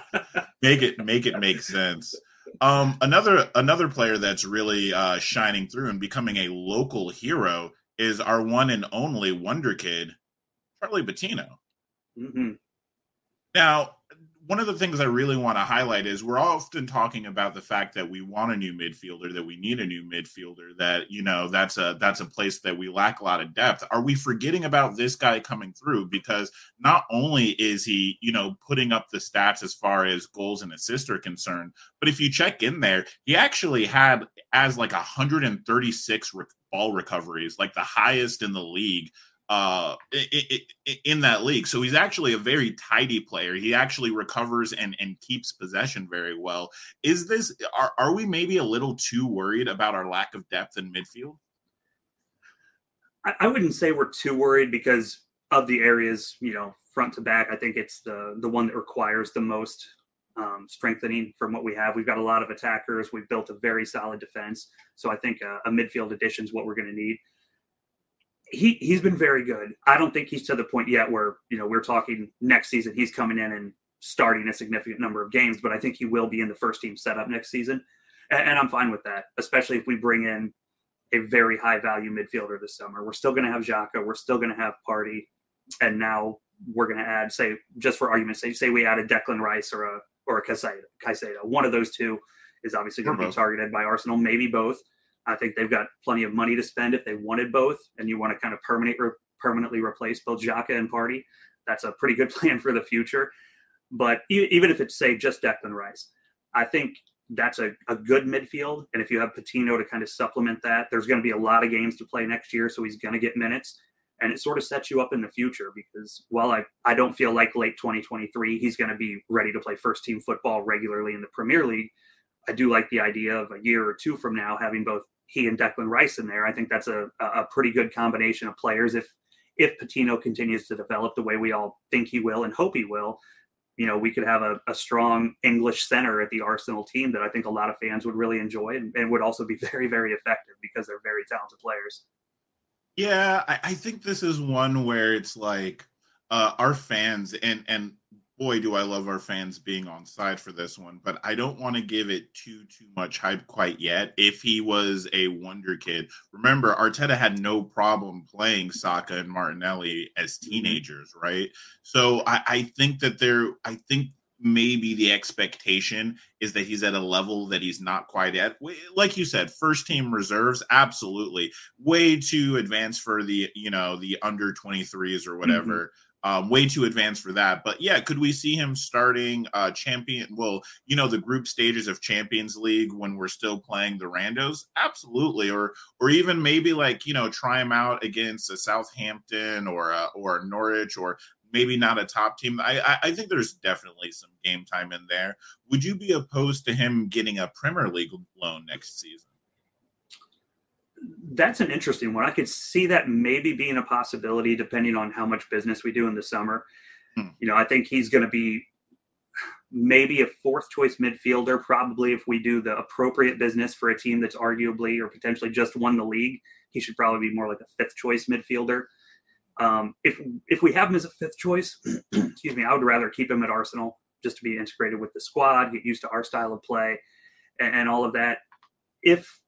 [SPEAKER 3] Make it make it make sense. Um, another another player that's really uh, shining through and becoming a local hero is our one and only wonder kid, Charlie Patino.
[SPEAKER 4] hmm
[SPEAKER 3] Now, one of the things I really want to highlight is we're often talking about the fact that we want a new midfielder, that we need a new midfielder, that you know that's a that's a place that we lack a lot of depth. Are we forgetting about this guy coming through? Because not only is he, you know, putting up the stats as far as goals and assists are concerned, but if you check in there, he actually had as like 136 re- ball recoveries, like the highest in the league uh i- i- i- in that league so he's actually a very tidy player he actually recovers and and keeps possession very well is this are, are we maybe a little too worried about our lack of depth in midfield
[SPEAKER 4] I, I wouldn't say we're too worried because of the areas, you know, front to back. I think it's the the one that requires the most um, strengthening from what we have. We've got a lot of attackers. We've built a very solid defense. So I think a, a midfield addition is what we're going to need. He he's been very good. I don't think he's to the point yet where you know we're talking next season. He's coming in and starting a significant number of games, but I think he will be in the first team setup next season, and, and I'm fine with that. Especially if we bring in a very high value midfielder this summer. We're still going to have Xhaka. We're still going to have Partey, and now we're going to add, say, just for argument's sake, say we added Declan Rice or a or a Caicedo. Caicedo. One of those two is obviously going to be targeted by Arsenal. Maybe both. I think they've got plenty of money to spend if they wanted both, and you want to kind of permanent re- permanently replace both Xhaka and Partey. That's a pretty good <laughs> plan for the future. But e- even if it's say just Declan Rice, I think that's a, a good midfield. And if you have Patino to kind of supplement that, there's going to be a lot of games to play next year. So he's going to get minutes. And it sort of sets you up in the future because while I, I don't feel like late 2023, he's going to be ready to play first team football regularly in the Premier League. I do like the idea of a year or two from now having both he and Declan Rice in there. I think that's a, a pretty good combination of players. If if Patino continues to develop the way we all think he will and hope he will, you know, we could have a, a strong English center at the Arsenal team that I think a lot of fans would really enjoy and, and would also be <laughs> very, very effective because they're very talented players.
[SPEAKER 3] Yeah, I, I think this is one where it's like uh, our fans and and boy, do I love our fans being on side for this one, but I don't want to give it too too much hype quite yet. If he was a wonder kid, remember Arteta had no problem playing Saka and Martinelli as
[SPEAKER 4] Mm-hmm.
[SPEAKER 3] teenagers, right? So I, I think that there, I think maybe the expectation is that he's at a level that he's not quite at. Like you said, first team reserves, absolutely, way too advanced for the you know the under twenty threes or whatever um, way too advanced for that. But yeah, could we see him starting uh, champion? Well, you know, the group stages of Champions League when we're still playing the randos, absolutely. Or or even maybe like you know try him out against a Southampton or a, or a Norwich or maybe not a top team. I, I I think there's definitely some game time in there. Would you be opposed to him getting a Premier League loan next season?
[SPEAKER 4] That's an interesting one. I could see that maybe being a possibility depending on how much business we do in the summer.
[SPEAKER 3] Hmm.
[SPEAKER 4] You know, I think he's going to be maybe a fourth choice midfielder, probably if we do the appropriate business for a team that's arguably or potentially just won the league. He should probably be more like a fifth choice midfielder. Um, if if we have him as a fifth choice, <clears throat> excuse me, I would rather keep him at Arsenal just to be integrated with the squad, get used to our style of play, and, and all of that. If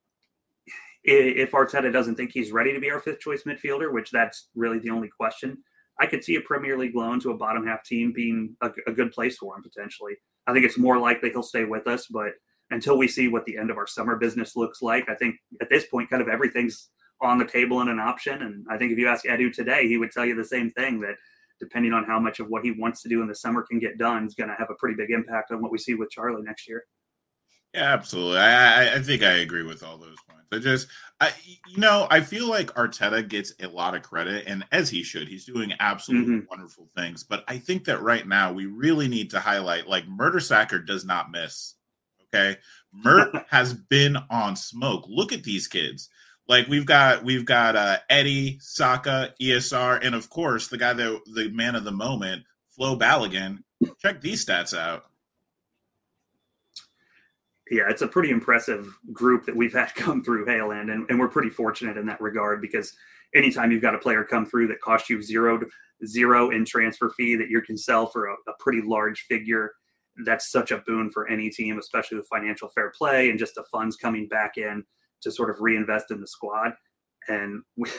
[SPEAKER 4] if Arteta doesn't think he's ready to be our fifth choice midfielder, which that's really the only question, I could see a Premier League loan to a bottom half team being a, a good place for him potentially. I think it's more likely he'll stay with us, but until we see what the end of our summer business looks like, I think at this point, kind of everything's on the table and an option. And I think if you ask Edu today, he would tell you the same thing that depending on how much of what he wants to do in the summer can get done is going to have a pretty big impact on what we see with Charlie next year.
[SPEAKER 3] Yeah, absolutely. I, I- I think I agree with all those points. I just, I, you know, I feel like Arteta gets a lot of credit, and as he should, he's doing absolutely
[SPEAKER 4] Mhm.
[SPEAKER 3] wonderful things. But I think that right now we really need to highlight, like, Mertesacker does not miss. Okay, Mert <laughs> has been on smoke. Look at these kids. Like we've got we've got uh, Eddie Saka, ESR, and of course the guy that the man of the moment, Flo Balogun. Check these stats out.
[SPEAKER 4] Yeah, it's a pretty impressive group that we've had <laughs> come through Hale End, and, and we're pretty fortunate in that regard because anytime you've got a player come through that costs you zero zero in transfer fee that you can sell for a, a pretty large figure, that's such a boon for any team, especially with financial fair play and just the funds coming back in to sort of reinvest in the squad. And <laughs> we,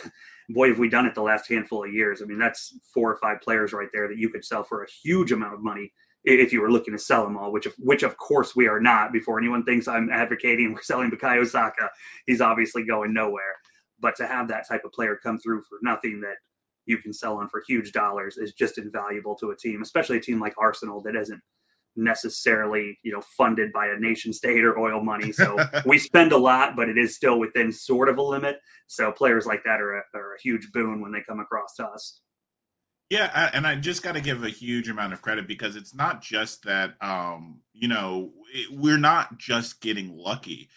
[SPEAKER 4] boy, have we done it the last handful of years. I mean, that's four or five players right there that you could sell for a huge amount of money if you were looking to sell them all, which of which of course we are not. Before anyone thinks I'm advocating <laughs> we're selling Bukayo Saka, he's obviously going nowhere. But to have that type of player come through for nothing that you can sell on for huge dollars is just invaluable to a team, especially a team like Arsenal that isn't necessarily you know funded by a nation state or oil money. So <laughs> we spend a lot, but it is still within sort of a limit. So players like that are a, are a huge boon when they come across to us.
[SPEAKER 3] Yeah, I- and I just got to give a huge amount of credit because it's not just that, um, you know, it, we're not just getting lucky.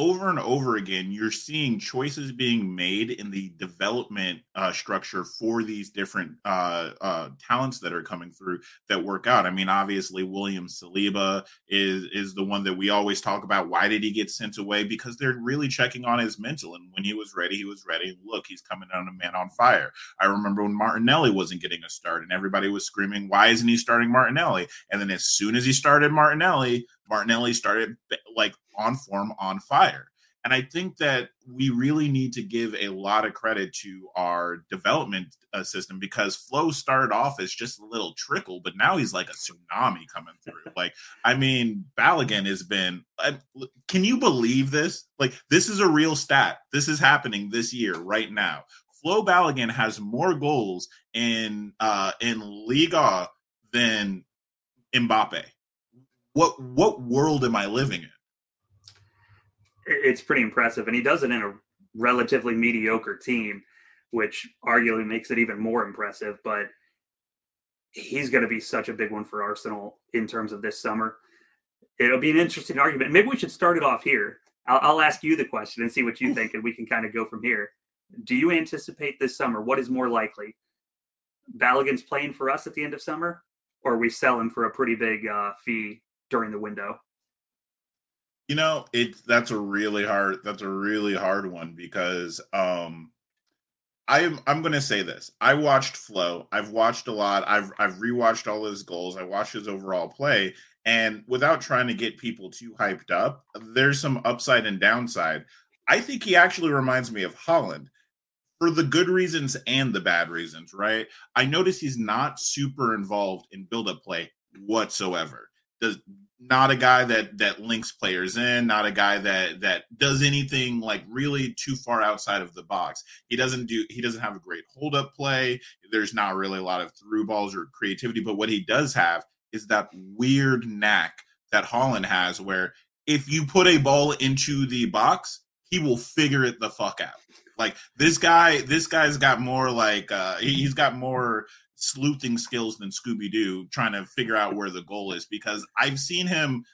[SPEAKER 3] Over and over again, you're seeing choices being made in the development uh, structure for these different uh, uh, talents that are coming through that work out. I mean, obviously, William Saliba is is the one that we always talk about. Why did he get sent away? Because they're really checking on his mental, and when he was ready, he was ready. Look, he's coming on a man on fire. I remember when Martinelli wasn't getting a start and everybody was screaming, why isn't he starting Martinelli? And then as soon as he started Martinelli, Martinelli started like on form, on fire. And I think that we really need to give a lot of credit to our development uh, system because Flo started off as just a little trickle, but now he's like a tsunami coming through. <laughs> like, I mean, Balogun has been. Uh, can you believe this? Like, this is a real stat. This is happening this year, right now. Flo Balogun has more goals in uh in Liga than Mbappe. What what world am I living in?
[SPEAKER 4] It- It's pretty impressive, and he does it in a relatively mediocre team, which arguably makes it even more impressive. But he's going to be such a big one for Arsenal in terms of this summer. It'll be an interesting argument. Maybe we should start it off here. I'll, I'll ask you the question and see what you think, and we can kind of go from here. Do you anticipate this summer? What is more likely? Balogun's playing for us at the end of summer, or we sell him for a pretty big uh, fee during the window?
[SPEAKER 3] You know, it that's a really hard that's a really hard one because um I'm I'm gonna say this. I watched Flo. I've watched a lot. I've I've rewatched all his goals. I watched his overall play, and without trying to get people too hyped up, there's some upside and downside. I think he actually reminds me of Haaland for the good reasons and the bad reasons, right? I notice he's not super involved in build-up play whatsoever. Does not a guy that that links players in, not a guy that that does anything like really too far outside of the box. He doesn't do he doesn't have a great hold up play. There's not really a lot of through balls or creativity, but what he does have is that weird knack that Haaland has where if you put a ball into the box, he will figure it the fuck out. Like this guy, this guy's got more like uh he's got more sleuthing skills than Scooby Doo trying to figure out where the goal is because I've seen him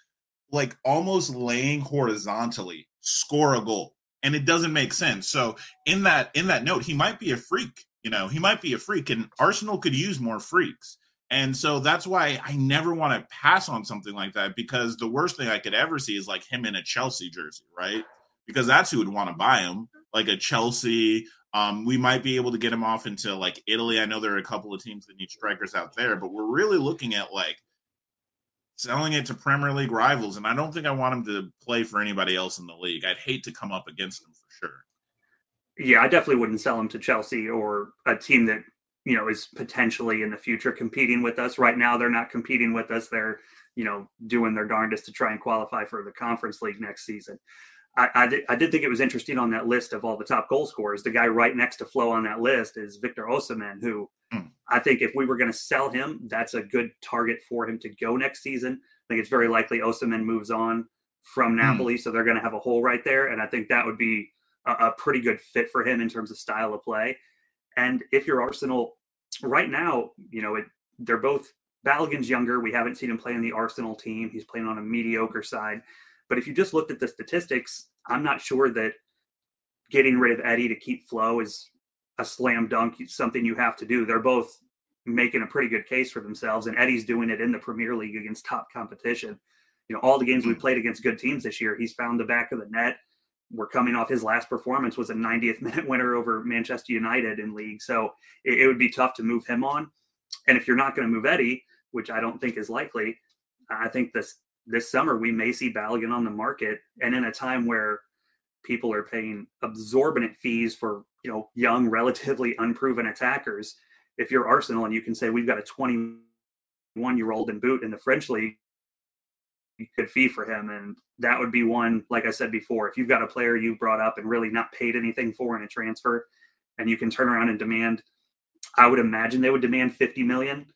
[SPEAKER 3] like almost laying horizontally score a goal and it doesn't make sense. So in that in that note, he might be a freak. You know, he might be a freak, and Arsenal could use more freaks. And so that's why I never want to pass on something like that because the worst thing I could ever see is like him in a Chelsea jersey, right? Because that's who would want to buy him, like a Chelsea, um, we might be able to get him off into like Italy. I know there are a couple of teams that need strikers out there, but we're really looking at like selling it to Premier League rivals. And I don't think I want him to play for anybody else in the league. I'd hate to come up against him for sure.
[SPEAKER 4] Yeah, I definitely wouldn't sell him to Chelsea or a team that you know is potentially in the future competing with us. Right now, they're not competing with us. They're you know doing their darndest to try and qualify for the Conference League next season. I, I, did, I did think it was interesting on that list of all the top goal scorers. The guy right next to Flo on that list is Victor Osimhen, who mm. I think if we were going to sell him, that's a good target for him to go next season. I think it's very likely Osimhen moves on from hmm. Napoli, mm. so they're going to have a hole right there, and I think that would be a, a pretty good fit for him in terms of style of play. And if you're Arsenal right now, you know it, they're both Balogun's younger. We haven't seen him play in the Arsenal team. He's playing on a mediocre side. But if you just looked at the statistics, I'm not sure that getting rid of Eddie to keep Flo is a slam dunk, something you have to do. They're both making a pretty good case for themselves, and Eddie's doing it in the Premier League against top competition. You know, all the games we hmm. played against good teams this year, he's found the back of the net. We're coming off his last performance was a 90th <laughs> minute winner over Manchester United in league, so it, it would be tough to move him on. And if you're not going to move Eddie, which I don't think is likely, I think this this summer we may see Balogun on the market, and in a time where people are paying absorbent fees for you know young, relatively unproven attackers. If you're Arsenal and you can say we've got a 21 year old in boot in the French league, good fee for him, and that would be one. Like I said before, if you've got a player you brought up and really not paid anything for in a transfer, and you can turn around and demand, I would imagine they would demand 50 million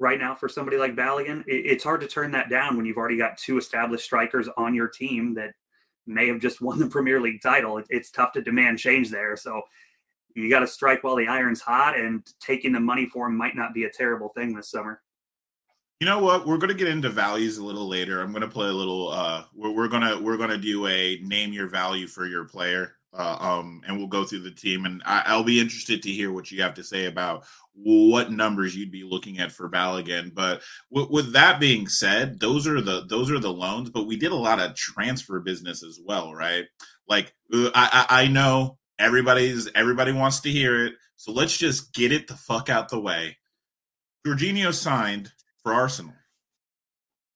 [SPEAKER 4] right now for somebody like Balogun. it's hard to turn that down when you've already got two established strikers on your team that may have just won the Premier League title. it's tough to demand change there. So you got to strike while the iron's hot, and taking the money for him might not be a terrible thing this summer.
[SPEAKER 3] You know what? We're going to get into values a little later. I'm going to play a little. Uh, we're, we're gonna we're gonna do a name your value for your player uh, um, and we'll go through the team. And I, will be interested to hear what you have to say about what numbers you'd be looking at for Balogun. But w- with that being said, those are the those are the loans. But we did a lot of transfer business as well, right? Like uh, I, I, I know everybody's everybody wants to hear it, so let's just get it the fuck out the way. Jorginho signed for Arsenal.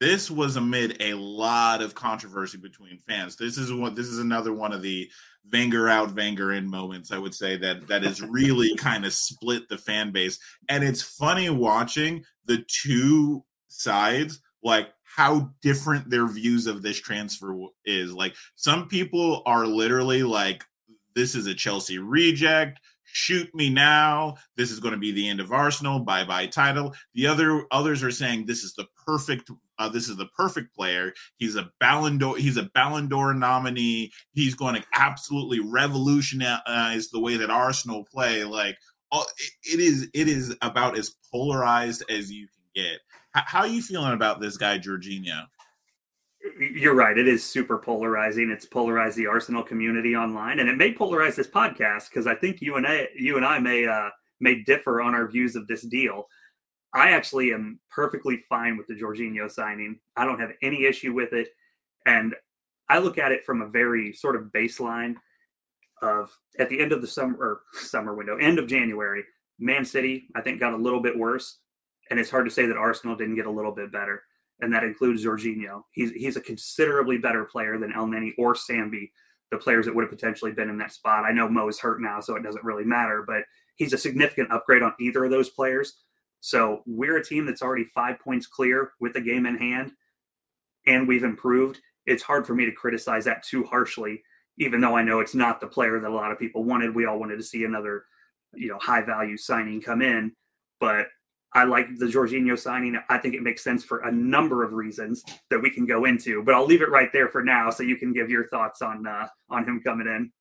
[SPEAKER 3] This was amid a lot of controversy between fans. This is what this is another one of the Wenger out, Wenger in moments. I would say that that is <laughs> really kind of split the fan base, and it's funny watching the two sides like how different their views of this transfer is. Like some people are literally like, "This is a Chelsea reject." Shoot me now this is going to be the end of arsenal bye bye title the other others are saying this is the perfect uh, this is the perfect player. He's a Ballon d'Or. He's a Ballon d'Or nominee. He's going to absolutely revolutionize the way that Arsenal play. Like it is, it is about as polarized as you can get. How are you feeling about this guy, Jorginho?
[SPEAKER 4] You're right. It is super polarizing. It's polarized the Arsenal community online, and it may polarize this podcast because I think you and I, you and I may uh, may differ on our views of this deal. I actually am perfectly fine with the Jorginho signing. I don't have any issue with it. And I look at it from a very sort of baseline. of at the end of the summer summer window, end of January, Man City, I think, got a little bit worse. And it's hard to say that Arsenal didn't get a little bit better. And that includes Jorginho. He's he's a considerably better player than Elneny or Sambi, the players that would have potentially been in that spot. I know Mo's hurt now, so it doesn't really matter, but he's a significant upgrade on either of those players. So we're a team that's already five points clear with the game in hand, and we've improved. It's hard for me to criticize that too harshly, even though I know it's not the player that a lot of people wanted. We all wanted to see another, you know, high value signing come in, but I like the Jorginho signing. I think it makes sense for a number of reasons that we can go into, but I'll leave it right there for now, so you can give your thoughts on uh, on him coming in.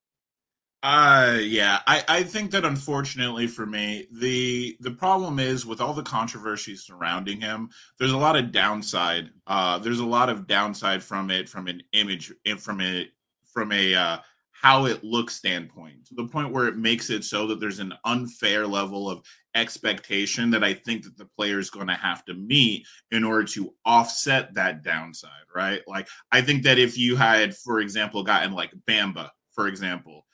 [SPEAKER 3] Uh yeah, I, I think that unfortunately for me, the the problem is with all the controversy surrounding him, there's a lot of downside. Uh there's a lot of downside from it from an image from a from a uh how it looks standpoint to the point where it makes it so that there's an unfair level of expectation that I think that the player is going to have to meet in order to offset that downside, right? Like I think that if you had, for example, gotten like Bamba, for example,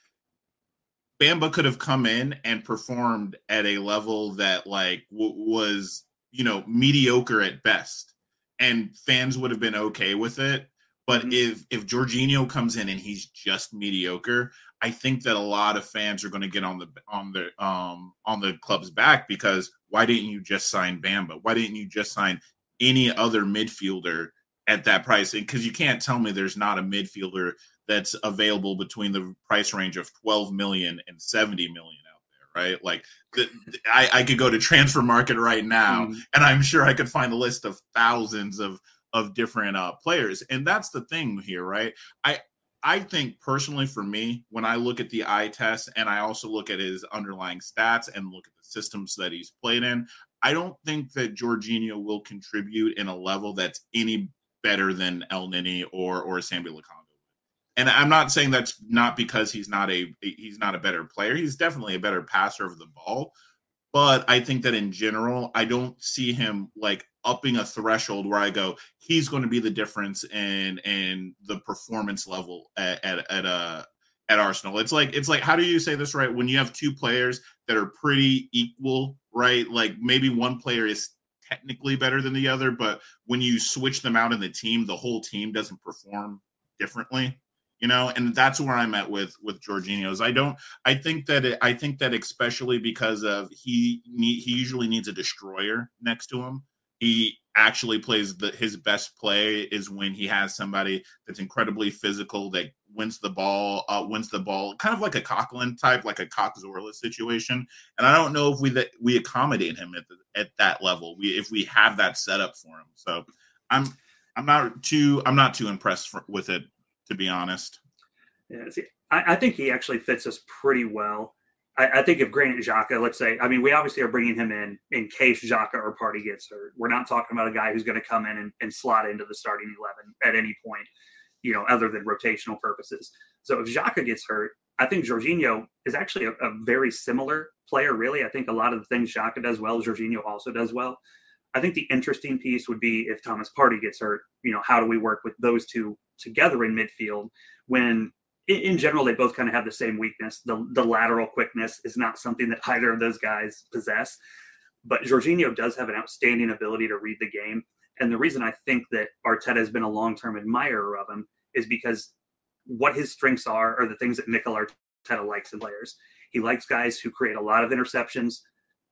[SPEAKER 3] Bamba could have come in and performed at a level that like w- was you know mediocre at best, and fans would have been okay with it. But mm-hmm. if if Jorginho comes in and he's just mediocre, I think that a lot of fans are going to get on the on the um on the club's back because why didn't you just sign Bamba? Why didn't you just sign any other midfielder at that price? Because you can't tell me there's not a midfielder that's available between the price range of 12 million and 70 million out there, right? Like the, I, I could go to transfer market right now mm. and I'm sure I could find a list of thousands of of different uh, players. And that's the thing here, right? I I think personally for me, when I look at the eye test and I also look at his underlying stats and look at the systems that he's played in, I don't think that Jorginho will contribute in a level that's any better than Elneny or or Sambi Lokonga and I'm not saying that's not because he's not a he's not a better player. He's definitely a better passer of the ball. But I think that in general, I don't see him like upping a threshold where I go, he's going to be the difference in in the performance level at at, at a uh, at Arsenal. It's like it's like how do you say this right? When you have two players that are pretty equal, right? Like maybe one player is technically better than the other, but when you switch them out in the team, the whole team doesn't perform differently you know and that's where i'm at with with Jorginho's. i don't i think that it, i think that especially because of he he usually needs a destroyer next to him he actually plays the his best play is when he has somebody that's incredibly physical that wins the ball uh, wins the ball kind of like a Coquelin type like a Cazorla situation and i don't know if we that we accommodate him at the, at that level we if we have that set up for him so i'm i'm not too i'm not too impressed for, with it to be honest.
[SPEAKER 4] Yeah, see, I, I think he actually fits us pretty well. I, I, think if Granit Xhaka, let's say, I mean, we obviously are bringing him in in case Xhaka or Partey gets hurt. We're not talking about a guy who's going to come in and, and slot into the starting 11 at any point, you know, other than rotational purposes. So if Xhaka gets hurt, I think Jorginho is actually a, a, very similar player, really. I think a lot of the things Xhaka does well, Jorginho also does well. I think the interesting piece would be if Thomas Partey gets hurt, you know, how do we work with those two together in midfield when in, general they both kind of have the same weakness. The the lateral quickness is not something that either of those guys possess. But Jorginho does have an outstanding ability to read the game. And the reason I think that Arteta has been a long-term admirer of him is because what his strengths are are the things that Mikel Arteta likes in players. He likes guys who create a lot of interceptions,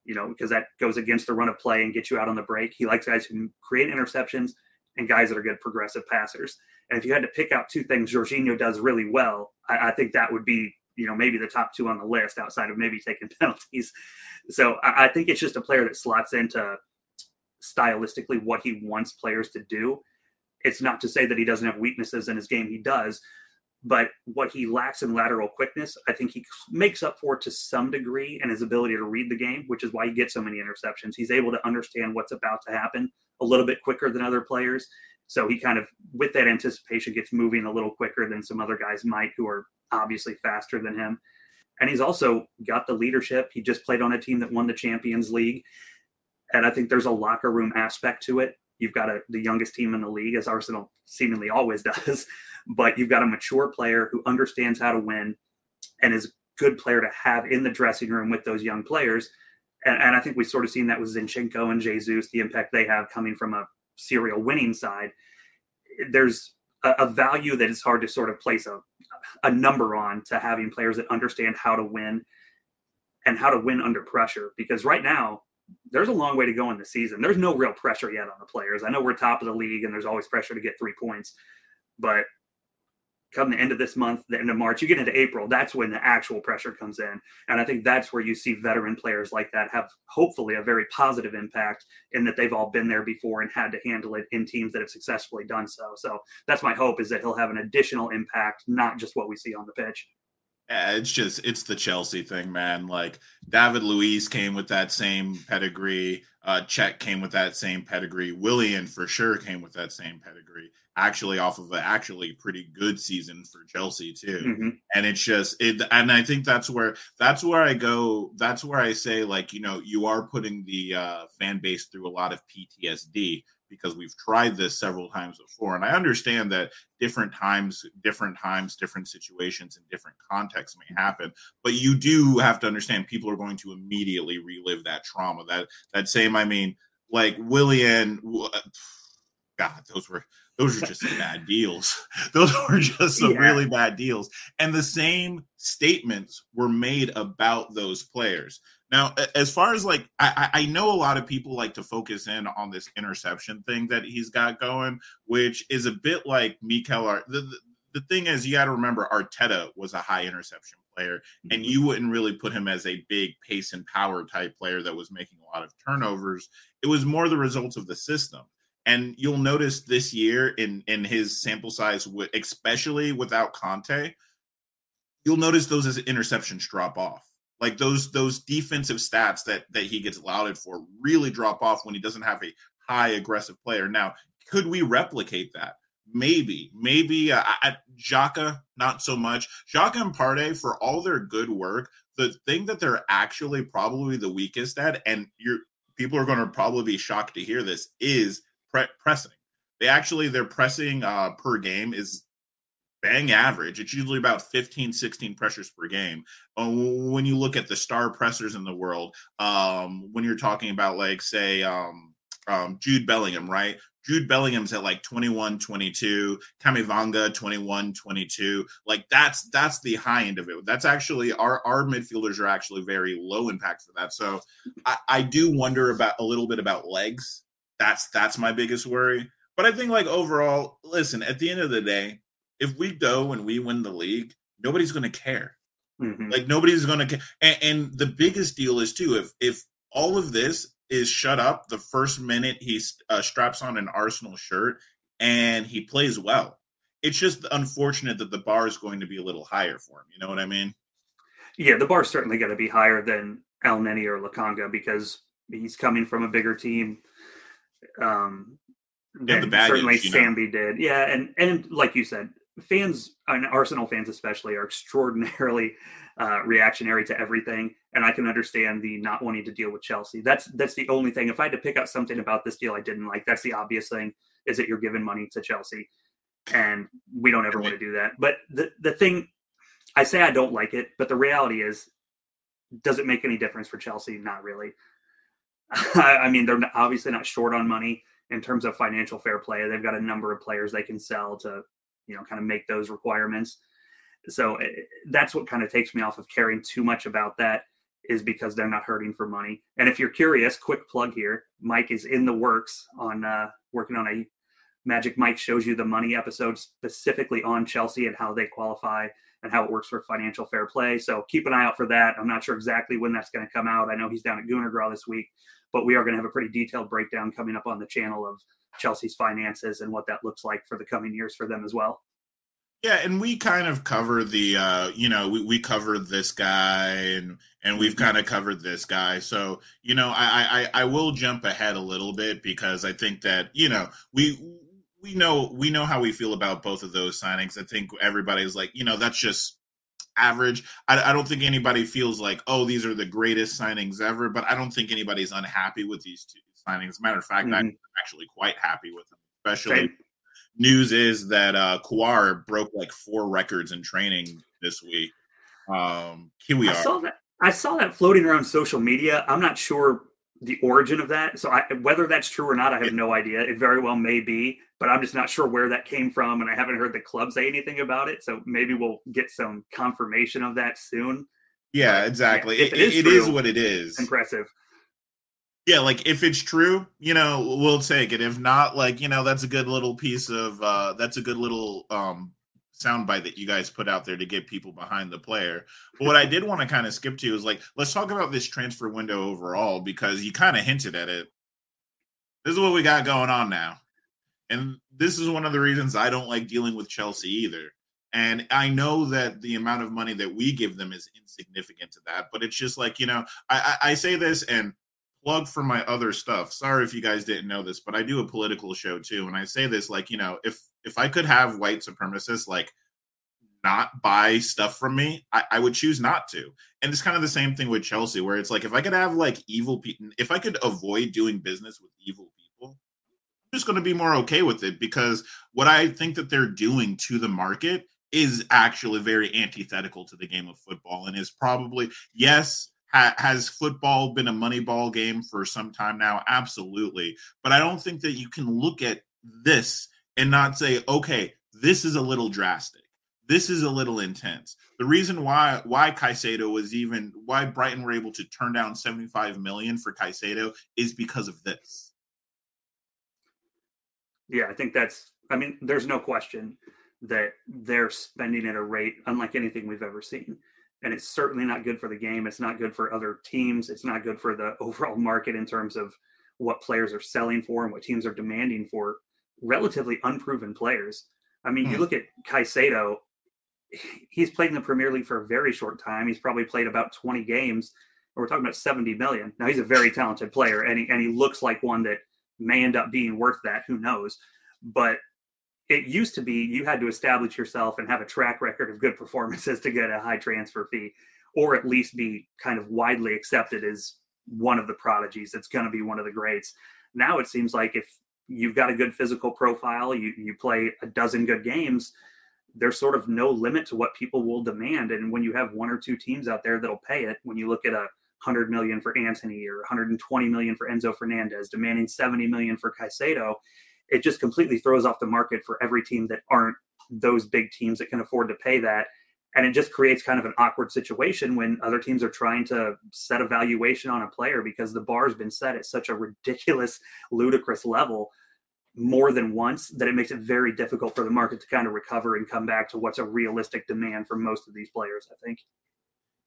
[SPEAKER 4] you know, because that goes against the run of play and gets you out on the break. He likes guys who create interceptions and guys that are good progressive passers. And if you had to pick out two things Jorginho does really well, I, I think that would be you know maybe the top two on the list outside of maybe taking <laughs> penalties. So I, I think it's just a player that slots into stylistically what he wants players to do. It's not to say that he doesn't have weaknesses in his game; he does. But what he lacks in lateral quickness, I think he makes up for to some degree in his ability to read the game, which is why he gets so many interceptions. He's able to understand what's about to happen a little bit quicker than other players. So he kind of, with that anticipation, gets moving a little quicker than some other guys might who are obviously faster than him. And he's also got the leadership. He just played on a team that won the Champions League. And I think there's a locker room aspect to it. You've got a, the youngest team in the league, as Arsenal seemingly always <laughs> does, but you've got a mature player who understands how to win. and is a good player to have in the dressing room with those young players. And, and I think we've sort of seen that with Zinchenko and Jesus, the impact they have coming from a serial winning side. There's a, a value that is hard to sort of place a, a number on to having players that understand how to win and how to win under pressure. Because right now, there's a long way to go in the season. There's no real pressure yet on the players. I know we're top of the league and there's always pressure to get three points, but come the end of this month, the end of March, you get into April, that's when the actual pressure comes in. And I think that's where you see veteran players like that have hopefully a very positive impact in that they've all been there before and had to handle it in teams that have successfully done so. So that's my hope is that he'll have an additional impact, not just what we see on the pitch.
[SPEAKER 3] Yeah, it's just it's the Chelsea thing, man. Like David Luiz came with that same pedigree. Uh Cech came with that same pedigree. Willian for sure came with that same pedigree. Actually, off of an actually pretty good season for Chelsea too.
[SPEAKER 4] Mm-hmm.
[SPEAKER 3] And it's just it, and I think that's where that's where I go. That's where I say like you know you are putting the uh, fan base through a lot of PTSD because we've tried this several times before and i understand that different times different times different situations and different contexts may happen but you do have to understand people are going to immediately relive that trauma that that same i mean like willian uh, god those were those are just some <laughs> bad deals. <laughs> Those were just some
[SPEAKER 4] Yeah.
[SPEAKER 3] really bad deals. And the same statements were made about those players now, as far as like, I, I know a lot of people like to focus in on this interception thing that he's got going, which is a bit like Mikel. Ar- the, the, the thing is, you got to remember Arteta was a high interception player, and mm-hmm. you wouldn't really put him as a big pace and power type player that was making a lot of turnovers. It was more the results of the system. And you'll notice this year in in his sample size, especially without Kante, you'll notice those as interceptions drop off like those those defensive stats that that he gets lauded for really drop off when he doesn't have a high aggressive player. Now, could we replicate that? Maybe, maybe uh, at Xhaka, not so much. Xhaka and Partey, for all their good work, the thing that they're actually probably the weakest at, and you're people are going to probably be shocked to hear this, is pre- pressing. They actually their pressing uh, per game is bang average. It's usually about 15, 16 pressures per game. Uh, when you look at the star pressers in the world, um, when you're talking about like say um, um, Jude Bellingham, right? Jude Bellingham's at like 21, 22, Camavinga 21, 22. Like that's that's the high end of it. That's actually our our midfielders are actually very low impact for that. So I, I do wonder about a little bit about legs. That's that's my biggest worry. But I think like overall, listen, at the end of the day, if we go and we win the league, nobody's going to care.
[SPEAKER 4] Mhm.
[SPEAKER 3] Like nobody's going to care. And, and the biggest deal is too if if all of this is shut up the first minute he uh, straps on an Arsenal shirt and he plays well. It's just unfortunate that the bar is going to be a little higher for him. You know what I mean?
[SPEAKER 4] Yeah, the bar's certainly going to be higher than Elneny or Lokonga because he's coming from a bigger team. Um,
[SPEAKER 3] Yeah, the baggage,
[SPEAKER 4] certainly
[SPEAKER 3] you know.
[SPEAKER 4] Sambi did. Yeah, and and like you said, fans and Arsenal fans especially are extraordinarily uh, reactionary to everything, and I can understand the not wanting to deal with Chelsea. That's that's the only thing. If I had to pick out something about this deal I didn't like, that's the obvious thing is that you're giving money to Chelsea, and we don't ever want to do that. But the the thing I say I don't like it, but the reality is, does it make any difference for Chelsea? Not really. <laughs> I mean, they're obviously not short on money in terms of financial fair play. They've got a number of players they can sell to, you know, kind of make those requirements. So eh, that's what kind of takes me off of caring too much about that is because they're not hurting for money. And if you're curious, quick plug here, Mike is in the works on uh, working on a Magic Mike shows you the money episode specifically on Chelsea and how they qualify and how it works for financial fair play. So keep an eye out for that. I'm not sure exactly when that's going to come out. I know he's down at Gunner Gras this week, but we are going to have a pretty detailed breakdown coming up on the channel of Chelsea's finances and what that looks like for the coming years for them as well.
[SPEAKER 3] Yeah, and we kind of cover the uh, you know, we, we covered this guy and and we've kind of covered this guy. So, you know, I, I I will jump ahead a little bit because I think that, you know, we we know we know how we feel about both of those signings. I think everybody's like, you know, that's just average. I, I don't think anybody feels like, oh, these are the greatest signings ever, but I don't think anybody's unhappy with these two signings. As a matter of fact, I'm
[SPEAKER 4] Mhm.
[SPEAKER 3] actually quite happy with them, especially news is that uh Kiwior broke like four records in training this week. Um, here we
[SPEAKER 4] I
[SPEAKER 3] are.
[SPEAKER 4] saw that. I saw that floating around social media. I'm not sure the origin of that. So I, whether that's true or not, I have no idea. It very well may be, but I'm just not sure where that came from, and I haven't heard the club say anything about it. So maybe we'll get some confirmation of that soon.
[SPEAKER 3] Yeah,
[SPEAKER 4] But,
[SPEAKER 3] exactly.
[SPEAKER 4] yeah,
[SPEAKER 3] it,
[SPEAKER 4] it is
[SPEAKER 3] it is
[SPEAKER 4] true,
[SPEAKER 3] what it is.
[SPEAKER 4] Impressive.
[SPEAKER 3] Yeah, like if it's true, you know, we'll take it. If not, like, you know, that's a good little piece of uh that's a good little um soundbite that you guys put out there to get people behind the player. But what I did want to kind of skip to is like let's talk about this transfer window overall because you kind of hinted at it. This is what we got going on now. And this is one of the reasons I don't like dealing with Chelsea either. And I know that the amount of money that we give them is insignificant to that, but it's just like, you know, I, I, I say this and plug for my other stuff. Sorry if you guys didn't know this, but I do a political show too. And I say this like, you know, if if I could have white supremacists like not buy stuff from me, I, I would choose not to. And it's kind of the same thing with Chelsea, where it's like if I could have like evil people, if I could avoid doing business with evil people, I'm just going to be more okay with it because what I think that they're doing to the market is actually very antithetical to the game of football and is probably yes ha- has football been a money ball game for some time now? Absolutely. But i don't think that you can look at this and not say okay this is a little drastic. This is a little intense. The reason why why Caicedo was even why Brighton were able to turn down 75 million for Caicedo is because of this.
[SPEAKER 4] Yeah, I think that's. I mean, there's no question that they're spending at a rate unlike anything we've ever seen, and it's certainly not good for the game. It's not good for other teams. It's not good for the <laughs> overall market in terms of what players are selling for and what teams are demanding for relatively unproven players. I mean, you
[SPEAKER 3] Hmm.
[SPEAKER 4] look at Caicedo. He's played in the Premier League for a very short time. He's probably played about 20 games. and We're talking about 70 million. Now he's a very talented player, and he and he looks like one that may end up being worth that. Who knows? But it used to be you had to establish yourself and have a track record of good performances to get a high transfer fee, or at least be kind of widely accepted as one of the prodigies that's going to be one of the greats. Now it seems like if you've got a good physical profile, you you play a dozen good games, there's sort of no limit to what people will demand. And when you have one or two teams out there that'll pay it, when you look at a 100 million for Antony or 120 million for Enzo Fernandez, demanding 70 million for Caicedo, it just completely throws off the market for every team that aren't those big teams that can afford to pay that. And it just creates kind of an awkward situation when other teams are trying to set a valuation on a player because the bar's been set at such a ridiculous, ludicrous level more than once that it makes it very difficult for the market to kind of recover and come back to what's a realistic demand for most of these players, I think.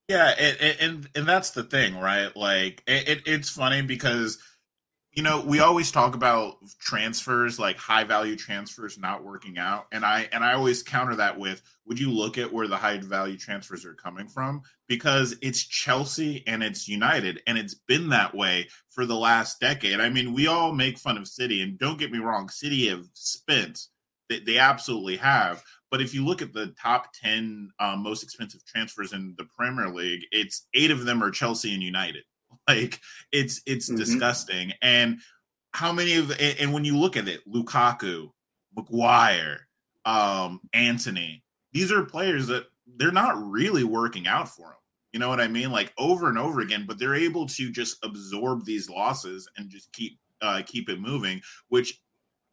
[SPEAKER 3] Yeah, and and, and that's the thing, right? Like it, it, it's funny because you know we always talk about transfers, like high value transfers not working out, and I and I always counter that with, would you look at where the high value transfers are coming from? Because it's Chelsea and it's United, and it's been that way for the last decade. I mean, we all make fun of City, and don't get me wrong, City have spent, they, they absolutely have, but if you look at the top 10 um, most expensive transfers in the Premier League, it's eight of them are Chelsea and United. Like it's it's
[SPEAKER 4] Mhm.
[SPEAKER 3] disgusting. And how many of and, and when you look at it, Lukaku, Maguire, um, Antony, these are players that they're not really working out for them. You know what I mean? Like over and over again, but they're able to just absorb these losses and just keep uh, keep it moving, which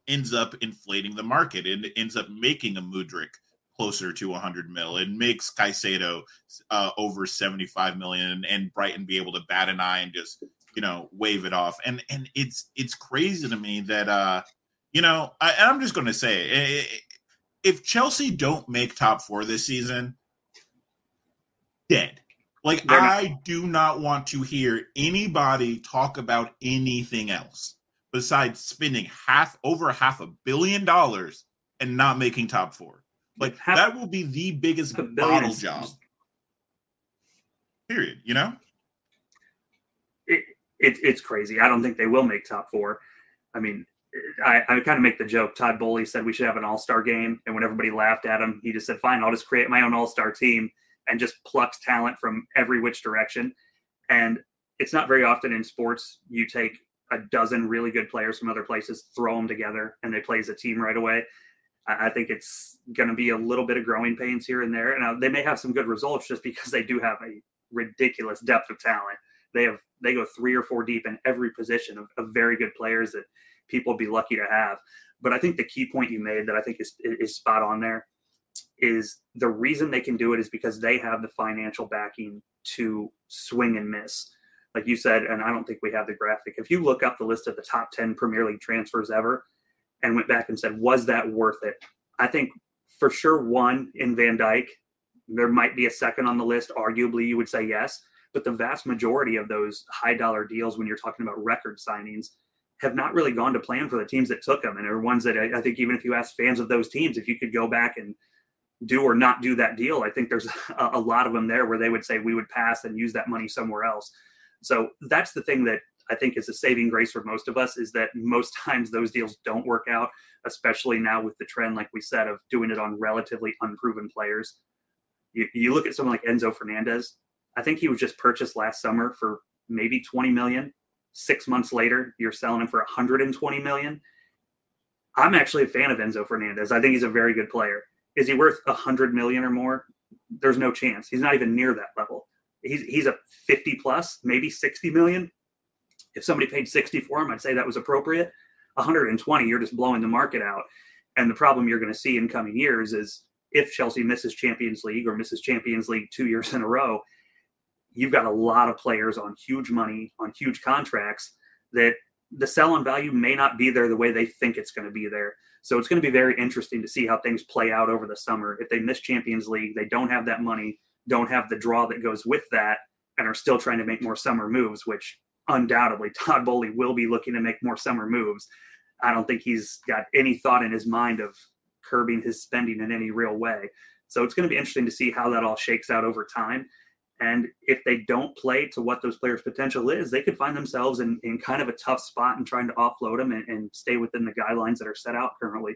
[SPEAKER 3] ends up inflating the market and ends up making a Mudryk closer to 100 mil. It makes Caicedo uh, over 75 million and Brighton be able to bat an eye and just you know wave it off. And and it's it's crazy to me that uh you know I, and I'm just going to say if Chelsea don't make top four this season, dead. Like
[SPEAKER 4] They're not-
[SPEAKER 3] I do not want to hear anybody talk about anything else besides spending half over half a billion dollars and not making top four. Like
[SPEAKER 4] Half-
[SPEAKER 3] that will be the biggest bottle job. Period. You know?
[SPEAKER 4] it, it, it's crazy. I don't think they will make top four. I mean, I, I kind of make the joke. Todd Boehly said we should have an all star game. And when everybody laughed at him, he just said, fine, I'll just create my own all star team and just plucks talent from every which direction. And it's not very often in sports you take a dozen really good players from other places, throw them together, and they play as a team right away. I, think it's going to be a little bit of growing pains here and there. And they may have some good results just because they do have a ridiculous depth of talent. They have they go three or four deep in every position of, of very good players that people would be lucky to have. But I think the key point you made that I think is is spot on there is the reason they can do it is because they have the financial backing to swing and miss. Like you said, and I don't think we have the graphic. If you look up the list of the top 10 Premier League transfers ever and went back and said, was that worth it? I think for sure one in Van Dijk. There might be a second on the list. Arguably, you would say yes. But the vast majority of those high dollar deals, when you're talking about record signings, have not really gone to plan for the teams that took them. And are ones that I, I think even if you ask fans of those teams, if you could go back and do or not do that deal, I think there's <laughs> a, a lot of them there where they would say we would pass and use that money somewhere else. So that's the thing that I think is a saving grace for most of us is that most times those deals don't work out, especially now with the trend, like we said, of doing it on relatively unproven players. You, you look at someone like Enzo Fernandez. I think he was just purchased last summer for maybe 20 million. Six months later, you're selling him for 120 million. I'm actually a fan of Enzo Fernandez. I think he's a very good player. Is he worth 100 million or more? There's no chance. He's not even near that level. He's he's a 50 plus, maybe 60 million. If somebody paid 60 for him, I'd say that was appropriate. 120, you're just blowing the market out. And the problem you're going to see in coming years is if Chelsea misses Champions League or misses Champions League two years in a row, you've got a lot of players on huge money, on huge contracts that the sell on value may not be there the way they think it's going to be there. So it's going to be very interesting to see how things play out over the summer. If they miss Champions League, they don't have that money, don't have the draw that goes with that, and are still trying to make more summer moves, which undoubtedly Todd Boehly will be looking to make more summer moves. I don't think he's got any thought in his mind of curbing his spending in any real way. So it's going to be interesting to see how that all shakes out over time. And if they don't play to what those players' potential is, they could find themselves in, in kind of a tough spot and trying to offload them and, and stay within the guidelines that are set out currently.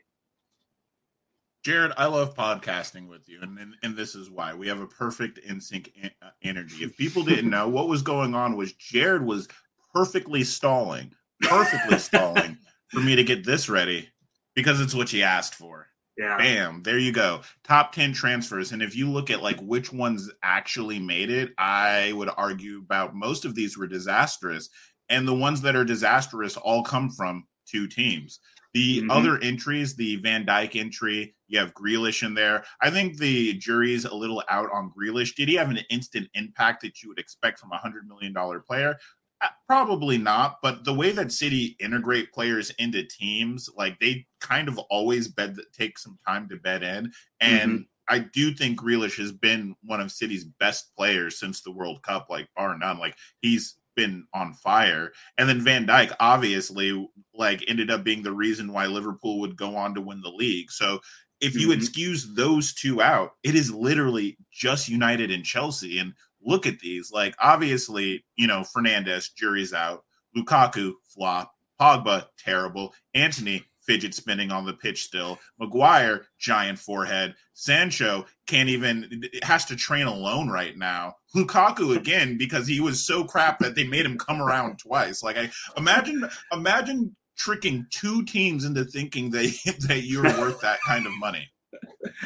[SPEAKER 3] Jared, I love podcasting with you, and, and, and this is why we have a perfect in sync uh, energy. If people didn't know what was going on, was Jared was perfectly stalling, perfectly <laughs> stalling for me to get this ready because it's what you asked for.
[SPEAKER 4] Yeah.
[SPEAKER 3] Bam, there you go. Top 10 transfers. And if you look at like which ones actually made it, I would argue about most of these were disastrous. And the ones that are disastrous all come from two teams. The mm-hmm. other entries, the Van Dijk entry, you have Grealish in there. I think the jury's a little out on Grealish. Did he have an instant impact that you would expect from a $100 million player? Uh, probably not, but the way that City integrate players into teams, like they kind of always bed take some time to bed in. And mm-hmm. I do think Grealish has been one of City's best players since the World Cup, like bar none. Like he's been on fire. And then Van Dijk obviously like ended up being the reason why Liverpool would go on to win the league. So if you mm-hmm. excuse those two out, it is literally just United and Chelsea. And look at these. Like, obviously, you know, Fernandez, jury's out. Lukaku, flop. Pogba, terrible. Antony, fidget spinning on the pitch still. Maguire, giant forehead. Sancho can't even has to train alone right now. Lukaku again because he was so crap that they made him come around twice. Like I imagine imagine tricking two teams into thinking that <laughs> that you're worth that kind of money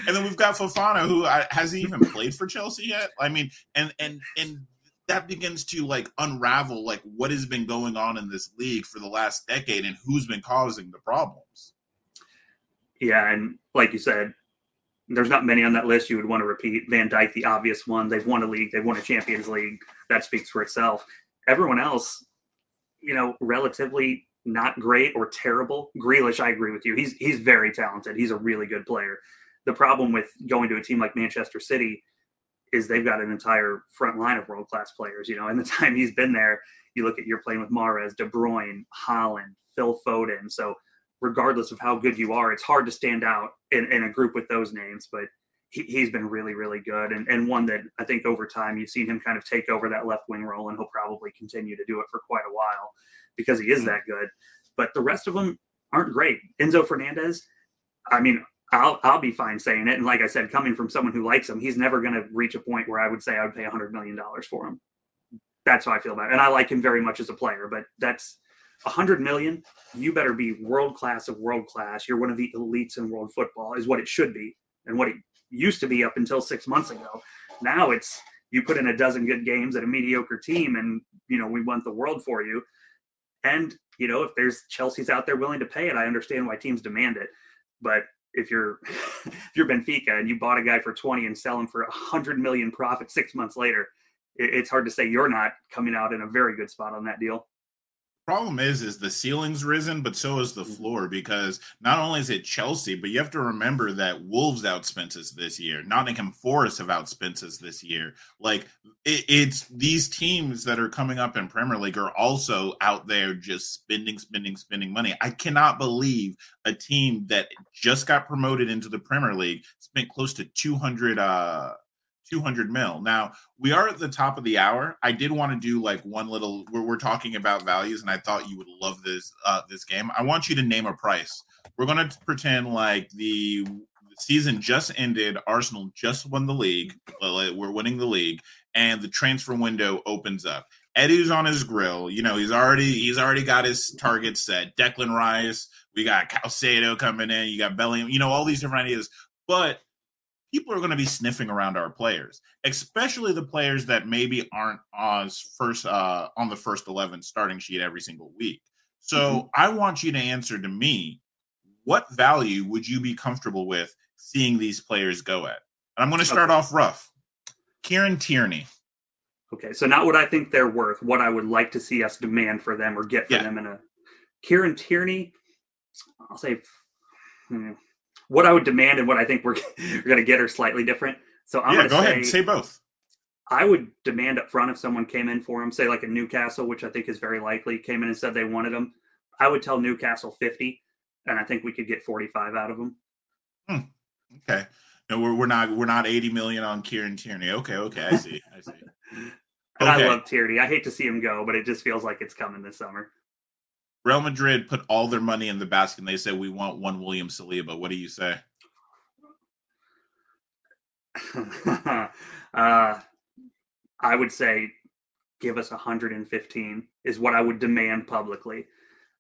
[SPEAKER 3] and then we've got Fofana, who I, has he even played for Chelsea yet? I mean, and and and that begins to like unravel like what has been going on in this league for the last decade and who's been causing the problems.
[SPEAKER 4] Yeah, and like you said, there's not many on that list you would want to repeat. Van Dijk, the obvious one. They've won a league. They've won a Champions League. That speaks for itself. Everyone else, you know, relatively not great or terrible. Grealish, I agree with you. He's he's very talented. He's a really good player the problem with going to a team like Manchester City is they've got an entire front line of world class players. You know, in the <laughs> time he's been there, you look at you're playing with Mahrez, De Bruyne, Haaland, Phil Foden. So regardless of how good you are, it's hard to stand out in, in a group with those names. But he, has been really, really good, and and one that I think over time you've seen him kind of take over that left wing role, and he'll probably continue to do it for quite a while because he is mm-hmm. that good. But the rest of them aren't great. Enzo Fernandez, I mean, I'll I'll be fine saying it. And like I said, coming from someone who likes him, he's never going to reach a point where I would say I would pay hundred million dollars for him. That's how I feel about it. And I like him very much as a player, but that's a hundred million, you better be world class of world class. You're one of the elites in world football, is what it should be, and what it used to be up until six months ago. Now it's you put in a dozen good games at a mediocre team, and you know we want the world for you. And you know if there's Chelsea's out there willing to pay it, I understand why teams demand it. But if you're <laughs> if you're Benfica and you bought a guy for 20 and sell him for a hundred million profit six months later, it, it's hard to say you're not coming out in a very good spot on that deal
[SPEAKER 3] problem is is the ceiling's risen but so is the
[SPEAKER 4] Mm-hmm.
[SPEAKER 3] floor because not only is it chelsea but you have to remember that wolves outspent us this year. Nottingham forest have outspent us this year. Like it, it's these teams that are coming up in premier league are also out there just spending spending spending money. I cannot believe a team that just got promoted into the premier league spent close to 200 uh 200 mil. Now, we are at the top of the hour. I did want to do like one little we're, we're talking about values and I thought you would love this uh this game. I want you to name a price. We're going to pretend like the season just ended, Arsenal just won the league. We're winning the league and the transfer window opens up. Eddie's on his grill. You know, he's already he's already got his target set. Declan Rice, we got Caicedo coming in, you got Bellingham, you know, all these different ideas. But people are going to be sniffing around our players, especially the players that maybe aren't on first uh, on the first eleven starting sheet every single week. So
[SPEAKER 4] Mhm.
[SPEAKER 3] I want you to answer to me: what value would you be comfortable with seeing these players go at? And I'm going to start off rough. Kieran Tierney.
[SPEAKER 4] Okay, so not what I think they're worth, what I would like to see us demand for them or get for
[SPEAKER 3] Yeah.
[SPEAKER 4] them in a Kieran Tierney. I'll say hmm, what I would demand and what I think we're, <laughs> we're going to get are slightly different. So I'm
[SPEAKER 3] yeah,
[SPEAKER 4] going
[SPEAKER 3] go
[SPEAKER 4] to say,
[SPEAKER 3] ahead. Say both.
[SPEAKER 4] I would demand up front if someone came in for him, say like a Newcastle, which I think is very likely, came in and said they wanted him. I would tell Newcastle 50, and I think we could get 45 out of him.
[SPEAKER 3] Hmm, okay. No, we're, we're not we're not 80 million on Kieran Tierney. Okay, okay, I see. I see. <laughs>
[SPEAKER 4] And
[SPEAKER 3] Okay.
[SPEAKER 4] I love Tierney. I hate to see him go, but it just feels like it's coming this summer.
[SPEAKER 3] Real Madrid put all their money in the basket and they said we want one William Saliba. What do you say? <laughs>
[SPEAKER 4] uh, I would say give us 115 is what I would demand publicly.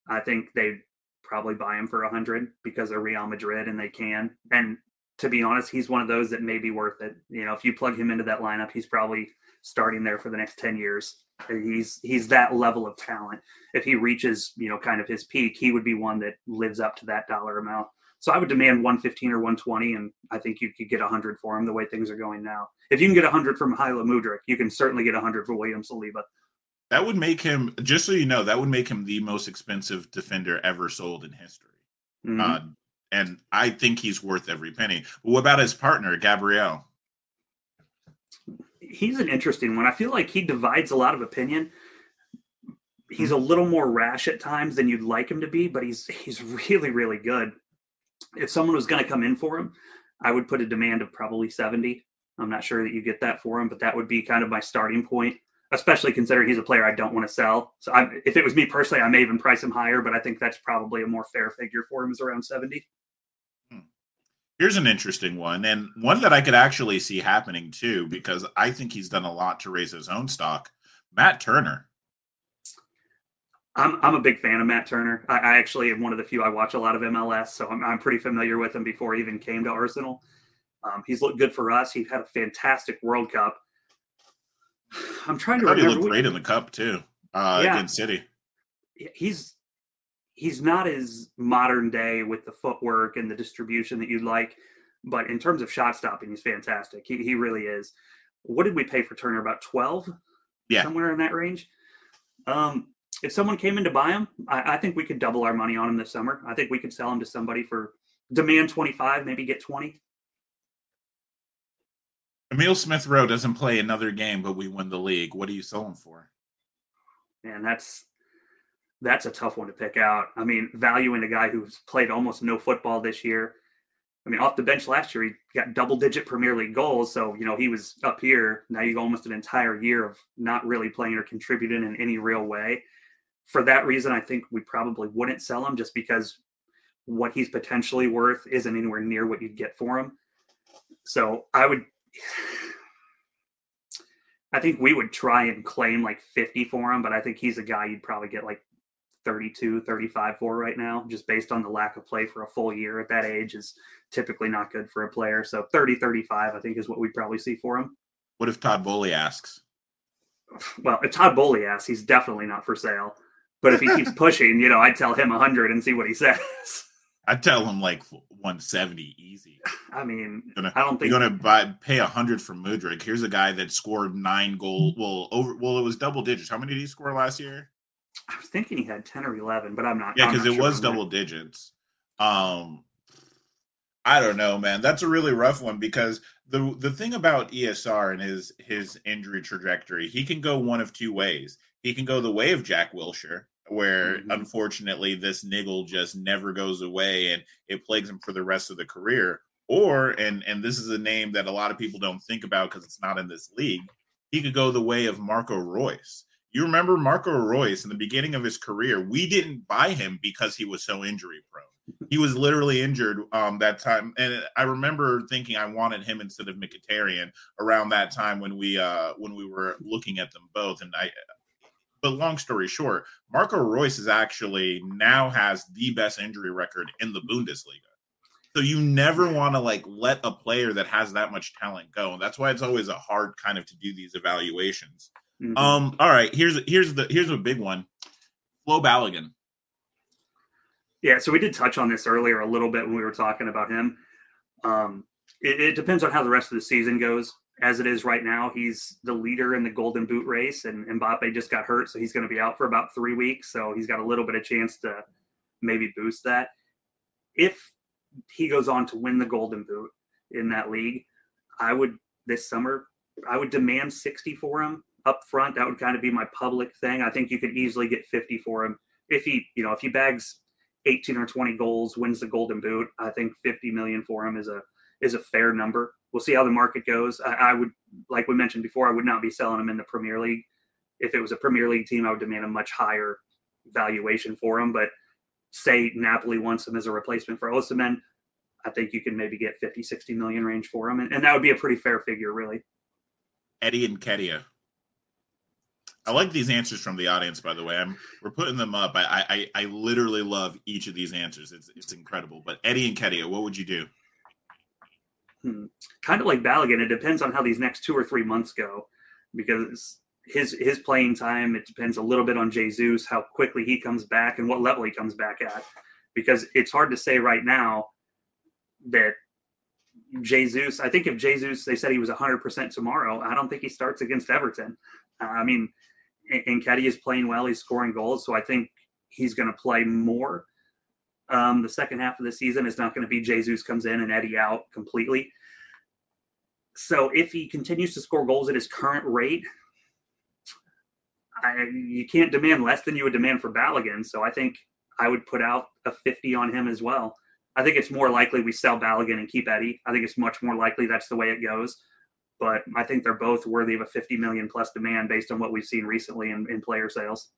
[SPEAKER 4] I think they'd probably buy him for 100 because they're Real Madrid and they can. And to be honest, he's one of those that may be worth it. You know, if you plug him into that lineup, he's probably starting there for the next 10 years. He's he's that level of talent. If he reaches, you know, kind of his peak, he would be one that lives up to that dollar amount. So I would demand 115 or 120, and I think you could get 100 for him the way things are going now. If you can get 100 from Hyla Mudryk, you can certainly get 100 for William Saliba.
[SPEAKER 3] That would make him, just so you know, that would make him the most expensive defender ever sold in history.
[SPEAKER 4] Mhm.
[SPEAKER 3] Uh, and I think he's worth every penny. But what about his partner, Gabriel?
[SPEAKER 4] He's an interesting one. I feel like he divides a lot of opinion. He's a little more rash at times than you'd like him to be, but he's he's really really good. If someone was going to come in for him, I would put a demand of probably 70. I'm not sure that you get that for him, but that would be kind of my starting point, especially considering he's a player I don't want to sell. So I, if it was me personally, I may even price him higher, but I think that's probably a more fair figure for him is around 70.
[SPEAKER 3] Here's an interesting one, and one that I could actually see happening too, because I think he's done a lot to raise his own stock. Matt Turner.
[SPEAKER 4] I'm I'm a big fan of Matt Turner. I, I actually am one of the few I watch a lot of MLS, so I'm I'm pretty familiar with him before he even came to Arsenal. Um, he's looked good for us. He had a fantastic World Cup. <sighs> I'm trying
[SPEAKER 3] I
[SPEAKER 4] to
[SPEAKER 3] thought he looked great in the cup too, uh,
[SPEAKER 4] Yeah.
[SPEAKER 3] against City.
[SPEAKER 4] he's he's not as modern day with the footwork and the distribution that you'd like, but in terms of shot stopping, he's fantastic. He he really is. What did we pay for Turner? About twelve,
[SPEAKER 3] Yeah.
[SPEAKER 4] somewhere in that range. Um, if someone came in to buy him, I, I think we could double our money on him this summer. I think we could sell him to somebody for demand twenty five, maybe get twenty.
[SPEAKER 3] Emile Smith Rowe doesn't play another game, but we win the league. What do you sell him for?
[SPEAKER 4] And that's that's a tough one to pick out. I mean, valuing a guy who's played almost no football this year. I mean, off the bench last year, he got double digit Premier League goals. So, you know, he was up here. Now you go almost an entire year of not really playing or contributing in any real way. For that reason, I think we probably wouldn't sell him just because what he's potentially worth isn't anywhere near what you'd get for him. So I would, <sighs> I think we would try and claim like 50 for him, but I think he's a guy you'd probably get like 32, 35 for right now, just based on the lack of play for a full year at that age is typically not good for a player. So 30, 35, I think is what we'd probably see for him.
[SPEAKER 3] What if Todd Boehly asks? <sighs>
[SPEAKER 4] Well, if Todd Boehly asks, he's definitely not for sale. But if he keeps <laughs> pushing, you know, I'd tell him 100 and see what he says. <laughs>
[SPEAKER 3] I'd tell him like 170 easy.
[SPEAKER 4] I mean,
[SPEAKER 3] Gonna-
[SPEAKER 4] I don't think
[SPEAKER 3] You're gonna buy pay a hundred for Mudryk. Here's a guy that scored nine goals. Well, over well, it was double digits. How many did he score last year?
[SPEAKER 4] I was thinking he had 10 or 11, but I'm not.
[SPEAKER 3] Yeah, because it
[SPEAKER 4] sure
[SPEAKER 3] was
[SPEAKER 4] on that.
[SPEAKER 3] double digits. Um, I don't know, man. That's a really rough one because the the thing about ESR and his his injury trajectory, he can go one of two ways. He can go the way of Jack Wilshere, where
[SPEAKER 4] Mhm.
[SPEAKER 3] unfortunately this niggle just never goes away and it plagues him for the rest of the career. Or and and this is a name that a lot of people don't think about because it's not in this league. He could go the way of Marco Reus. You remember Marco Reus in the beginning of his career? We didn't buy him because he was so injury prone. He was literally injured um, that time, and I remember thinking I wanted him instead of Mkhitaryan around that time when we uh, when we were looking at them both. And I, but long story short, Marco Reus is actually now has the best injury record in the Bundesliga. So you never want to like let a player that has that much talent go, and that's why it's always a hard kind of to do these evaluations.
[SPEAKER 4] Mhm.
[SPEAKER 3] Um, all right, here's here's the here's a big one. Flo Balogun.
[SPEAKER 4] Yeah, so we did touch on this earlier a little bit when we were talking about him. Um, it, it depends on how the rest of the season goes. As it is right now, he's the leader in the Golden Boot race, and Mbappe just got hurt, so he's going to be out for about three weeks. So he's got a little bit of chance to maybe boost that. If he goes on to win the Golden Boot in that league, I would this summer I would demand 60 for him up front. That would kind of be my public thing. I think you could easily get 50 for him if he, you know, if he bags 18 or 20 goals, wins the Golden Boot. I think 50 million for him is a is a fair number. We'll see how the market goes. I, I would, like we mentioned before, I would not be selling him in the Premier League. If it was a Premier League team, I would demand a much higher valuation for him. But say Napoli wants him as a replacement for Osimhen, I think you can maybe get 50, 60 million range for him. And, and that would be a pretty fair figure, really.
[SPEAKER 3] Eddie Nketiah. I like these answers from the audience, by the way. I'm we're putting them up. I I, I literally love each of these answers. It's it's incredible. But Eddie Nketiah, what would you do?
[SPEAKER 4] Hmm. Kind of like Balogun, it depends on how these next two or three months go, because his his playing time it depends a little bit on Jesus, how quickly he comes back, and what level he comes back at. Because it's hard to say right now that Jesus. I think if Jesus, they said he was 100 percent tomorrow. I don't think he starts against Everton. I mean, and Caddy is playing well. He's scoring goals, so I think he's going to play more. Um, the second half of the season is not going to be Jesus comes in and Eddie out completely. So if he continues to score goals at his current rate, I, you can't demand less than you would demand for Balogun. So I think I would put out a 50 on him as well. I think it's more likely we sell Balogun and keep Eddie. I think it's much more likely that's the way it goes. But I think they're both worthy of a 50 million plus demand based on what we've seen recently in, in player sales.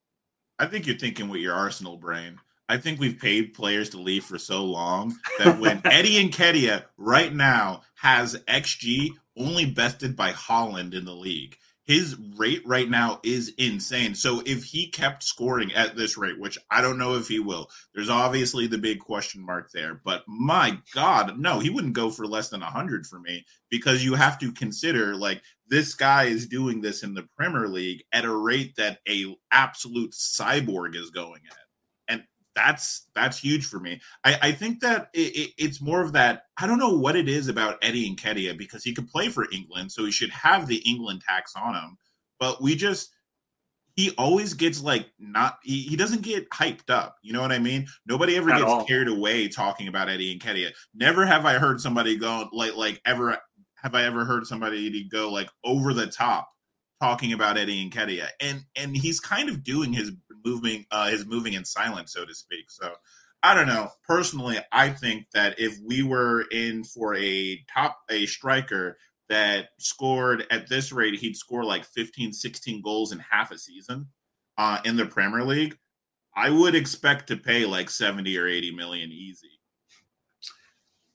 [SPEAKER 3] I think you're thinking with your Arsenal brain. I think we've paid players to leave for so long that when <laughs> Eddie Nketiah right now has XG only bested by Haaland in the league. His rate right now is insane. So if he kept scoring at this rate, which I don't know if he will, there's obviously the big question mark there. But my God, no, he wouldn't go for less than 100 for me because you have to consider like this guy is doing this in the Premier League at a rate that a absolute cyborg is going at that's that's huge for me. I, I think that it, it, it's more of that. I don't know what it is about Eddie Nketiah because he could play for England, so he should have the England tax on him. But we just he always gets like not he, he doesn't get hyped up. You know what I mean? Nobody ever
[SPEAKER 4] At
[SPEAKER 3] gets
[SPEAKER 4] all.
[SPEAKER 3] carried away talking about Eddie Nketiah. Never have I heard somebody go like like ever have I ever heard somebody go like over the top talking about Eddie Nketiah. And and he's kind of doing his moving uh his moving in silence, so to speak. So I don't know. Personally, I think that if we were in for a top a striker that scored at this rate, he'd score like 15, 16 goals in half a season uh in the Premier League. I would expect to pay like 70 or 80 million easy.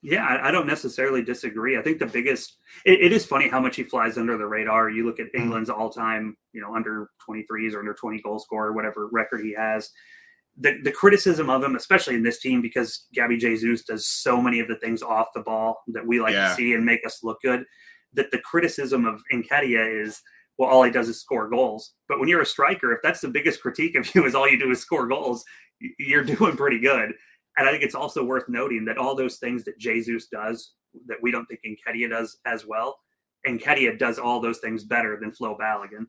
[SPEAKER 4] Yeah, I, I don't necessarily disagree. I think the biggest it, it is funny how much he flies under the radar. You look at mm-hmm. England's all time, you know, under 23s or under 20 goal scorer, whatever record he has. the, the criticism of him, especially in this team, because Gabby Jesus does so many of the things off the ball that we like
[SPEAKER 3] Yeah.
[SPEAKER 4] to see and make us look good, that the criticism of Nketiah is, well, all he does is score goals. But when you're a striker, if that's the biggest critique of you is all you do is score goals, you're doing pretty good. And I think it's also worth noting that all those things that Jesus does that we don't think Nketiah does as well, Nketiah does all those things better than Flo Balogun.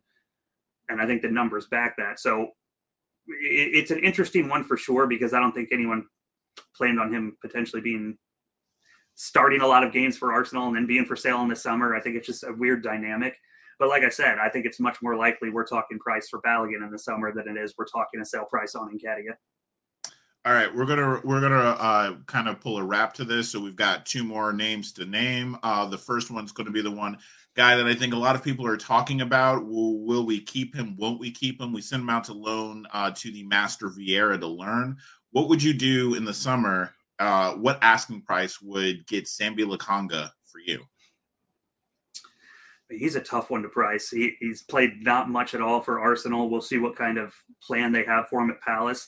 [SPEAKER 4] And I think the numbers back that. So it's an interesting one for sure because I don't think anyone planned on him potentially being starting a lot of games for Arsenal and then being for sale in the summer. I think it's just a weird dynamic. But like I said, I think it's much more likely we're talking price for Balogun in the summer than it is we're talking a sale price on Nketiah.
[SPEAKER 3] All right, we're gonna we're gonna uh, kind of pull a wrap to this. So we've got two more names to name. Uh, the first one's going to be the one guy that I think a lot of people are talking about. Will, will we keep him? Won't we keep him? We send him out to loan uh, to the Master Vieira to learn. What would you do in the summer? Uh, what asking price would get Sambi Lokonga for you?
[SPEAKER 4] he's a tough one to price. He, he's played not much at all for Arsenal. We'll see what kind of plan they have for him at Palace.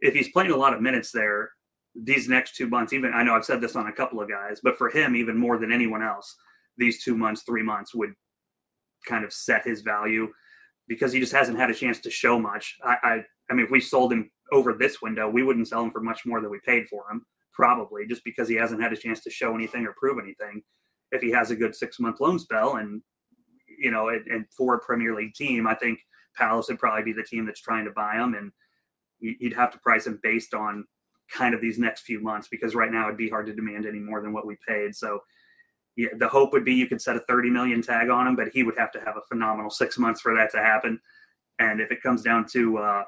[SPEAKER 4] If he's playing a lot of minutes there, these next two months, even I know I've said this on a couple of guys, but for him, even more than anyone else, these two months, three months would kind of set his value because he just hasn't had a chance to show much. I, I, I mean, if we sold him over this window, we wouldn't sell him for much more than we paid for him, probably just because he hasn't had a chance to show anything or prove anything. If he has a good six month loan spell and you know, and, and for a Premier League team, I think Palace would probably be the team that's trying to buy him, and you'd have to price him based on kind of these next few months because right now it'd be hard to demand any more than what we paid. So, yeah, the hope would be you could set a 30 million tag on him, but he would have to have a phenomenal six months for that to happen. And if it comes down to uh,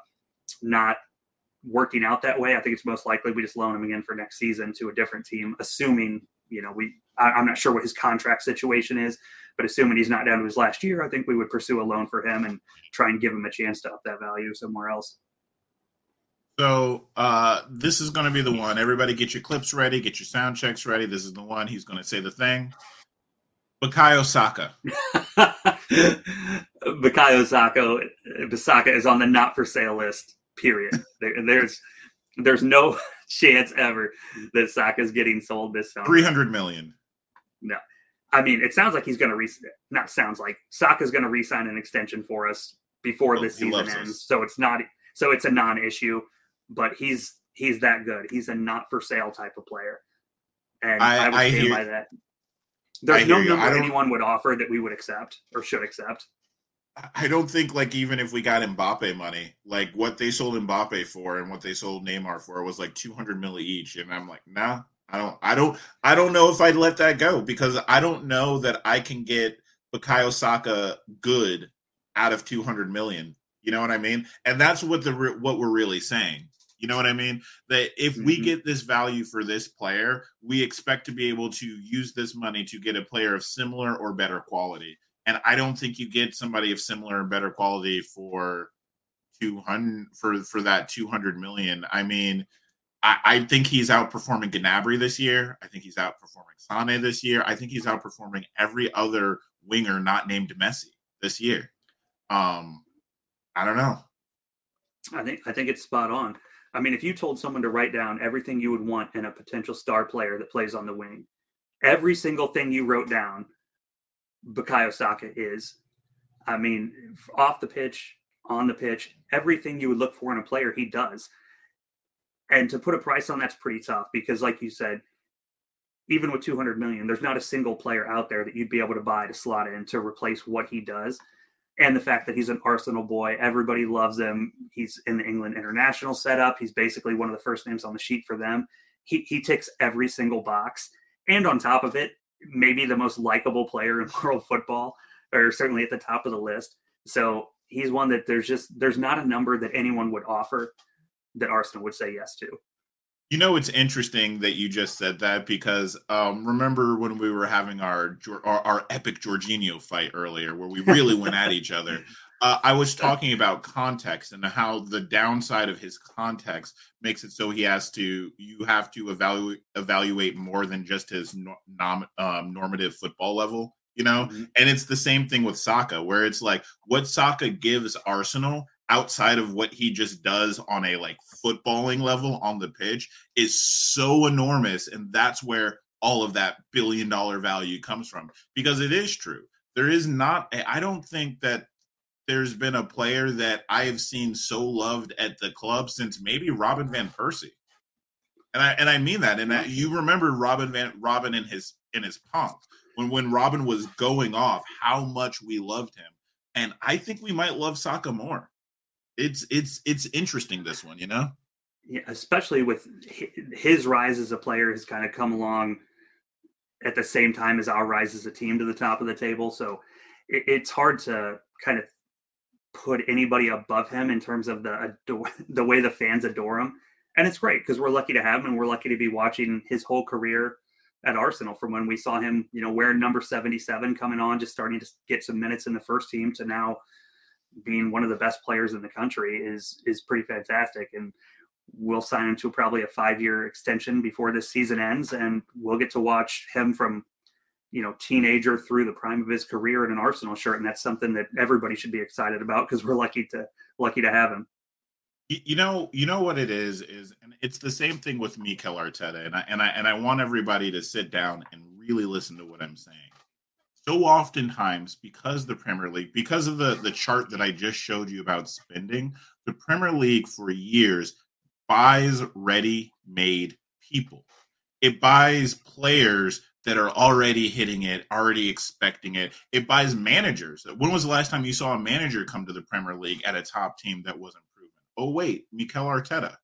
[SPEAKER 4] not working out that way, I think it's most likely we just loan him again for next season to a different team, assuming you know we. I, I'm not sure what his contract situation is, but assuming he's not down to his last year, I think we would pursue a loan for him and try and give him a chance to up that value somewhere else.
[SPEAKER 3] So uh, this is going to be the one. Everybody, get your clips ready, get your sound checks ready. This is the one. He's going to say the thing. Bukayo Saka. <laughs>
[SPEAKER 4] Bukayo Sako, Basaka is on the not for sale list. Period. There, there's there's no <laughs> chance ever that Saka's getting sold this summer.
[SPEAKER 3] Three hundred million.
[SPEAKER 4] No, I mean, it sounds like he's going to re. Not sounds like Saka's going to re-sign an extension for us before
[SPEAKER 3] Oh,
[SPEAKER 4] this season ends.
[SPEAKER 3] us.
[SPEAKER 4] So it's not. So it's a non-issue. But he's he's that good. He's a not for sale type of player, and
[SPEAKER 3] I-
[SPEAKER 4] I, would
[SPEAKER 3] I
[SPEAKER 4] stand
[SPEAKER 3] hear-
[SPEAKER 4] by that. There's
[SPEAKER 3] I
[SPEAKER 4] no
[SPEAKER 3] hear you. I
[SPEAKER 4] number anyone would offer that we would accept or should accept.
[SPEAKER 3] I don't think like even if we got Mbappe money, like what they sold Mbappe for and what they sold Neymar for was like two hundred mil each, and I'm like, nah, I don't, I don't, I don't know if I'd let that go because I don't know that I can get Bukayo Saka good out of two hundred million. You know what I mean? And that's what the what we're really saying. You know what I mean? That if we
[SPEAKER 4] Mhm.
[SPEAKER 3] get this value for this player, we expect to be able to use this money to get a player of similar or better quality. And I don't think you get somebody of similar or better quality for 200 for for that 200 million. I mean, I, I think he's outperforming Gnabry this year. I think he's outperforming Sane this year. I think he's outperforming every other winger not named Messi this year. Um, I don't know.
[SPEAKER 4] I think I think it's spot on. I mean, if you told someone to write down everything you would want in a potential star player that plays on the wing, every single thing you wrote down, Bukayo Saka is. I mean, off the pitch, on the pitch, everything you would look for in a player, he does. And to put a price on that's pretty tough because, like you said, even with 200 million, there's not a single player out there that you'd be able to buy to slot in to replace what he does and the fact that he's an Arsenal boy. Everybody loves him. He's in the England international setup. He's basically one of the first names on the sheet for them. He, he ticks every single box. And on top of it, maybe the most likable player in <laughs> world football, or certainly at the top of the list. So he's one that there's just there's not a number that anyone would offer that Arsenal would say yes to.
[SPEAKER 3] You know, it's interesting that you just said that because um, remember when we were having our, our our epic Jorginho fight earlier, where we really went at each other. <laughs> Uh, I was talking about context and how the downside of his context makes it so he has to you have to evaluate evaluate more than just his nom, um, normative football level. You know,
[SPEAKER 4] Mhm.
[SPEAKER 3] and it's the same thing with Saka, where it's like what Saka gives Arsenal outside of what he just does on a like footballing level on the pitch is so enormous and that's where all of that billion dollar value comes from. Because it is true. There is not i don't think that there's been a player that i have seen so loved at the club since maybe robin van persie. And i and i mean that and you remember robin van robin in his in his pomp when when robin was going off how much we loved him. And i think we might love saka more it's it's it's interesting this one, you know.
[SPEAKER 4] Yeah, especially with his rise as a player has kind of come along at the same time as our rise as a team to the top of the table. So it, it's hard to kind of put anybody above him in terms of the adore, <laughs> the way the fans adore him. And it's great because we're lucky to have him and we're lucky to be watching his whole career at Arsenal from when we saw him, you know, wearing number 77 coming on, just starting to get some minutes in the first team to now being one of the best players in the country is is pretty fantastic. And we'll sign him to probably a five year extension before this season ends. And we'll get to watch him from you know teenager through the prime of his career in an arsenal shirt. And that's something that everybody should be excited about because we're lucky to lucky to have him.
[SPEAKER 3] You know you know what it is is and it's the same thing with Mikel Arteta. And I and I and I want everybody to sit down and really listen to what I'm saying so oftentimes because the Premier League, because of the the chart that I just showed you about spending, the Premier League for years buys ready-made people. It buys players that are already hitting it, already expecting it. It buys managers. When was the last time you saw a manager come to the Premier League at a top team that wasn't proven? Oh wait, Mikel Arteta.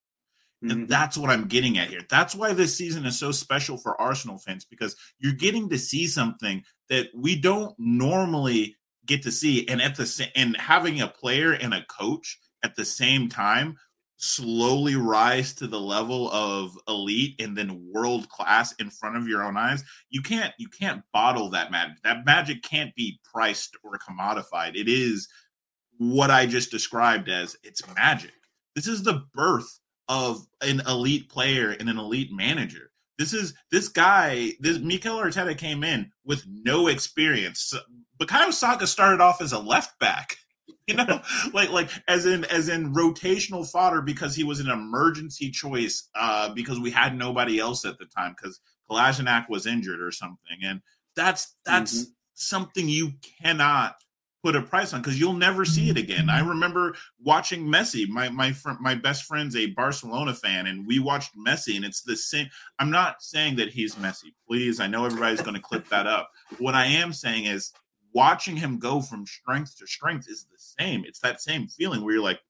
[SPEAKER 3] And mm-hmm. that's what I'm getting at here. That's why this season is so special for Arsenal fans because you're getting to see something that we don't normally get to see. And at the and having a player and a coach at the same time slowly rise to the level of elite and then world class in front of your own eyes you can't you can't bottle that magic that magic can't be priced or commodified it is what i just described as it's magic this is the birth of an elite player and an elite manager. This is this guy, this Mikel Arteta came in with no experience. Bukayo Saka started off as a left back, <laughs> you know, <laughs> like like as in as in rotational fodder because he was an emergency choice uh, because we had nobody else at the time because Kolasinac was injured or something, and that's that's mm-hmm. something you cannot put a price on because you'll never see it again. I remember watching Messi. My my fr- my best friend's a Barcelona fan, and we watched Messi, and it's the same. I'm not saying that he's Messi. Please, I know everybody's going to clip that up. What I am saying is watching him go from strength to strength is the same. It's that same feeling where you're like,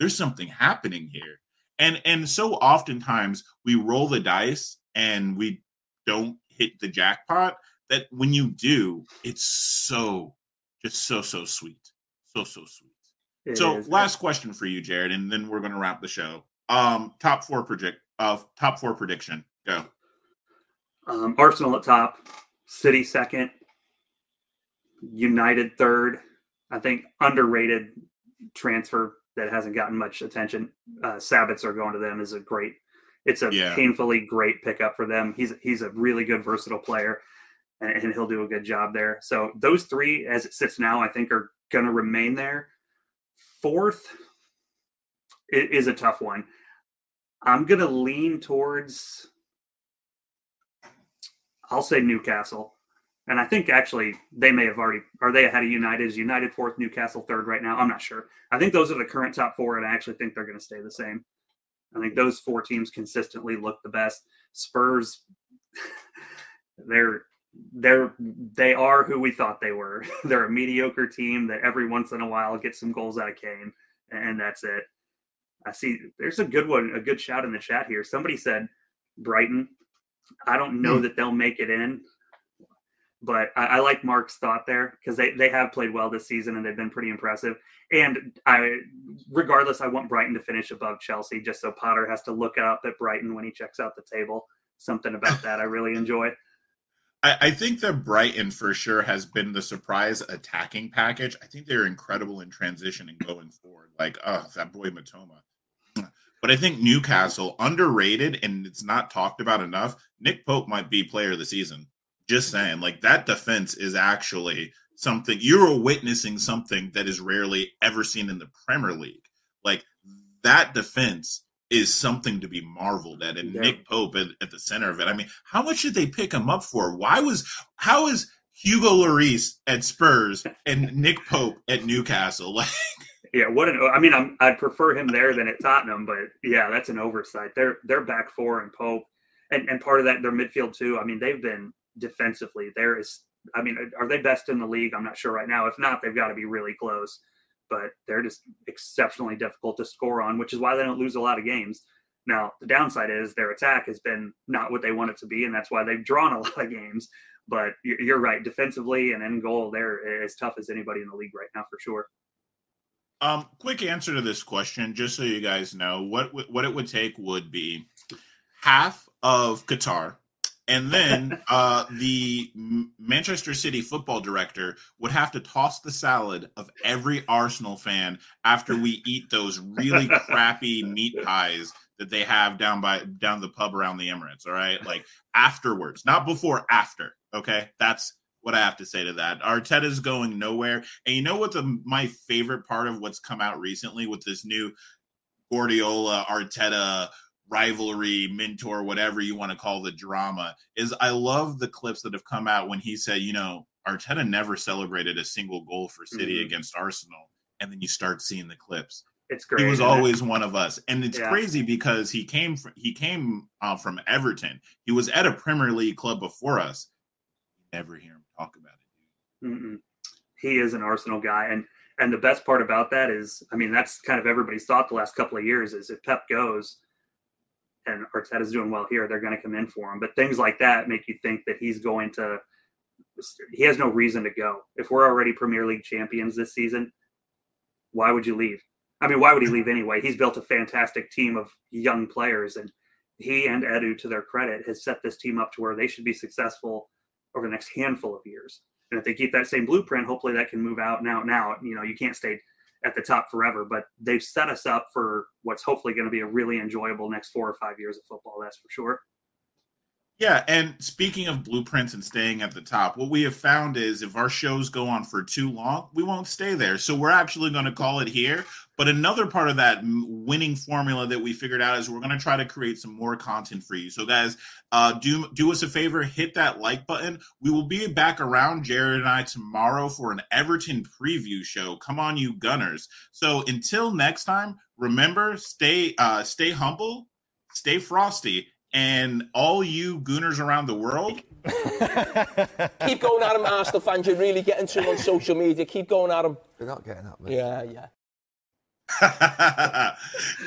[SPEAKER 3] there's something happening here. And and so oftentimes we roll the dice and we don't hit the jackpot that when you do, it's so just so so sweet, so so sweet. It so is. last question for you, Jared, and then we're going to wrap the show. Um, top four project of uh, top four prediction. Go.
[SPEAKER 4] Um, Arsenal at top, City second, United third. I think underrated transfer that hasn't gotten much attention. Uh, Sabitzer are going to them is a great. It's a yeah. painfully great pickup for them. He's he's a really good versatile player and, he'll do a good job there. So those three, as it sits now, I think are going to remain there. Fourth is a tough one. I'm going to lean towards, I'll say Newcastle. And I think actually they may have already, are they ahead of United? Is United fourth, Newcastle third right now? I'm not sure. I think those are the current top four, and I actually think they're going to stay the same. I think those four teams consistently look the best. Spurs, <laughs> they're they're they are who we thought they were. <laughs> they're a mediocre team that every once in a while gets some goals out of Kane, and that's it. I see. There's a good one, a good shout in the chat here. Somebody said Brighton. I don't know mm. that they'll make it in, but I, I like Mark's thought there because they, they have played well this season and they've been pretty impressive. And I, regardless, I want Brighton to finish above Chelsea just so Potter has to look up at Brighton when he checks out the table. Something about that I really enjoy.
[SPEAKER 3] I, I think that Brighton for sure has been the surprise attacking package. I think they're incredible in transition and going forward. Like, oh, that boy Mitoma. But I think Newcastle underrated and it's not talked about enough. Nick Pope might be player of the season. Just saying, like that defense is actually something you're witnessing something that is rarely ever seen in the Premier League. Like that defense is something to be marveled at. And
[SPEAKER 4] Yeah.
[SPEAKER 3] Nick Pope at, at the center of it. I mean, how much did they pick him up for? Why was how is Hugo Lloris at Spurs and <laughs> Nick Pope at Newcastle? <laughs> Like
[SPEAKER 4] Yeah, what an I mean, I'm, I'd prefer him there than at Tottenham, but yeah, that's an oversight. They're they're back four and Pope, and and part of that their midfield too. I mean, they've been defensively there is. I mean, are they best in the league? I'm not sure right now. If not, they've got to be really close. But they're just exceptionally difficult to score on, which is why they don't lose a lot of games. Now, the downside is their attack has been not what they want it to be, and that's why they've drawn a <laughs> lot of games. But you're right, defensively and in goal, they're as tough as anybody in the league right now for sure.
[SPEAKER 3] Um, quick answer to this question, just so you guys know, what what it would take would be half of Qatar, and then uh, the Manchester City football director would have to toss the salad of every Arsenal fan after we eat those really crappy meat pies that they have down by down the pub around the Emirates. All right, like afterwards, not before, after. Okay, that's what I have to say to that. Arteta's going nowhere. And you know what the my favorite part of what's come out recently with this new Guardiola Arteta rivalry, mentor, whatever you want to call the drama, is I love the clips that have come out when he said, you know, Arteta never celebrated a single goal for City
[SPEAKER 4] Mhm.
[SPEAKER 3] against Arsenal. And then you start seeing the clips
[SPEAKER 4] It's great.
[SPEAKER 3] he was
[SPEAKER 4] isn't it?
[SPEAKER 3] always one of us and it's
[SPEAKER 4] Yeah.
[SPEAKER 3] crazy because he came from he came uh, from everton he was at a premier league club before us You never hear him talk about it
[SPEAKER 4] Mm-mm. He is an Arsenal guy, and and the best part about that is, I mean, that's kind of everybody's thought the last couple of years is if Pep goes and Arteta's doing well here, they're going to come in for him. But things like that make you think that he's going to. He has no reason to go. If we're already Premier League champions this season, why would you leave? I mean, why would he leave anyway? He's built a fantastic team of young players, and he and Edu, to their credit, has set this team up to where they should be successful over the next handful of years. And if they keep that same blueprint, hopefully that can move out and out. You know, you can't stay at the top forever, but they've set us up for what's hopefully going to be a really enjoyable next four or five years of football. That's for sure.
[SPEAKER 3] Yeah and speaking of blueprints and staying at the top what we have found is if our shows go on for too long we won't stay there so we're actually going to call it here but another part of that winning formula that we figured out is we're going to try to create some more content for you so guys uh, do do us a favor, hit that like button. We will be back around Jared and I tomorrow for an Everton preview show. Come on, you Gunners! So until next time, remember stay uh, stay humble, stay frosty, and all you Gooners around the world. <laughs>
[SPEAKER 6] Keep going at him, Arsenal fans. You're really getting to him on social media. Keep going at him.
[SPEAKER 7] They're not getting up, mate.
[SPEAKER 6] Yeah, yeah. <laughs>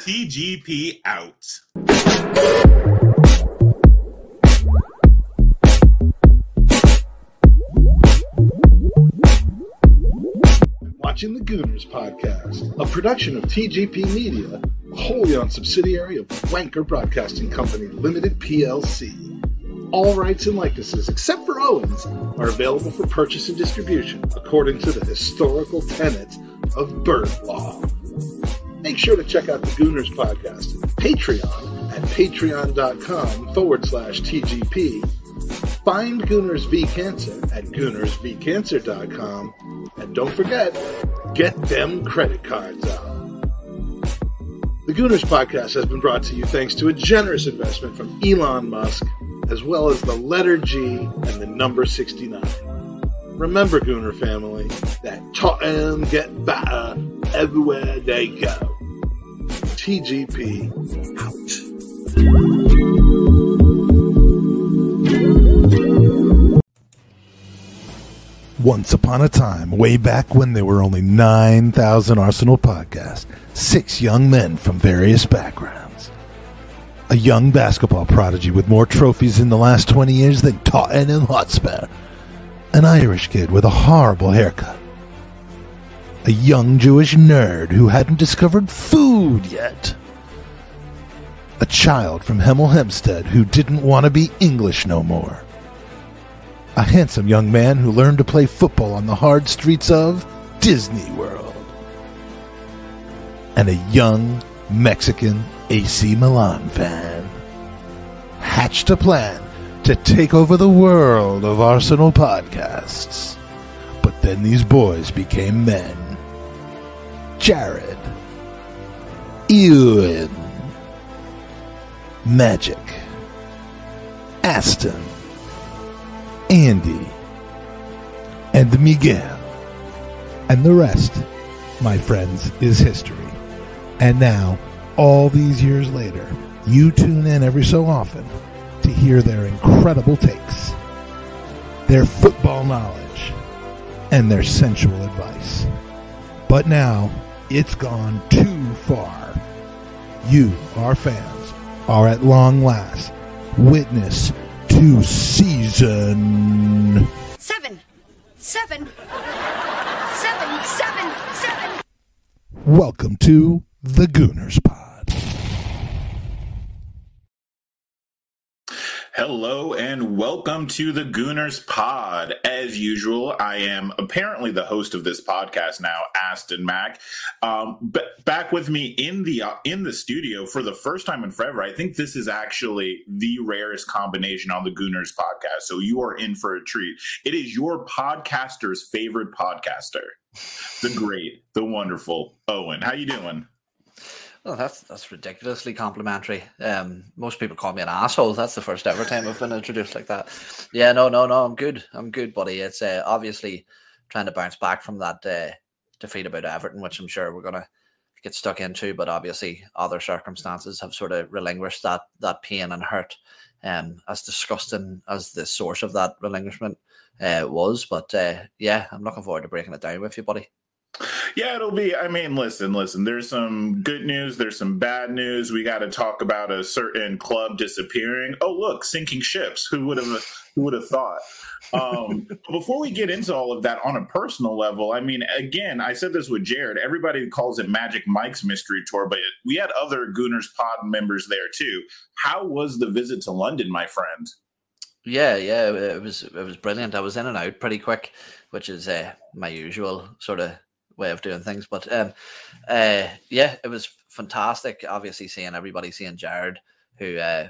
[SPEAKER 3] TGP out. <laughs>
[SPEAKER 8] Watching the Gooners podcast, a production of TGP Media, wholly owned subsidiary of Wanker Broadcasting Company Limited PLC. All rights and likenesses, except for Owens, are available for purchase and distribution according to the historical tenets of bird law. Make sure to check out the Gooners podcast Patreon at patreon.com forward slash TGP. Find Gooners v Cancer at goonersvcancer.com. And don't forget, get them credit cards out. The Gooners podcast has been brought to you thanks to a generous investment from Elon Musk, as well as the letter G and the number 69. Remember, Gooner family, that Tottenham get better everywhere they go. TGP out. Once upon a time, way back when there were only 9,000 Arsenal podcasts, six young men from various backgrounds. A young basketball prodigy with more trophies in the last 20 years than Tottenham Hotspur. An Irish kid with a horrible haircut. A young Jewish nerd who hadn't discovered food yet. A child from Hemel Hempstead who didn't want to be English no more a handsome young man who learned to play football on the hard streets of Disney World, and a young Mexican AC Milan fan. Hatched a plan to take over the world of Arsenal podcasts. But then these boys became men. Jared,
[SPEAKER 1] Ewan, Magic, Aston, Andy, and Miguel. And the rest, my friends, is history. And now, all these years later, you tune in every so often to hear their incredible takes, their football knowledge, and their sensual advice. But now, it's gone too far. You, our fans, are at long last witness to season.
[SPEAKER 2] Seven. Seven. Seven, seven, seven.
[SPEAKER 1] Welcome to the Gooners Pod.
[SPEAKER 3] Hello and welcome to the Gooners Pod. As usual, I am apparently the host of this podcast now, Aston Mack. Um, but back with me in the uh, in the studio for the first time in forever. I think this is actually the rarest combination on the Gooners podcast. So you are in for a treat. It is your podcaster's favorite podcaster, the great, the wonderful Owen. How you doing?
[SPEAKER 9] Oh, that's that's ridiculously complimentary. Um, most people call me an asshole. That's the first ever time I've been introduced like that. Yeah, no, no, no. I'm good. I'm good, buddy. It's uh, obviously trying to bounce back from that uh, defeat about Everton, which I'm sure we're gonna get stuck into. But obviously, other circumstances have sort of relinquished that that pain and hurt. Um, as disgusting as the source of that relinquishment uh, was, but uh, yeah, I'm looking forward to breaking it down with you, buddy.
[SPEAKER 3] Yeah, it'll be. I mean, listen, listen. There's some good news. There's some bad news. We got to talk about a certain club disappearing. Oh, look, sinking ships. Who would have? Who would have thought? Um, <laughs> before we get into all of that on a personal level, I mean, again, I said this with Jared. Everybody calls it Magic Mike's mystery tour, but we had other Gooners Pod members there too. How was the visit to London, my friend?
[SPEAKER 9] Yeah, yeah, it was it was brilliant. I was in and out pretty quick, which is uh, my usual sort of way of doing things. But um, uh, yeah, it was fantastic. Obviously, seeing everybody, seeing Jared, who uh,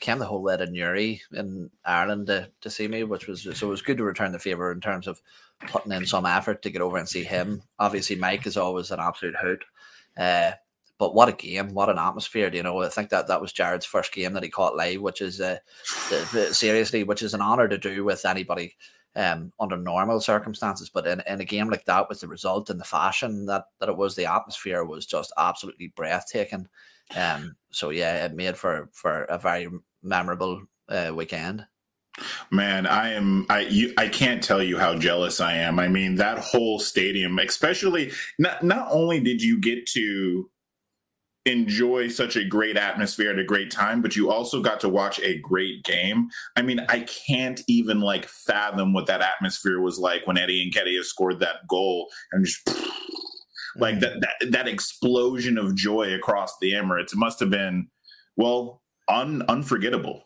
[SPEAKER 9] came the whole way to Newry in Ireland to, to see me, which was so it was good to return the favor in terms of putting in some effort to get over and see him. Obviously, Mike is always an absolute hoot. Uh, but what a game! What an atmosphere! You know, I think that that was Jared's first game that he caught live, which is uh, seriously, which is an honor to do with anybody um, under normal circumstances. But in, in a game like that, with the result and the fashion that, that it was, the atmosphere was just absolutely breathtaking. Um, so yeah, it made for for a very memorable uh, weekend.
[SPEAKER 3] Man, I am I you I can't tell you how jealous I am. I mean, that whole stadium, especially not not only did you get to enjoy such a great atmosphere at a great time, but you also got to watch a great game. I mean, I can't even like fathom what that atmosphere was like when Eddie and Nketiah scored that goal and just <sniffs> like mm. that, that that explosion of joy across the Emirates. It must have been well un, unforgettable.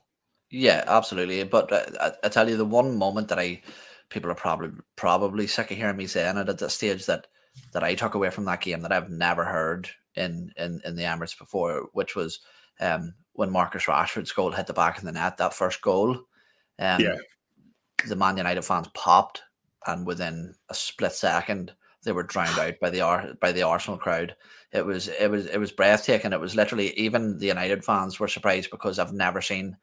[SPEAKER 9] Yeah, absolutely. But uh, I, I tell you, the one moment that I people are probably probably sick of hearing me saying it at this stage that that I took away from that game that I've never heard in in in the Emirates before, which was um, when Marcus Rashford's goal hit the back of the net. That first goal, um, yeah, the Man United fans popped, and within a split second, they were drowned out by the by the Arsenal crowd. It was it was it was breathtaking. It was literally even the United fans were surprised because I've never seen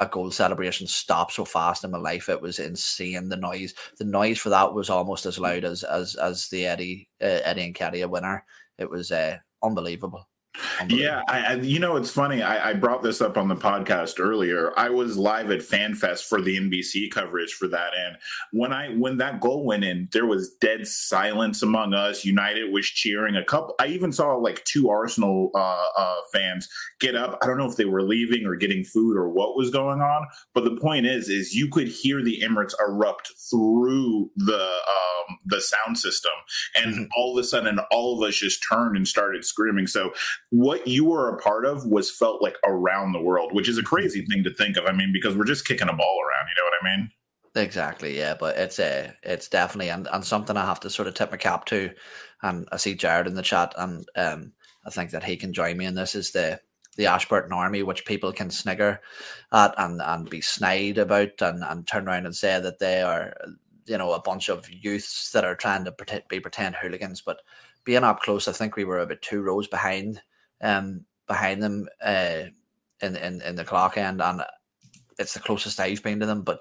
[SPEAKER 9] a goal celebration stop so fast in my life. It was insane. The noise, the noise for that was almost as loud as as as the Eddie uh, Eddie Nketiah winner. It was uh, unbelievable.
[SPEAKER 3] Yeah, I, I, you know it's funny. I, I, brought this up on the podcast earlier. I was live at FanFest for the NBC coverage for that, and when I when that goal went in, there was dead silence among us. United was cheering. A couple. I even saw like two Arsenal uh, uh, fans get up. I don't know if they were leaving or getting food or what was going on, but the point is, is you could hear the Emirates erupt through the um, the sound system, and mm-hmm. all of a sudden, all of us just turned and started screaming. So what you were a part of was felt like around the world, which is a crazy thing to think of. I mean, because we're just kicking a ball around. You know what I mean?
[SPEAKER 9] Exactly. Yeah, but it's a uh, it's definitely and, and something I have to sort of tip my cap to. And I see Jared in the chat, and um, I think that he can join me in this. Is the the Ashburton Army, which people can snigger at and, and be snide about and, and turn around and say that they are, you know, a bunch of youths that are trying to pretend, be pretend hooligans. But being up close, I think we were about two rows behind um, behind them uh, in, in in the clock end, and it's the closest I've been to them. But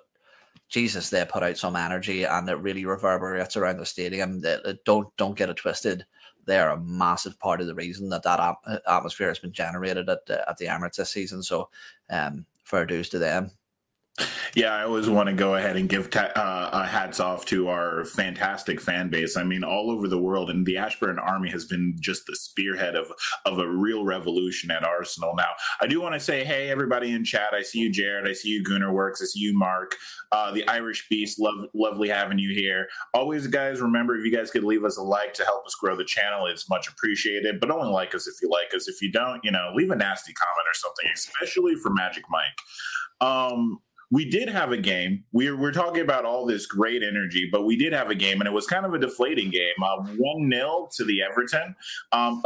[SPEAKER 9] Jesus, they put out some energy, and it really reverberates around the stadium. They don't don't get it twisted. They are a massive part of the reason that that atmosphere has been generated at the, at the Emirates this season. So, um, fair dues to them.
[SPEAKER 3] Yeah, I always want to go ahead and give ta- uh, hats off to our fantastic fan base. I mean, all over the world, and the Ashburn Army has been just the spearhead of of a real revolution at Arsenal. Now, I do want to say, hey, everybody in chat, I see you, Jared. I see you, Gunnar Works. I see you, Mark. Uh, the Irish Beast, love, lovely having you here. Always, guys, remember if you guys could leave us a like to help us grow the channel, it's much appreciated. But only like us if you like us. If you don't, you know, leave a nasty comment or something, especially for Magic Mike. Um, we did have a game. We're we're talking about all this great energy, but we did have a game, and it was kind of a deflating game. Uh, one 0 to the Everton. Um,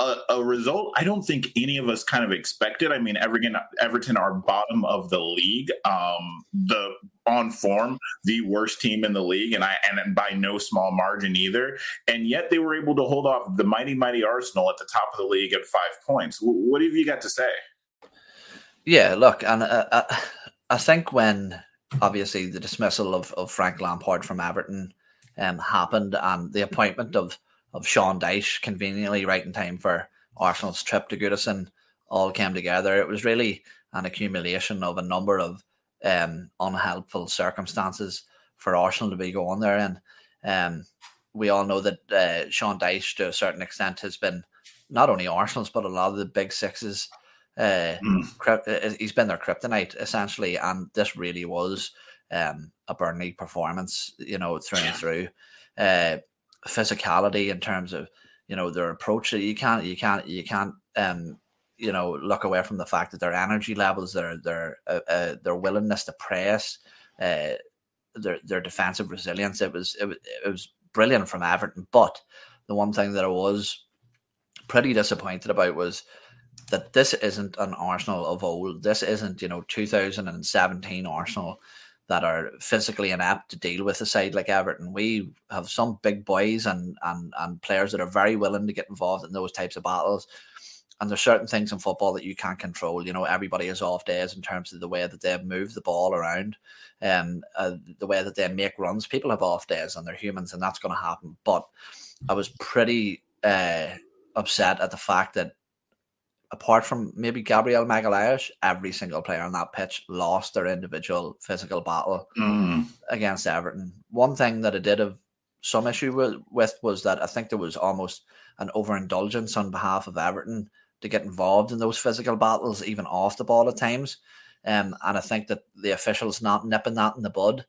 [SPEAKER 3] a, a, result I don't think any of us kind of expected. I mean, Everton, Everton are bottom of the league, um, the on form, the worst team in the league, and I and by no small margin either. And yet they were able to hold off the mighty mighty Arsenal at the top of the league at five points. What have you got to say?
[SPEAKER 9] Yeah, look, and uh, uh I think when obviously the dismissal of, of Frank Lampard from Everton um, happened and the appointment of, of Sean Dyche conveniently right in time for Arsenal's trip to Goodison all came together. It was really an accumulation of a number of um, unhelpful circumstances for Arsenal to be going there. And um, we all know that uh, Sean Dyche, to a certain extent, has been not only Arsenal's, but a lot of the big sixes uh, mm. he's been their kryptonite essentially, and this really was um, a Burnley performance, you know, through and through. Uh, physicality in terms of you know their approach. You can't, you can't, you can't, um, you know, look away from the fact that their energy levels, their their uh, uh, their willingness to press, uh, their their defensive resilience. It was it was it was brilliant from Everton. But the one thing that I was pretty disappointed about was that this isn't an Arsenal of old. This isn't, you know, 2017 Arsenal that are physically inept to deal with a side like Everton. We have some big boys and and and players that are very willing to get involved in those types of battles. And there's certain things in football that you can't control. You know, everybody has off days in terms of the way that they move the ball around, and um, uh, the way that they make runs. People have off days, and they're humans, and that's going to happen. But I was pretty uh, upset at the fact that apart from maybe Gabriel Magalhaes, every single player on that pitch lost their individual physical battle mm. against Everton. One thing that I did have some issue with, with was that I think there was almost an overindulgence on behalf of Everton to get involved in those physical battles, even off the ball at times. Um, and I think that the officials not nipping that in the bud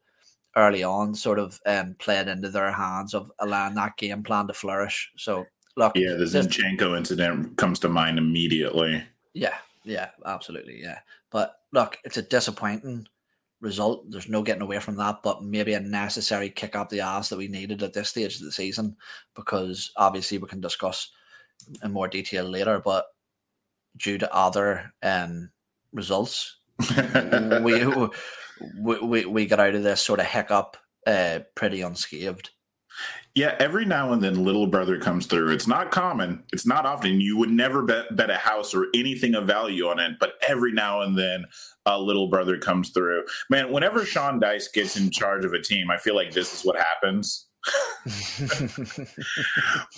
[SPEAKER 9] early on sort of um, played into their hands of allowing that game plan to flourish. So Look,
[SPEAKER 3] yeah, the Zinchenko incident comes to mind immediately.
[SPEAKER 9] Yeah, yeah, absolutely, yeah. But look, it's a disappointing result. There's no getting away from that, but maybe a necessary kick up the ass that we needed at this stage of the season, because obviously we can discuss in more detail later. But due to other um, results, <laughs> we, we we we got out of this sort of hiccup uh, pretty unscathed.
[SPEAKER 3] Yeah, every now and then little brother comes through. It's not common. It's not often. You would never bet, bet a house or anything of value on it, but every now and then a little brother comes through. Man, whenever Sean Dyche gets in charge of a team, I feel like this is what happens.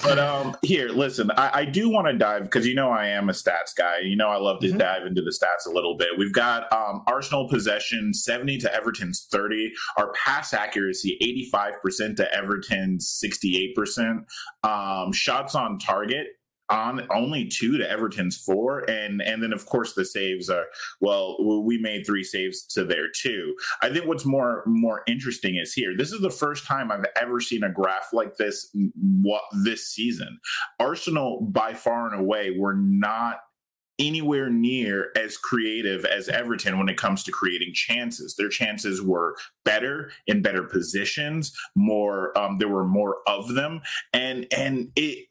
[SPEAKER 3] But um here listen i, I do want to dive because you know i am a stats guy. You know i love to mm-hmm. dive into the stats a little bit. We've got um arsenal possession 70 to everton's 30 our pass accuracy 85% to everton's 68% um shots on target on only two to Everton's four, and and then of course the saves are well, we made three saves to their two. I think what's more more interesting is here. This is the first time I've ever seen a graph like this. What this season, Arsenal by far and away were not anywhere near as creative as Everton when it comes to creating chances. Their chances were better in better positions, more um, there were more of them, and and it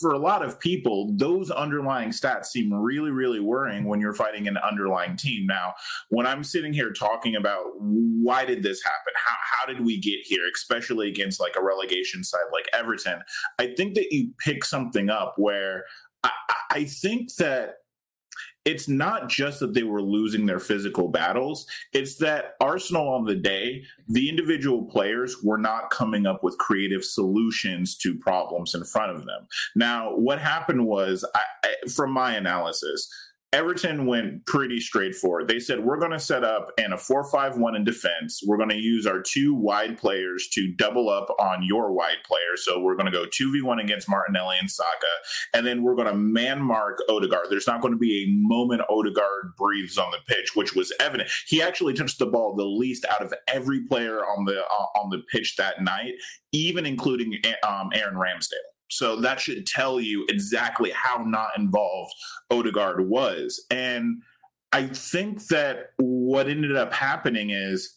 [SPEAKER 3] for a lot of people, those underlying stats seem really, really worrying when you're fighting an underlying team. Now, when I'm sitting here talking about why did this happen? How, how did we get here, especially against like a relegation side like Everton? I think that you pick something up where I, I think that it's not just that they were losing their physical battles, it's that Arsenal on the day, the individual players were not coming up with creative solutions to problems in front of them. Now, what happened was, I, I, from my analysis, Everton went pretty straightforward. They said, We're going to set up in a 4 5 1 in defense. We're going to use our two wide players to double up on your wide player. So we're going to go 2v1 against Martinelli and Saka. And then we're going to man mark Odegaard. There's not going to be a moment Odegaard breathes on the pitch, which was evident. He actually touched the ball the least out of every player on the uh, on the pitch that night, even including um, Aaron Ramsdale. So that should tell you exactly how not involved Odegaard was. And I think that what ended up happening is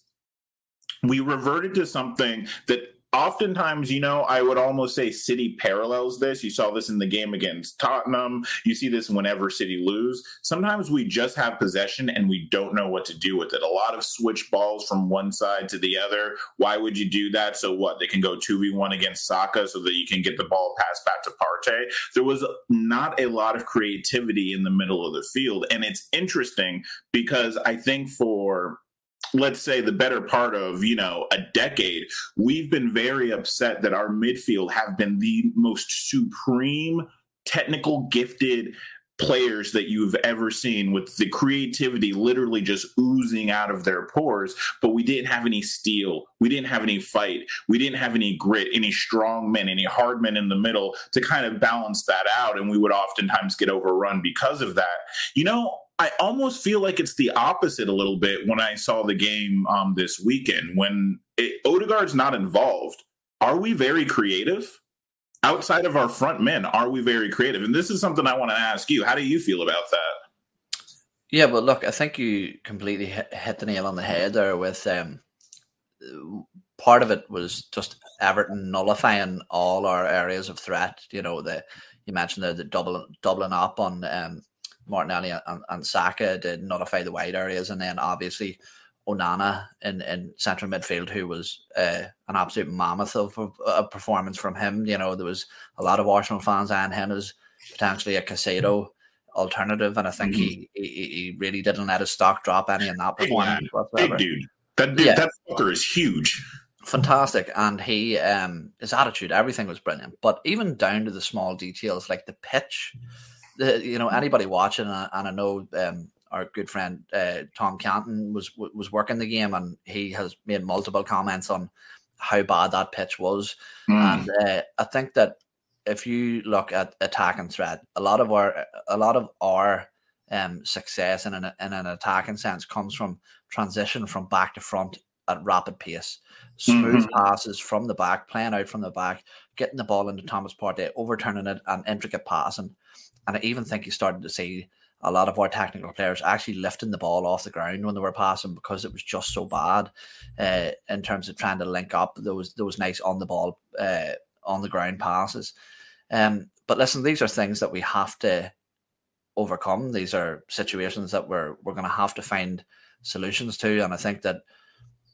[SPEAKER 3] we reverted to something that oftentimes, you know, I would almost say City parallels this. You saw this in the game against Tottenham. You see this whenever City lose. Sometimes we just have possession and we don't know what to do with it. A lot of switch balls from one side to the other. Why would you do that? So what? They can go 2v1 against Saka so that you can get the ball passed back to Partey. There was not a lot of creativity in the middle of the field. And it's interesting because I think for let's say the better part of you know a decade we've been very upset that our midfield have been the most supreme technical gifted players that you've ever seen with the creativity literally just oozing out of their pores. But we didn't have any steel. We didn't have any fight. We didn't have any grit any strong men any hard men in the middle to kind of balance that out. And we would oftentimes get overrun because of that. You know I almost feel like it's the opposite a little bit when I saw the game um, this weekend. When it, Odegaard's not involved, are we very creative? Outside of our front men, are we very creative? And this is something I want to ask you. How do you feel about that?
[SPEAKER 9] Yeah, but look, I think you completely hit, the nail on the head there with um, part of it was just Everton nullifying all our areas of threat. You know, the you mentioned the, the double doubling up on um, Martinelli and, and Saka did nullify the wide areas, and then obviously Onana in, in central midfield, who was uh, an absolute mammoth of a, a, performance from him. You know, there was a lot of Arsenal fans and him as potentially a Caicedo alternative, and I think mm-hmm. he, he, he really didn't let his stock drop any in that performance.
[SPEAKER 3] Yeah, big dude, that dude, yeah. that fucker is huge.
[SPEAKER 9] Fantastic, and he um his attitude, everything was brilliant. But even down to the small details, like the pitch you know anybody watching, and I, know um, our good friend uh, Tom Canton was was working the game, and he has made multiple comments on how bad that pitch was. Mm. And uh, I think that if you look at attack and threat, a lot of our a lot of our um, success in an in an attacking sense comes from transition from back to front at rapid pace, smooth mm-hmm. passes from the back, playing out from the back, getting the ball into Thomas Partey, overturning it, and intricate passing. And I even think you started to see a lot of our technical players actually lifting the ball off the ground when they were passing because it was just so bad uh, in terms of trying to link up those those nice on the ball uh, on the ground passes. Um, but listen, these are things that we have to overcome. These are situations that we're we're going to have to find solutions to, and I think that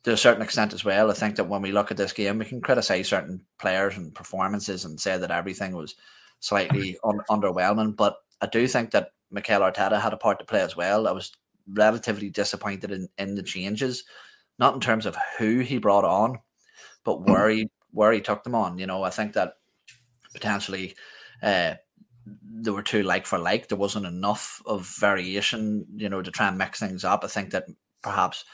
[SPEAKER 9] to a certain extent as well. I think that when we look at this game, we can criticize certain players and performances and say that everything was slightly un- underwhelming. But I do think that Mikel Arteta had a part to play as well. I was relatively disappointed in, in the changes, not in terms of who he brought on, but where he where he took them on. You know, I think that potentially uh, they were too like for like. There wasn't enough of variation, you know, to try and mix things up. I think that perhaps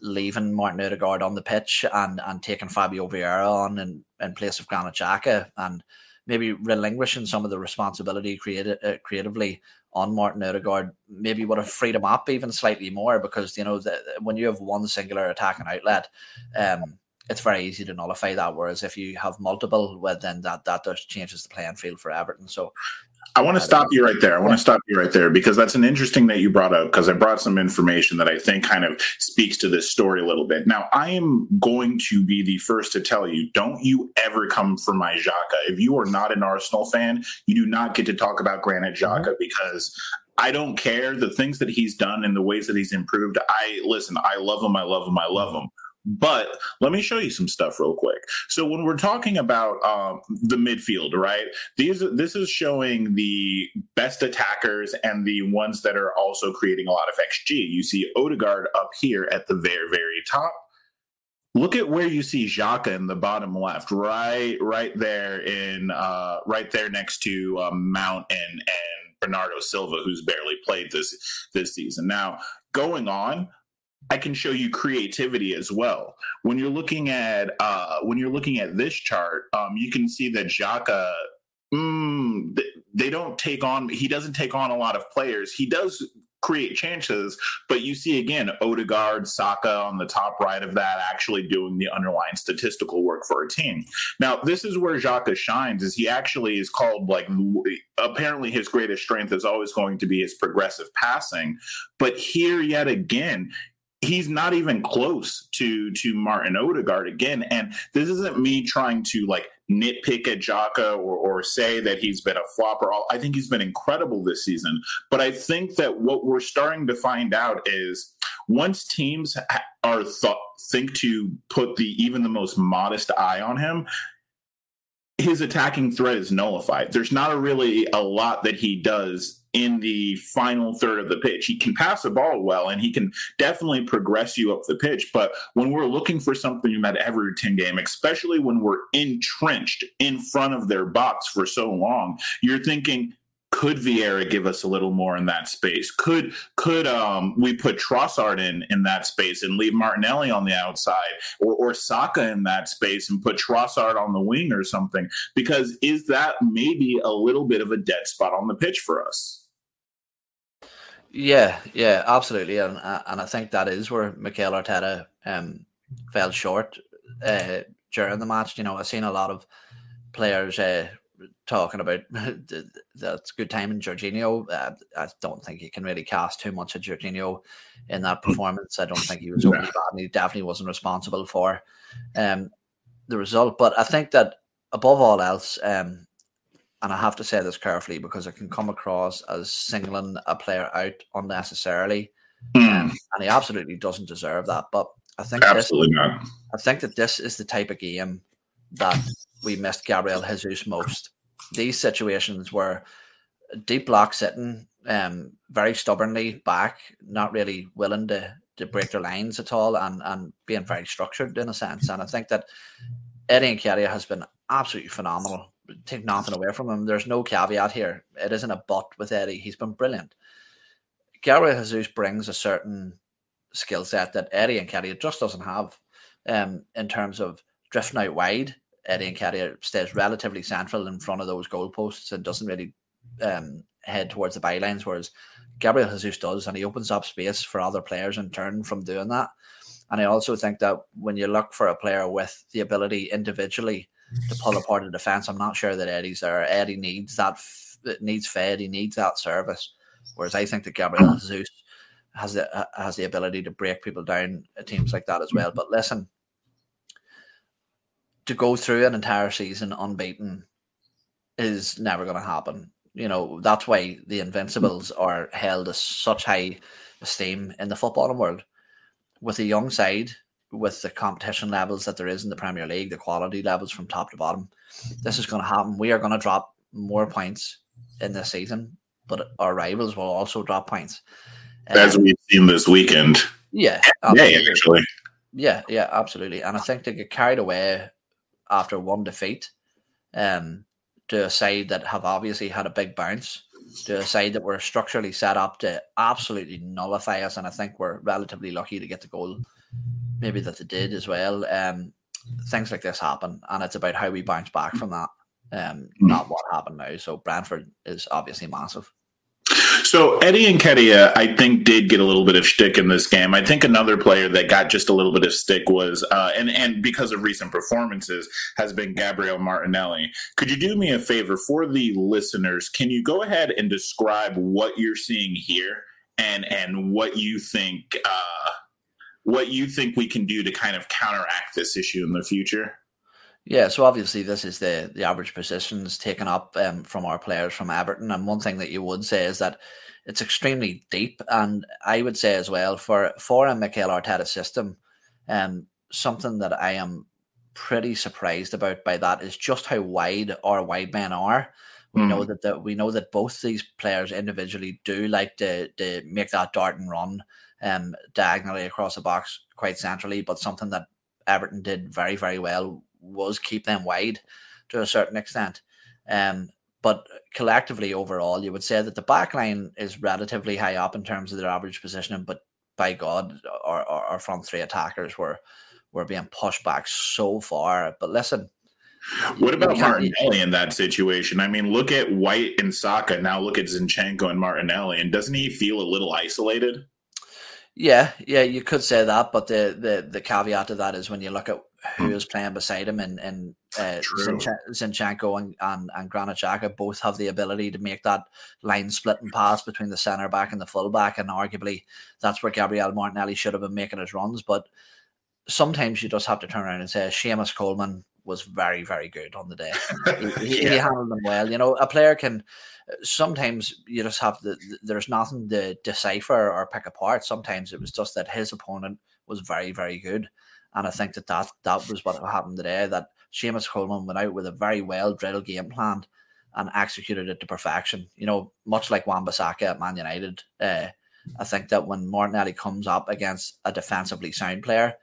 [SPEAKER 9] leaving Martin Odegaard on the pitch and and taking Fabio Vieira on in, in place of Granit Xhaka and maybe relinquishing some of the responsibility created uh, creatively on Martin Odegaard maybe would have freed him up even slightly more because you know the, when you have one singular attacking outlet, um, it's very easy to nullify that. Whereas if you have multiple, well, then that that just changes the playing field for Everton. So
[SPEAKER 3] I want to stop you right there. I want to stop you right there because that's an interesting that you brought up because I brought some information that I think kind of speaks to this story a little bit. Now, I am going to be the first to tell you don't you ever come for my Xhaka. If you are not an Arsenal fan, you do not get to talk about Granit Xhaka mm-hmm. because I don't care the things that he's done and the ways that he's improved. I listen, I love him, I love him, I love him. But let me show you some stuff real quick. So when we're talking about um, the midfield, right? These this is showing the best attackers and the ones that are also creating a lot of XG. You see Odegaard up here at the very very top. Look at where you see Xhaka in the bottom left, right, right there in, uh, right there next to um, Mount and and Bernardo Silva, who's barely played this this season. Now, going on, I can show you creativity as well. When you're looking at uh, when you're looking at this chart, um, you can see that Xhaka, mm, they don't take on. He doesn't take on a lot of players. He does create chances, but you see again Odegaard, Saka on the top right of that actually doing the underlying statistical work for a team. Now, this is where Xhaka shines is he actually is called like apparently his greatest strength is always going to be his progressive passing, but here yet again he's not even close to to Martin Odegaard again. And this isn't me trying to like nitpick at Xhaka or, or say that he's been a flop flopper. I think he's been incredible this season. But I think that what we're starting to find out is once teams are thought think to put the even the most modest eye on him, his attacking threat is nullified. There's not a really a lot that he does in the final third of the pitch. He can pass the ball well and he can definitely progress you up the pitch. But when we're looking for something in that Everton game, especially when we're entrenched in front of their box for so long, you're thinking, could Vieira give us a little more in that space? Could could um, we put Trossard in in that space and leave Martinelli on the outside, or, or Saka in that space and put Trossard on the wing or something? Because is that maybe a little bit of a dead spot on the pitch for us?
[SPEAKER 9] Yeah, yeah, absolutely, and uh, and I think that is where Mikel Arteta um, fell short uh, during the match. You know, I've seen a lot of players uh, talking about <laughs> that's good time in Jorginho. Uh, I don't think you can really cast too much of Jorginho in that mm. performance. I don't think he was overly bad, and he definitely wasn't responsible for um, the result. But I think that above all else, um, and I have to say this carefully because it can come across as singling a player out unnecessarily, mm. um, and he absolutely doesn't deserve that. But I think
[SPEAKER 3] absolutely this, not.
[SPEAKER 9] I think that this is the type of game that we missed Gabriel Jesus most. These situations where deep block sitting um, very stubbornly back, not really willing to to break their lines at all, and and being very structured in a sense. And I think that Eddie and Nketiah has been absolutely phenomenal take nothing away from him. There's no caveat here. It isn't a but with Eddie. He's been brilliant. Gabriel Jesus brings a certain skill set that Eddie Nketiah just doesn't have um, in terms of drifting out wide. Eddie Nketiah stays relatively central in front of those goalposts and doesn't really um, head towards the bylines, whereas Gabriel Jesus does, and he opens up space for other players in turn from doing that. And I also think that when you look for a player with the ability individually to pull apart the defense. I'm not sure that Eddie's there. Eddie needs that needs fed. He needs that service. Whereas I think that Gabriel mm. Jesus has the has the ability to break people down at teams like that as well. Mm. But listen, to go through an entire season unbeaten is never going to happen. You know that's why the Invincibles are held as such high esteem in the footballing world. With a young side with the competition levels that there is in the Premier League, the quality levels from top to bottom, this is going to happen. We are going to drop more points in this season, but our rivals will also drop points.
[SPEAKER 3] As um, we've seen this weekend.
[SPEAKER 9] Yeah.
[SPEAKER 3] Yeah, actually.
[SPEAKER 9] Yeah, yeah, absolutely. And I think they get carried away after one defeat um, to a side that have obviously had a big bounce, to a side that were structurally set up to absolutely nullify us. And I think we're relatively lucky to get the goal maybe that they did as well. Um, things like this happen, and it's about how we bounce back from that, um, hmm. not what happened now. So Brentford is obviously massive.
[SPEAKER 3] So Eddie Nketiah, I think, did get a little bit of stick in this game. I think another player that got just a little bit of stick was, uh, and and because of recent performances, has been Gabriel Martinelli. Could you do me a favor for the listeners? Can you go ahead and describe what you're seeing here and and what you think? Uh, what you think we can do to kind of counteract this issue in the future.
[SPEAKER 9] Yeah, so obviously this is the the average positions taken up um, from our players from Everton, and one thing that you would say is that it's extremely deep, and I would say as well for for a Mikel Arteta system, um, something that I am pretty surprised about by that is just how wide our wide men are. We
[SPEAKER 3] Mm.
[SPEAKER 9] know that the, we know that both these players individually do like to, to make that dart and run um, diagonally across the box quite centrally, but something that Everton did very, very well was keep them wide to a certain extent. Um, but collectively, overall, you would say that the back line is relatively high up in terms of their average positioning, but by God, our, our, our front three attackers were were being pushed back so far. But listen,
[SPEAKER 3] What about Martinelli in that situation? I mean, look at White and Saka. Now look at Zinchenko and Martinelli. And doesn't he feel a little isolated?
[SPEAKER 9] Yeah, yeah, you could say that, but the the, the caveat to that is when you look at who
[SPEAKER 3] Hmm.
[SPEAKER 9] playing beside him, and and uh, Zinchenko and and, and Granit Xhaka both have the ability to make that line splitting pass between the centre back and the full back, and arguably that's where Gabriel Martinelli should have been making his runs. But sometimes you just have to turn around and say Seamus Coleman was very very good on the day. <laughs> he, he, he handled them well. You know, a player can sometimes you just have the there's nothing to decipher or pick apart. Sometimes it was just that his opponent was very very good, and I think that that, that was what happened today. That Seamus Coleman went out with a very well drilled game plan and executed it to perfection. You know, much like Wan-Bissaka at Man United. Uh, I think that when Martinelli comes up against a defensively sound player,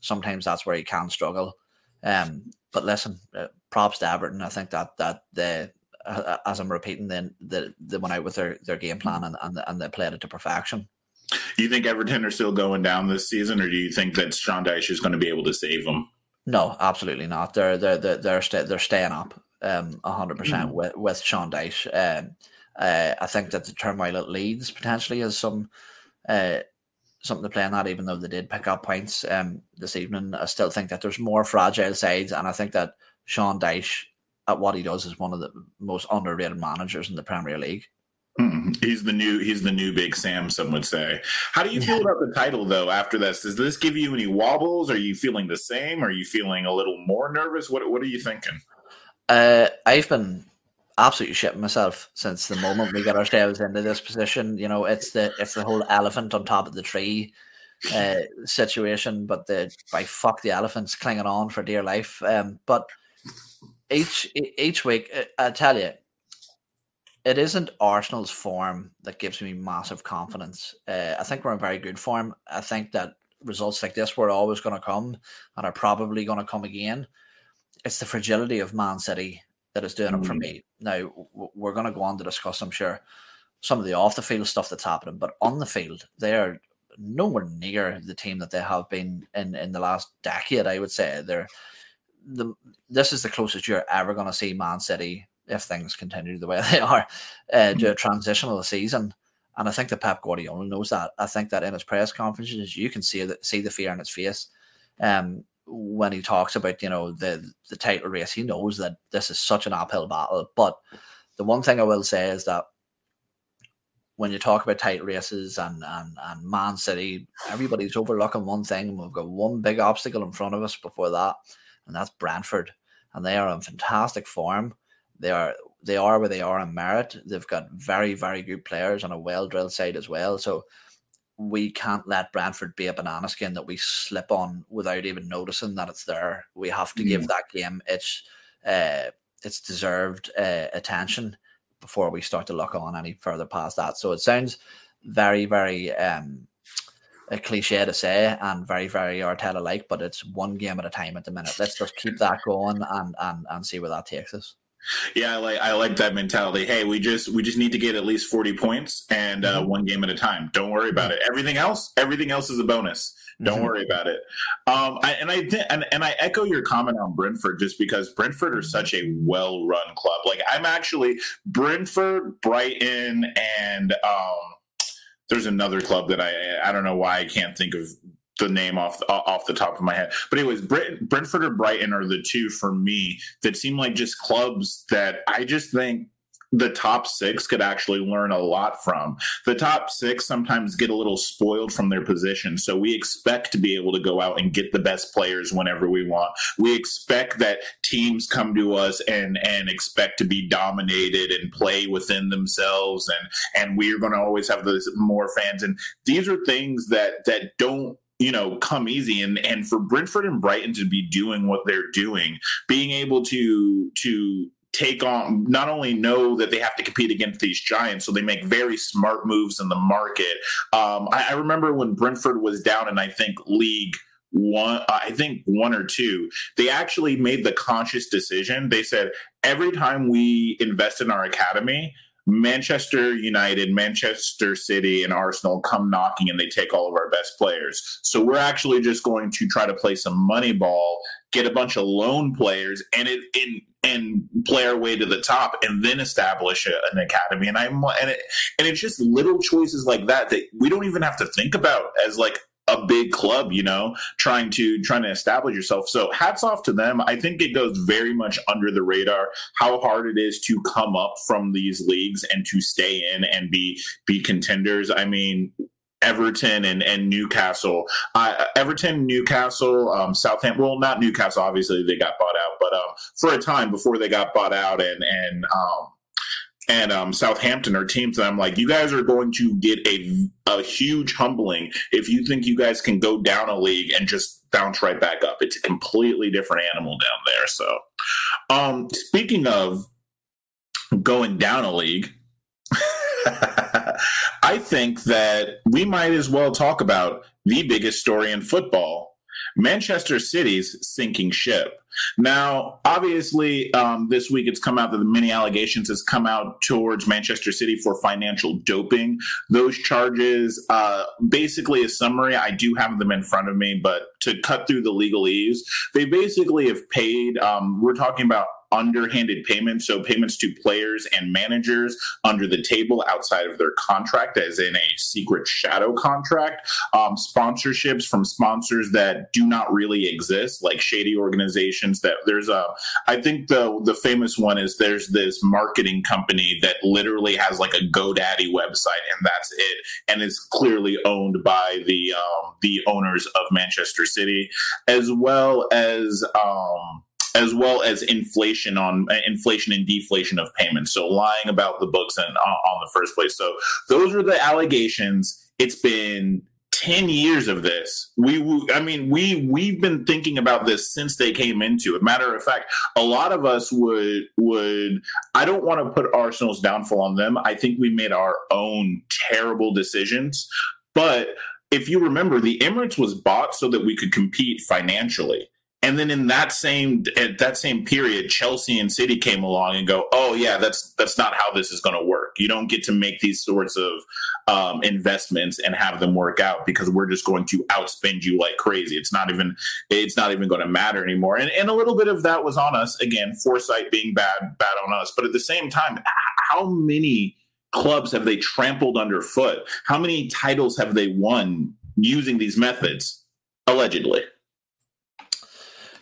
[SPEAKER 9] sometimes that's where he can struggle. Um, but listen, uh, props to Everton. I think that that the uh, as I'm repeating, then the they went out with their, their game plan and, and and they played it to perfection.
[SPEAKER 3] Do you think Everton are still going down this season, or do you think that Sean Dyche is going to be able to save them?
[SPEAKER 9] No, absolutely not. They're they're they're they're, they're staying up um hundred percent with with Sean Dyche. Um, uh, I think that the turmoil at Leeds potentially is some uh something to play on that. Even though they did pick up points um this evening, I still think that there's more fragile sides, and I think that Sean Dyche at what he does is one of the most underrated managers in the Premier League.
[SPEAKER 3] Hmm. He's the new he's the new Big Sam, some would say. How do you feel about the title though after this? Does this give you any wobbles? Are you feeling the same? Are you feeling a little more nervous? What what are you thinking?
[SPEAKER 9] Uh, I've been absolutely shitting myself since the moment we got ourselves into this position. You know, it's the it's the whole elephant on top of the tree uh, situation, but the by fuck the elephants clinging on for dear life. Um, but each each week, uh, I tell you, it isn't Arsenal's form that gives me massive confidence. Uh, I think we're in very good form. I think that results like this were always going to come and are probably going to come again. It's the fragility of Man City that is doing it for
[SPEAKER 3] Mm.
[SPEAKER 9] me. Now, we're going to go on to discuss, I'm sure, some of the off the field stuff that's happening, but on the field, they are nowhere near the team that they have been in, in the last decade, I would say. They're the this is the closest you're ever going to see Man City if things continue the way <laughs> they are uh, to a transitional season. And I think that Pep Guardiola knows that. I think that in his press conferences, you can see that see the fear in his face. Um, when he talks about you know the the title race, he knows that this is such an uphill battle. But the one thing I will say is that when you talk about title races and and and Man City, everybody's overlooking one thing. and We've got one big obstacle in front of us before that, and that's Brentford, and they are in fantastic form. They are they are where they are in merit. They've got very very good players on a well drilled side as well. So we can't let Brentford be a banana skin that we slip on without even noticing that it's there. We have to give that game its uh, its deserved uh, attention before we start to look on any further past that. So it sounds very very um, a cliche to say and very very Arteta like, but it's one game at a time at the minute. Let's just keep that going and and and see where that takes us.
[SPEAKER 3] Yeah, I like I like that mentality. Hey, we just we just need to get at least forty points and uh, one game at a time. Don't worry about it. Everything else, everything else is a bonus. Don't
[SPEAKER 9] Mhm.
[SPEAKER 3] worry about it. Um, I, and I and, and I echo your comment on Brentford just because Brentford are such a well run club. Like I'm actually Brentford, Brighton, and um, there's another club that I I don't know why I can't think of the name off off the top of my head. But anyways, Brent, Brentford or Brighton are the two for me that seem like just clubs that I just think the top six could actually learn a lot from. The top six sometimes get a little spoiled from their position. So we expect to be able to go out and get the best players whenever we want. We expect that teams come to us and and expect to be dominated and play within themselves and and we're going to always have those more fans and these are things that that don't you know come easy. And and for Brentford and Brighton to be doing what they're doing being able to to take on not only know that they have to compete against these giants so they make very smart moves in the market. Um, I, I remember when Brentford was down and I think league one i think one or two they actually made the conscious decision. They said every time we invest in our academy Manchester United, Manchester City, and Arsenal come knocking and they take all of our best players. So we're actually just going to try to play some money ball, get a bunch of loan players, and it in and play our way to the top, and then establish a, an academy. And I'm and it and it's just little choices like that that we don't even have to think about as like a big club, you know, trying to trying to establish yourself. So hats off to them. I think it goes very much under the radar how hard it is to come up from these leagues and to stay in and be be contenders. I mean, Everton and, and Newcastle. Uh, Everton, Newcastle, um, Southampton. Well, not Newcastle. Obviously, they got bought out, but um, for a time before they got bought out, and and um, and um, Southampton are teams that I'm like, you guys are going to get a, a huge humbling if you think you guys can go down a league and just bounce right back up. It's a completely different animal down there. So, um, speaking of going down a league, <laughs> I think that we might as well talk about the biggest story in football Manchester City's sinking ship. Now, obviously, um, this week it's come out that the many allegations has come out towards Manchester City for financial doping. Those charges, uh, basically, a summary. I do have them in front of me, but to cut through the legalese, they basically have paid. Um, we're talking about underhanded payments, so payments to players and managers under the table outside of their contract, as in a secret shadow contract, um, sponsorships from sponsors that do not really exist, like shady organizations. That there's a, I think the the famous one is there's this marketing company that literally has like a GoDaddy website, and that's it, and it's clearly owned by the um, the owners of Manchester City, as well as. Um, as well as inflation on uh, inflation and deflation of payments. So lying about the books and uh, on the first place. So those are the allegations. It's been 10 years of this we i mean we we've been thinking about this since they came into it matter of fact a lot of us would would i don't want to put arsenal's downfall on them i think we made our own terrible decisions but if you remember the emirates was bought so that we could compete financially and then in that same at that same period, Chelsea and City came along and go, "Oh yeah, that's that's not how this is going to work. You don't get to make these sorts of um, investments and have them work out because we're just going to outspend you like crazy. It's not even it's not even going to matter anymore." And and a little bit of that was on us again, foresight being bad bad on us. But at the same time, how many clubs have they trampled underfoot? How many titles have they won using these methods? Allegedly.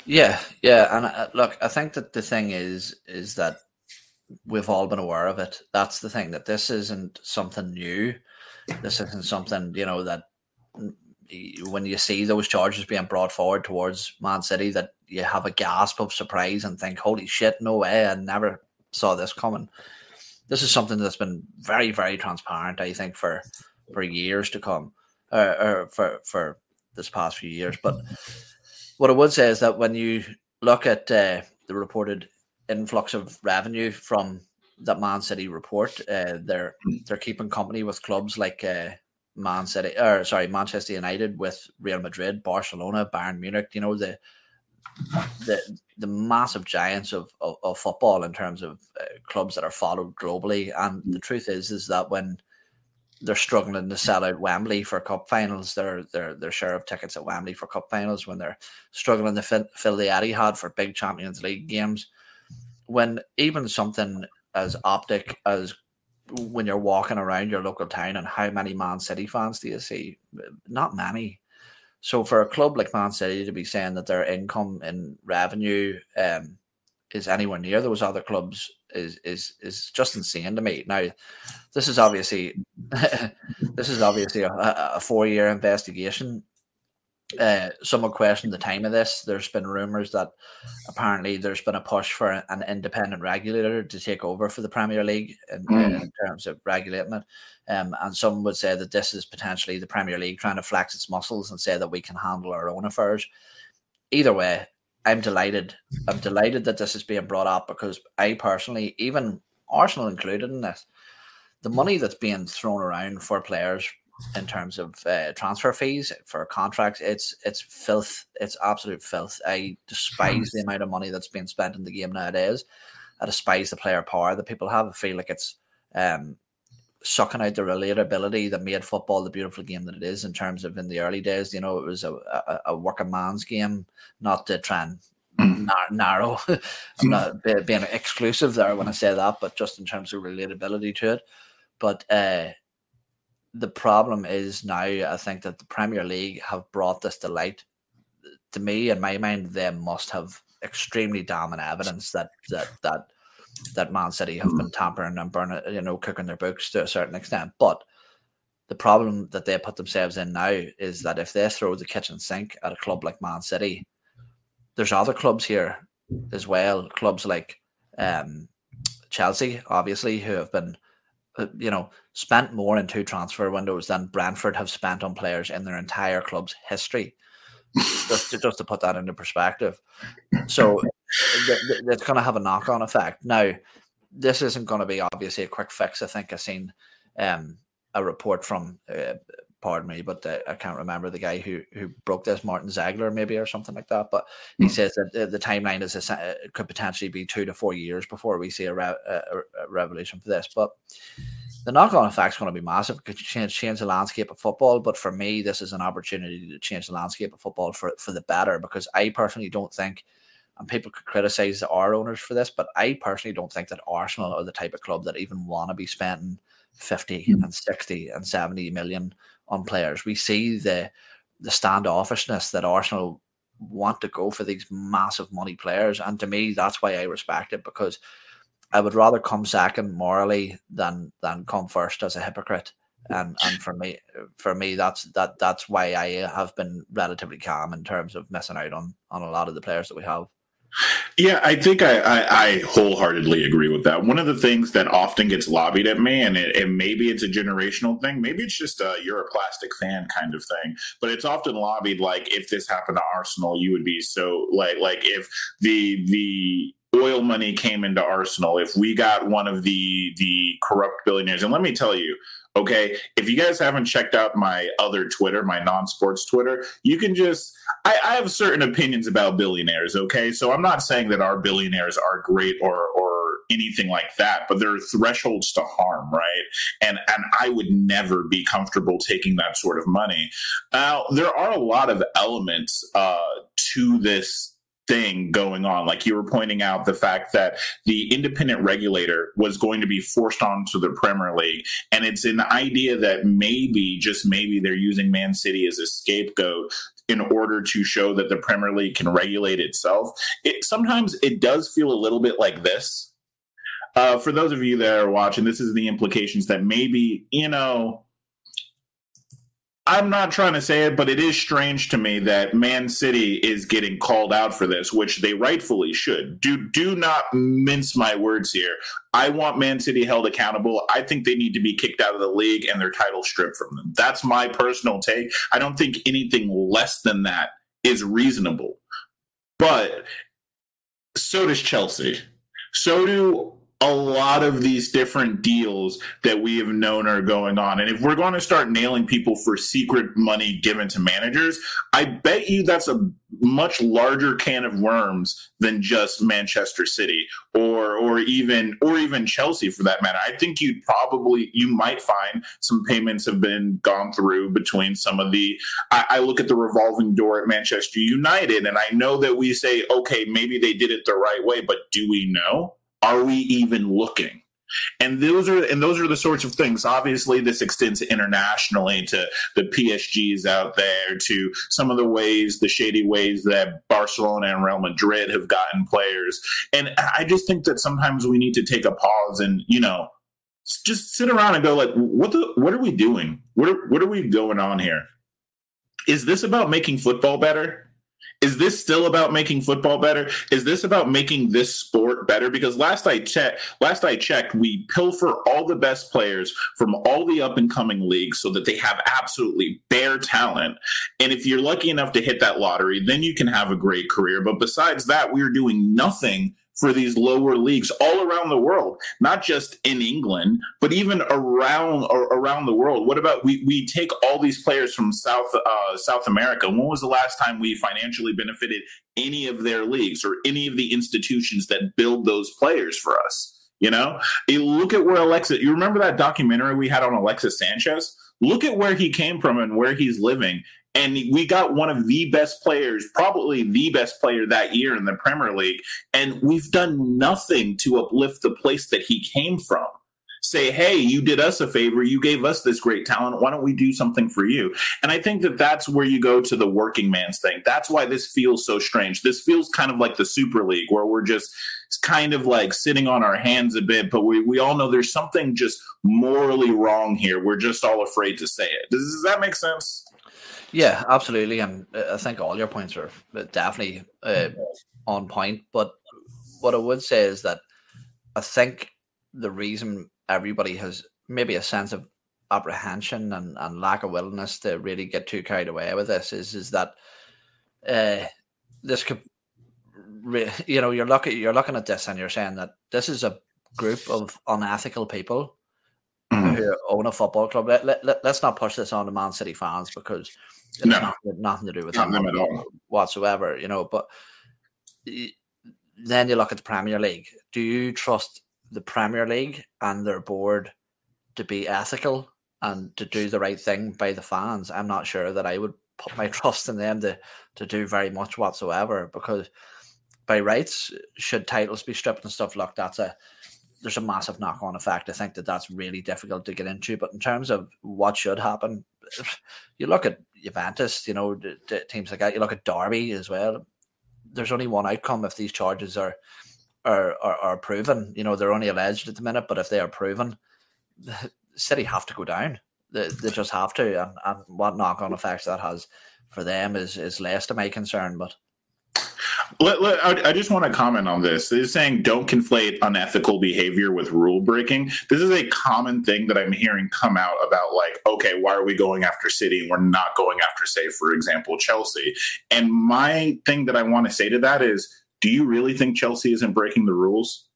[SPEAKER 9] Yeah, yeah, and uh, look, I think that the thing is is that we've all been aware of it. That's the thing that this isn't something new. This isn't something you know that mm, when you see those charges being brought forward towards Man City, that you have a gasp of surprise and think, "Holy shit, no way! I never saw this coming." This is something that's been very, very transparent. I think for for years to come, or, or for for this past few years, but what I would say is that when you look at uh, the reported influx of revenue from that Man City report, uh, they're they're keeping company with clubs like uh, Man City, or sorry, Manchester United, with Real Madrid, Barcelona, Bayern Munich. You know the the the massive giants of, of, of football in terms of uh, clubs that are followed globally. And the truth is, is that when they're struggling to sell out Wembley for cup finals. Their their their share of tickets at Wembley for cup finals when they're struggling to fill, fill the Etihad for big Champions League games. When even something as optic as when you're walking around your local town and how many Man City fans do you see? Not many. So for a club like Man City to be saying that their income and revenue um, is anywhere near those other clubs is is is just insane to me. Now, this is obviously <laughs> this is obviously a, a four year investigation. uh, someone questioned the time of this. There's been rumors that apparently there's been a push for an independent regulator to take over for the Premier League in,
[SPEAKER 3] Mm.
[SPEAKER 9] in terms of regulating it. Um, and some would say that this is potentially the Premier League trying to flex its muscles and say that we can handle our own affairs. Either way, I'm delighted. I'm delighted that this is being brought up because I personally, even Arsenal included in this, the money that's being thrown around for players in terms of uh, transfer fees for contracts, it's it's filth. It's absolute filth. I despise the amount of money that's being spent in the game nowadays. I despise the player power that people have. I feel like it's um, sucking out the relatability that made football the beautiful game that it is. In terms of in the early days, you know, it was a, a, a working man's game, not to try and nar- narrow. <laughs> I'm not be- being exclusive there when I say that, but just in terms of relatability to it. But uh, the problem is now, I think that the Premier League have brought this to light. To me, in my mind, they must have extremely damning evidence that that that that Man City have been tampering and burning, you know, cooking their books to a certain extent. But the problem that they put themselves in now is that if they throw the kitchen sink at a club like Man City, there's other clubs here as well. Clubs like um, Chelsea, obviously, who have been, uh, you know, spent more in two transfer windows than Brentford have spent on players in their entire club's history. just, to, just to put that into perspective. So th- th- it's going to have a knock on effect. Now, this isn't going to be obviously a quick fix. I think I've seen um, a report from, uh, pardon me, but uh, I can't remember the guy who who broke this, Martin Ziegler maybe or something like that. But he says that the, the timeline is a, uh, could potentially be two to four years before we see a, re- a, a revolution for this. But the knock-on effect is going to be massive. It could change change the landscape of football. But for me, this is an opportunity to change the landscape of football for for the better. Because I personally don't think, and people could criticize our owners for this, but I personally don't think that Arsenal are the type of club that even want to be spending 50 hmm. and 60 and 70 million on players. We see the the standoffishness that Arsenal want to go for these massive money players. And to me, that's why I respect it because I would rather come second morally than than come first as a hypocrite. And and for me for me that's that that's why I have been relatively calm in terms of missing out on on a lot of the players that we have.
[SPEAKER 3] Yeah, I think I, I, I wholeheartedly agree with that. One of the things that often gets lobbied at me, and, it, and maybe it's a generational thing, maybe it's just a you're a plastic fan kind of thing, but it's often lobbied like if this happened to Arsenal, you would be so like like if the the oil money came into Arsenal, if we got one of the the corrupt billionaires, and let me tell you, okay, if you guys haven't checked out my other Twitter, my non-sports Twitter, you can just I, I have certain opinions about billionaires, okay? So I'm not saying that our billionaires are great or or anything like that, but there are thresholds to harm, right? And and I would never be comfortable taking that sort of money. Now, there are a lot of elements uh, to this thing going on. Like you were pointing out the fact that the independent regulator was going to be forced onto the Premier League. And it's an idea that maybe, just maybe, they're using Man City as a scapegoat in order to show that the Premier League can regulate itself. It sometimes it does feel a little bit like this. Uh, for those of you that are watching, this is the implications that maybe, you know, I'm not trying to say it, but it is strange to me that Man City is getting called out for this, which they rightfully should. Do do not mince my words here. I want Man City held accountable. I think they need to be kicked out of the league and their title stripped from them. That's my personal take. I don't think anything less than that is reasonable. But so does Chelsea. So do a lot of these different deals that we have known are going on. And if we're going to start nailing people for secret money given to managers, I bet you that's a much larger can of worms than just Manchester City or or even or even Chelsea for that matter. I think you'd probably you might find some payments have been gone through between some of the I, I look at the revolving door at Manchester United and I know that we say, okay, maybe they did it the right way, but do we know? Are we even looking? And those are and those are the sorts of things. Obviously this extends internationally to the psgs out there to some of the ways the shady ways that barcelona and real madrid have gotten players. And i just think that sometimes we need to take a pause and you know just sit around and go like what the what are we doing? What are, what are we going on here? Is this about making football better? Is this still about making football better? Is this about making this sport better? Because last I checked, last I checked, we pilfer all the best players from all the up and coming leagues so that they have absolutely bare talent. And if you're lucky enough to hit that lottery, then you can have a great career. But besides that, we're doing nothing for these lower leagues all around the world, not just in England, but even around around the world. What about we we take all these players from South uh, South America? When was the last time we financially benefited any of their leagues or any of the institutions that build those players for us? You know, you look at where Alexa. You remember that documentary we had on Alexis Sanchez? Look at where he came from and where he's living and we got one of the best players, probably the best player that year in the Premier League. And we've done nothing to uplift the place that he came from. Say, hey, you did us a favor. You gave us this great talent. Why don't we do something for you? And I think that that's where you go to the working man's thing. That's why this feels so strange. This feels kind of like the Super League, where we're just kind of like sitting on our hands a bit, but we, we all know there's something just morally wrong here. We're just all afraid to say it. Does, does that make sense?
[SPEAKER 9] Yeah, absolutely, and uh, I think all your points are uh, definitely uh, on point. But what I would say is that I think the reason everybody has maybe a sense of apprehension and, and lack of willingness to really get too carried away with this is is that uh, this could, re- you know, you're looking you're looking at this and you're saying that this is a group of unethical people
[SPEAKER 3] Mm-hmm.
[SPEAKER 9] who own a football club. Let, let, let, us not push this on the Man City fans because
[SPEAKER 3] No.
[SPEAKER 9] nothing, nothing to do with
[SPEAKER 3] Not
[SPEAKER 9] them,
[SPEAKER 3] them at all.
[SPEAKER 9] whatsoever, you know. But then you look at the Premier League. Do you trust the Premier League and their board to be ethical and to do the right thing by the fans? I'm not sure that I would put my <laughs> trust in them to to do very much whatsoever because by rights, should titles be stripped and stuff like that's a there's a massive knock on effect. I think that that's really difficult to get into. But in terms of what should happen, <sighs> you look at Juventus, you know, the, the teams like that. You look at Derby as well. There's only one outcome if these charges are are are, are proven. You know, they're only alleged at the minute, but if they are proven, the <sighs> City have to go down. They, they just have to, and, and what knock on effects that has for them is is less to my concern. But
[SPEAKER 3] Let, let- I, I just want to comment on this. They're saying don't conflate unethical behavior with rule breaking. This is a common thing that I'm hearing come out about, like, okay, why are we going after City and we're not going after, say, for example, Chelsea? And my thing that I want to say to that is, do you really think Chelsea isn't breaking the rules?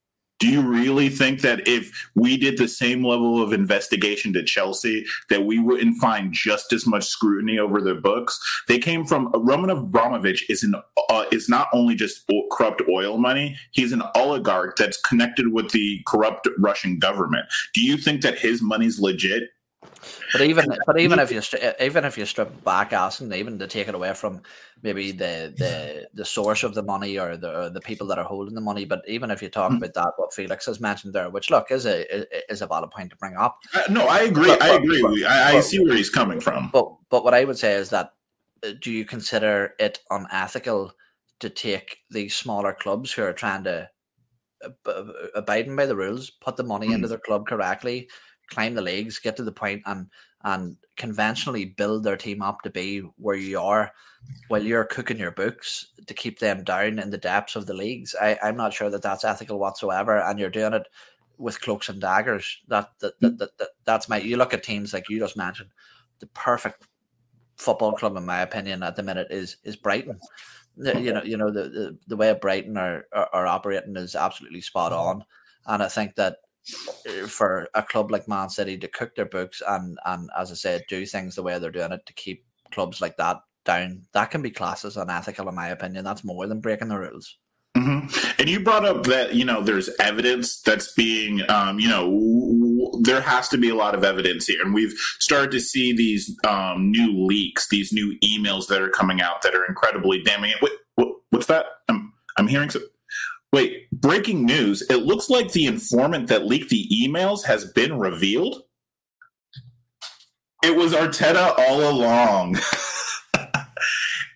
[SPEAKER 3] Do you really think that if we did the same level of investigation to Chelsea, that we wouldn't find just as much scrutiny over their books? They came from Roman Abramovich is an uh, is not only just corrupt oil money; he's an oligarch that's connected with the corrupt Russian government. Do you think that his money's legit?
[SPEAKER 9] But even but even if you even if you strip back Aston, even to take it away from maybe the the the source of the money or the or the people that are holding the money, but even if you talk
[SPEAKER 3] Mm.
[SPEAKER 9] about that, what Felix has mentioned there, which look is a is a valid point to bring up.
[SPEAKER 3] Uh, no, I agree.
[SPEAKER 9] But-
[SPEAKER 3] I agree.
[SPEAKER 9] but-
[SPEAKER 3] I, I
[SPEAKER 9] but-
[SPEAKER 3] see where he's coming from.
[SPEAKER 9] But but what I would say is that uh, do you consider it unethical to take these smaller clubs who are trying to ab- abiding by the rules, put the money into their club correctly, climb the leagues, get to the point, and and conventionally build their team up to be where you are, while you're cooking your books to keep them down in the depths of the leagues. I, I'm not sure that that's ethical whatsoever, and you're doing it with cloaks and daggers. That that, that, that, that that's my. You look at teams like you just mentioned, the perfect football club, in my opinion, at the minute is is Brighton. You know, you know the the, the way Brighton are, are are operating is absolutely spot mm-hmm. on, and I think that for a club like Man City to cook their books and and as I said, do things the way they're doing it to keep clubs like that down, that can be classed as unethical, in my opinion. That's more than breaking the rules.
[SPEAKER 3] hmm And you brought up that you know there's evidence that's being um, you know there has to be a lot of evidence here, and we've started to see these um, new leaks, these new emails that are coming out that are incredibly damning. Wait, what, what's that? I'm I'm hearing some. Wait, breaking news! It looks like the informant that leaked the emails has been revealed. It was Arteta all along. <laughs>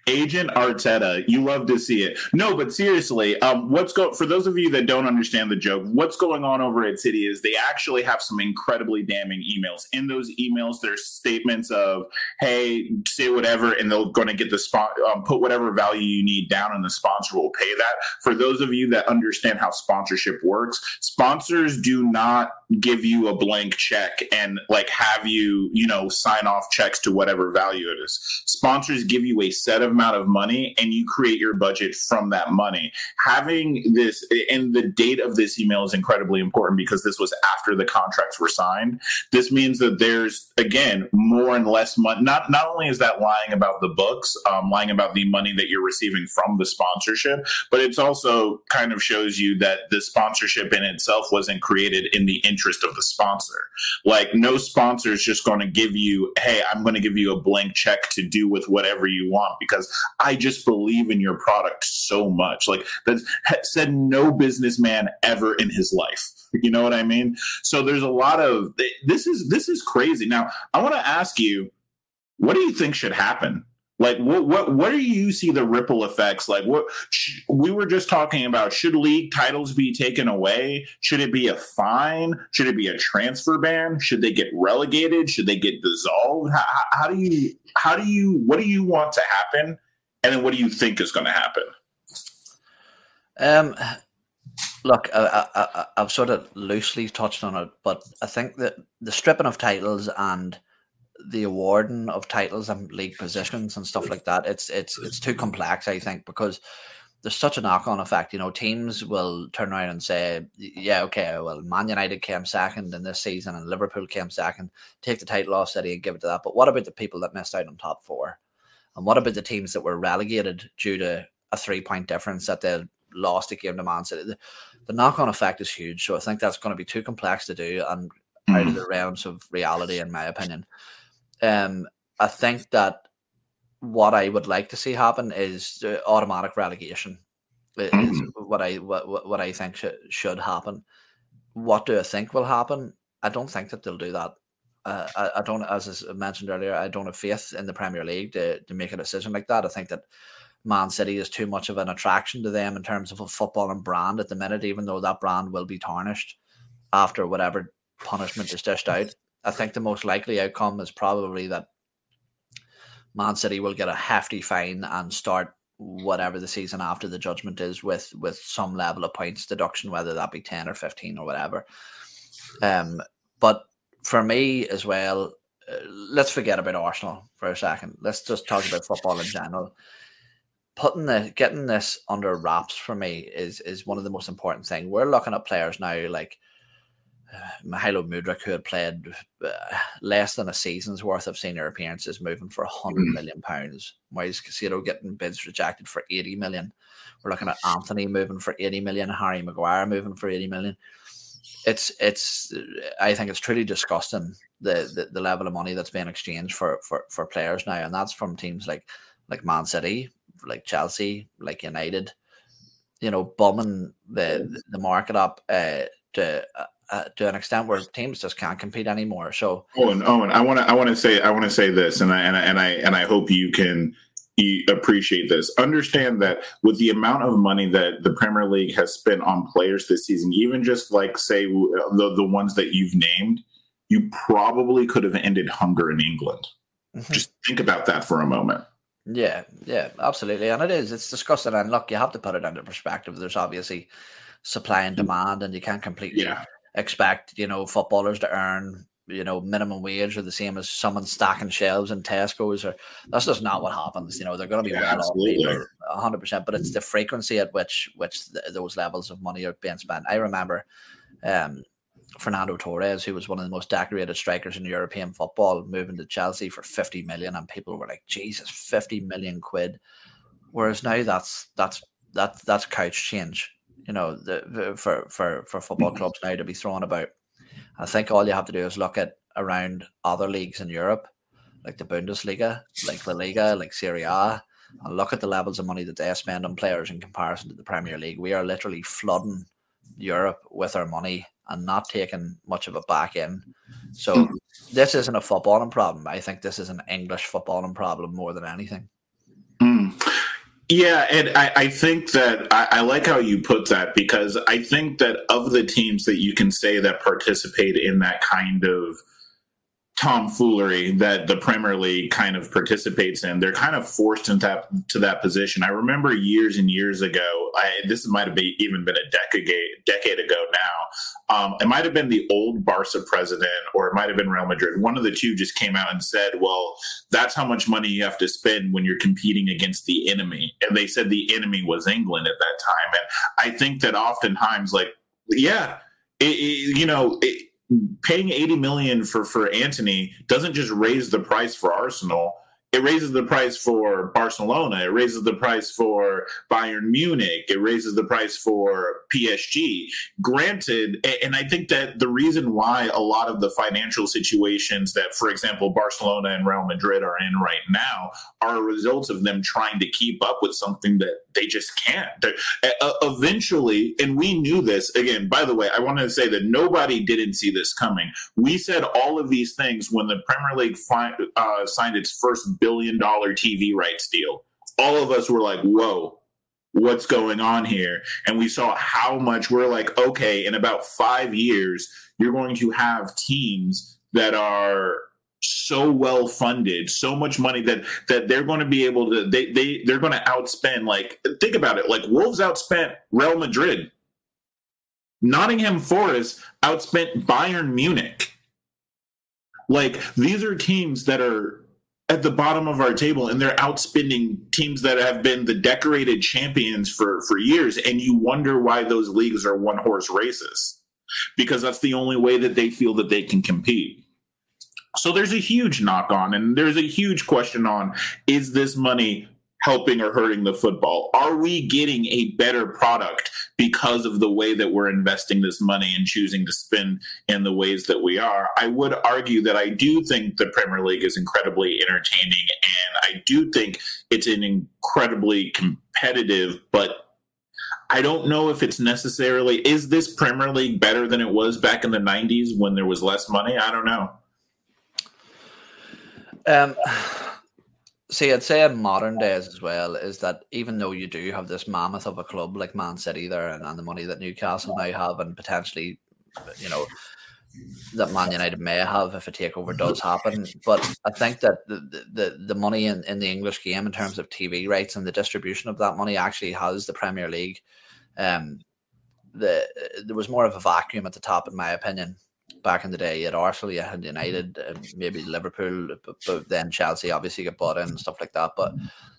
[SPEAKER 3] Agent Arteta, you love to see it. No, but seriously, um, what's go for those of you that don't understand the joke? What's going on over at City is they actually have some incredibly damning emails. In those emails, there's statements of, "Hey, say whatever," and they're going to get the spot, um, put whatever value you need down, and the sponsor will pay that. For those of you that understand how sponsorship works, sponsors do not give you a blank check and like have you, you know, sign off checks to whatever value it is. Sponsors give you a set amount of money and you create your budget from that money. Having this and the date of this email is incredibly important because this was after the contracts were signed. This means that there's again more and less money. Not not only is that lying about the books, um, lying about the money that you're receiving from the sponsorship, but it's also kind of shows you that the sponsorship in itself wasn't created in the interest of the sponsor. Like no sponsor is just going to give you, hey, I'm going to give you a blank check to do with whatever you want because I just believe in your product so much. Like that said no businessman ever in his life. You know what I mean? So there's a lot of this is this is crazy. Now, I want to ask you, what do you think should happen? Like what what what do you see the ripple effects? Like what sh- we were just talking about should league titles be taken away? Should it be a fine? Should it be a transfer ban? Should they get relegated? Should they get dissolved? How, how do you how do you what do you want to happen? And then what do you think is going to happen?
[SPEAKER 9] Um look, I, I, I've sort of loosely touched on it, but I think that the stripping of titles and the awarding of titles and league positions and stuff like that. It's it's it's too complex, I think, because there's such a knock on effect. You know, teams will turn around and say, Yeah, okay, well, Man United came second in this season and Liverpool came second, take the title off City and give it to that. But what about the people that missed out on top four? And what about the teams that were relegated due to a three point difference that they lost a game to Man City? The, the knock on effect is huge. So I think that's going to be too complex to do and out of hmm. the realms of reality, in my opinion. Um, I think that what I would like to see happen is automatic relegation. Is mm-hmm. what I what, what I think should should happen. What do I think will happen? I don't think that they'll do that. Uh, I, I, don't, as I mentioned earlier, I don't have faith in the Premier League to, to make a decision like that. I think that Man City is too much of an attraction to them in terms of a football and brand at the minute, even though that brand will be tarnished after whatever punishment is dished out. I think the most likely outcome is probably that Man City will get a hefty fine and start whatever the season after the judgment is with with some level of points deduction, whether that be ten or fifteen or whatever. Um, but for me as well, uh, let's forget about Arsenal for a second. Let's just talk about football in general. Putting the getting this under wraps for me is is one of the most important things. We're looking at players now like <sighs> Mykhailo Mudryk, who had played uh, less than a season's worth of senior appearances, moving for a hundred mm. million pounds. Moise Caicedo getting bids rejected for eighty million. We're looking at Antony moving for eighty million, Harry Maguire moving for eighty million. It's it's I think it's truly disgusting the, the, the level of money that's being exchanged for, for for players now, and that's from teams like like Man City, like Chelsea, like United. You know, bumming the the market up uh, to uh, to an extent where teams just can't compete anymore. So,
[SPEAKER 3] Owen, Owen, I want to, I want to say, I want to say this, and I, and I, and I, and I hope you can appreciate this. Understand that with the amount of money that the Premier League has spent on players this season, even just like say the the ones that you've named, you probably could have ended hunger in England. Mm-hmm. Just think about that for a moment.
[SPEAKER 9] Yeah, yeah, absolutely, and it is. It's disgusting, and look, you have to put it into perspective. There's obviously supply and demand, and you can't completely yeah expect you know footballers to earn you know minimum wage or the same as someone stacking shelves in Tesco's or that's just not what happens. You know they're going to be yeah, well off hundred percent, but it's the frequency at which which the, those levels of money are being spent. I remember um, Fernando Torres, who was one of the most decorated strikers in European football, moving to Chelsea for fifty million, and people were like, "Jesus, fifty million quid." Whereas now that's that's that's that's couch change you know, the, for for for football clubs now to be thrown about. I think all you have to do is look at around other leagues in Europe, like the Bundesliga, like La Liga, like Serie A, and look at the levels of money that they spend on players in comparison to the Premier League. We are literally flooding Europe with our money and not taking much of it back in. So this isn't a footballing problem. I think this is an English footballing problem more than anything.
[SPEAKER 3] Mm. Yeah, and I, I think that I, I, like how you put that because I think that of the teams that you can say that participate in that kind of tomfoolery that the Premier League kind of participates in. They're kind of forced into that to that position. I remember years and years ago. I, this might have been, even been a decade decade ago now. Um, it might have been the old Barca president, or it might have been Real Madrid. One of the two just came out and said, "Well, that's how much money you have to spend when you're competing against the enemy." And they said the enemy was England at that time. And I think that oftentimes, like, yeah, it, it, you know. It, paying 80 million for for Antony doesn't just raise the price for Arsenal it raises the price for Barcelona. It raises the price for Bayern Munich. It raises the price for PSG. Granted, and I think that the reason why a lot of the financial situations that, for example, Barcelona and Real Madrid are in right now are a result of them trying to keep up with something that they just can't. Uh, eventually, and we knew this. Again, by the way, I wanted to say that nobody didn't see this coming. We said all of these things when the Premier League fi- uh, signed its first billion dollar TV rights deal. All of us were like, whoa, what's going on here? And we saw how much we're like, okay, in about five years, you're going to have teams that are so well funded, so much money that that they're going to be able to they they they're going to outspend like think about it like Wolves outspent Real Madrid. Nottingham Forest outspent Bayern Munich. Like these are teams that are at the bottom of our table and they're outspending teams that have been the decorated champions for for years and you wonder why those leagues are one horse races because that's the only way that they feel that they can compete. So there's a huge knock on and there's a huge question on is this money helping or hurting the football? Are we getting a better product because of the way that we're investing this money and choosing to spend in the ways that we are? I would argue that I do think the Premier League is incredibly entertaining and I do think it's an incredibly competitive, but I don't know if it's necessarily is this Premier League better than it was back in the 90s when there was less money? I don't know.
[SPEAKER 9] Um See, I'd say in modern days as well is that even though you do have this mammoth of a club like Man City there and, and the money that Newcastle now have and potentially, you know, that Man United may have if a takeover does happen. But I think that the the, the money in, in the English game in terms of TV rights and the distribution of that money actually has the Premier League. Um, the there was more of a vacuum at the top, in my opinion, back in the day. You had Arsenal, you had United, maybe Liverpool, but, but, then Chelsea obviously got bought in and stuff like that. But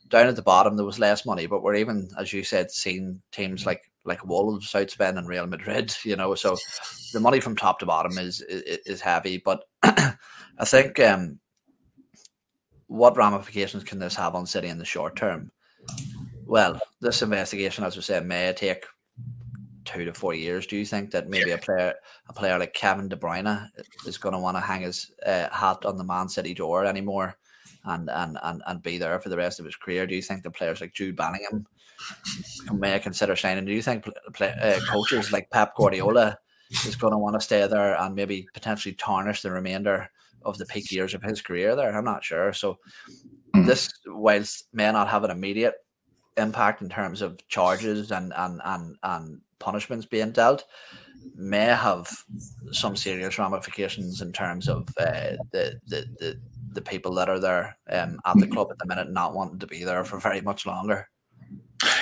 [SPEAKER 9] down at the bottom, there was less money. But we're even, as you said, seeing teams like like Wolves outspend and Real Madrid. <laughs> You know, so the money from top to bottom is is, is heavy. But <clears throat> I think um, what ramifications can this have on City in the short term? Well, this investigation, as we said, may take two to four years, do you think that maybe a player a player like Kevin De Bruyne is going to want to hang his uh, hat on the Man City door anymore and, and and and be there for the rest of his career? Do you think the players like Jude Bellingham may consider signing? Do you think play, uh, coaches like Pep Guardiola is going to want to stay there and maybe potentially tarnish the remainder of the peak years of his career there? I'm not sure. So mm. this, whilst may not have an immediate impact in terms of charges and and and and punishments being dealt may have some serious ramifications in terms of uh, the, the, the the people that are there um, at the club at the minute not wanting to be there for very much longer.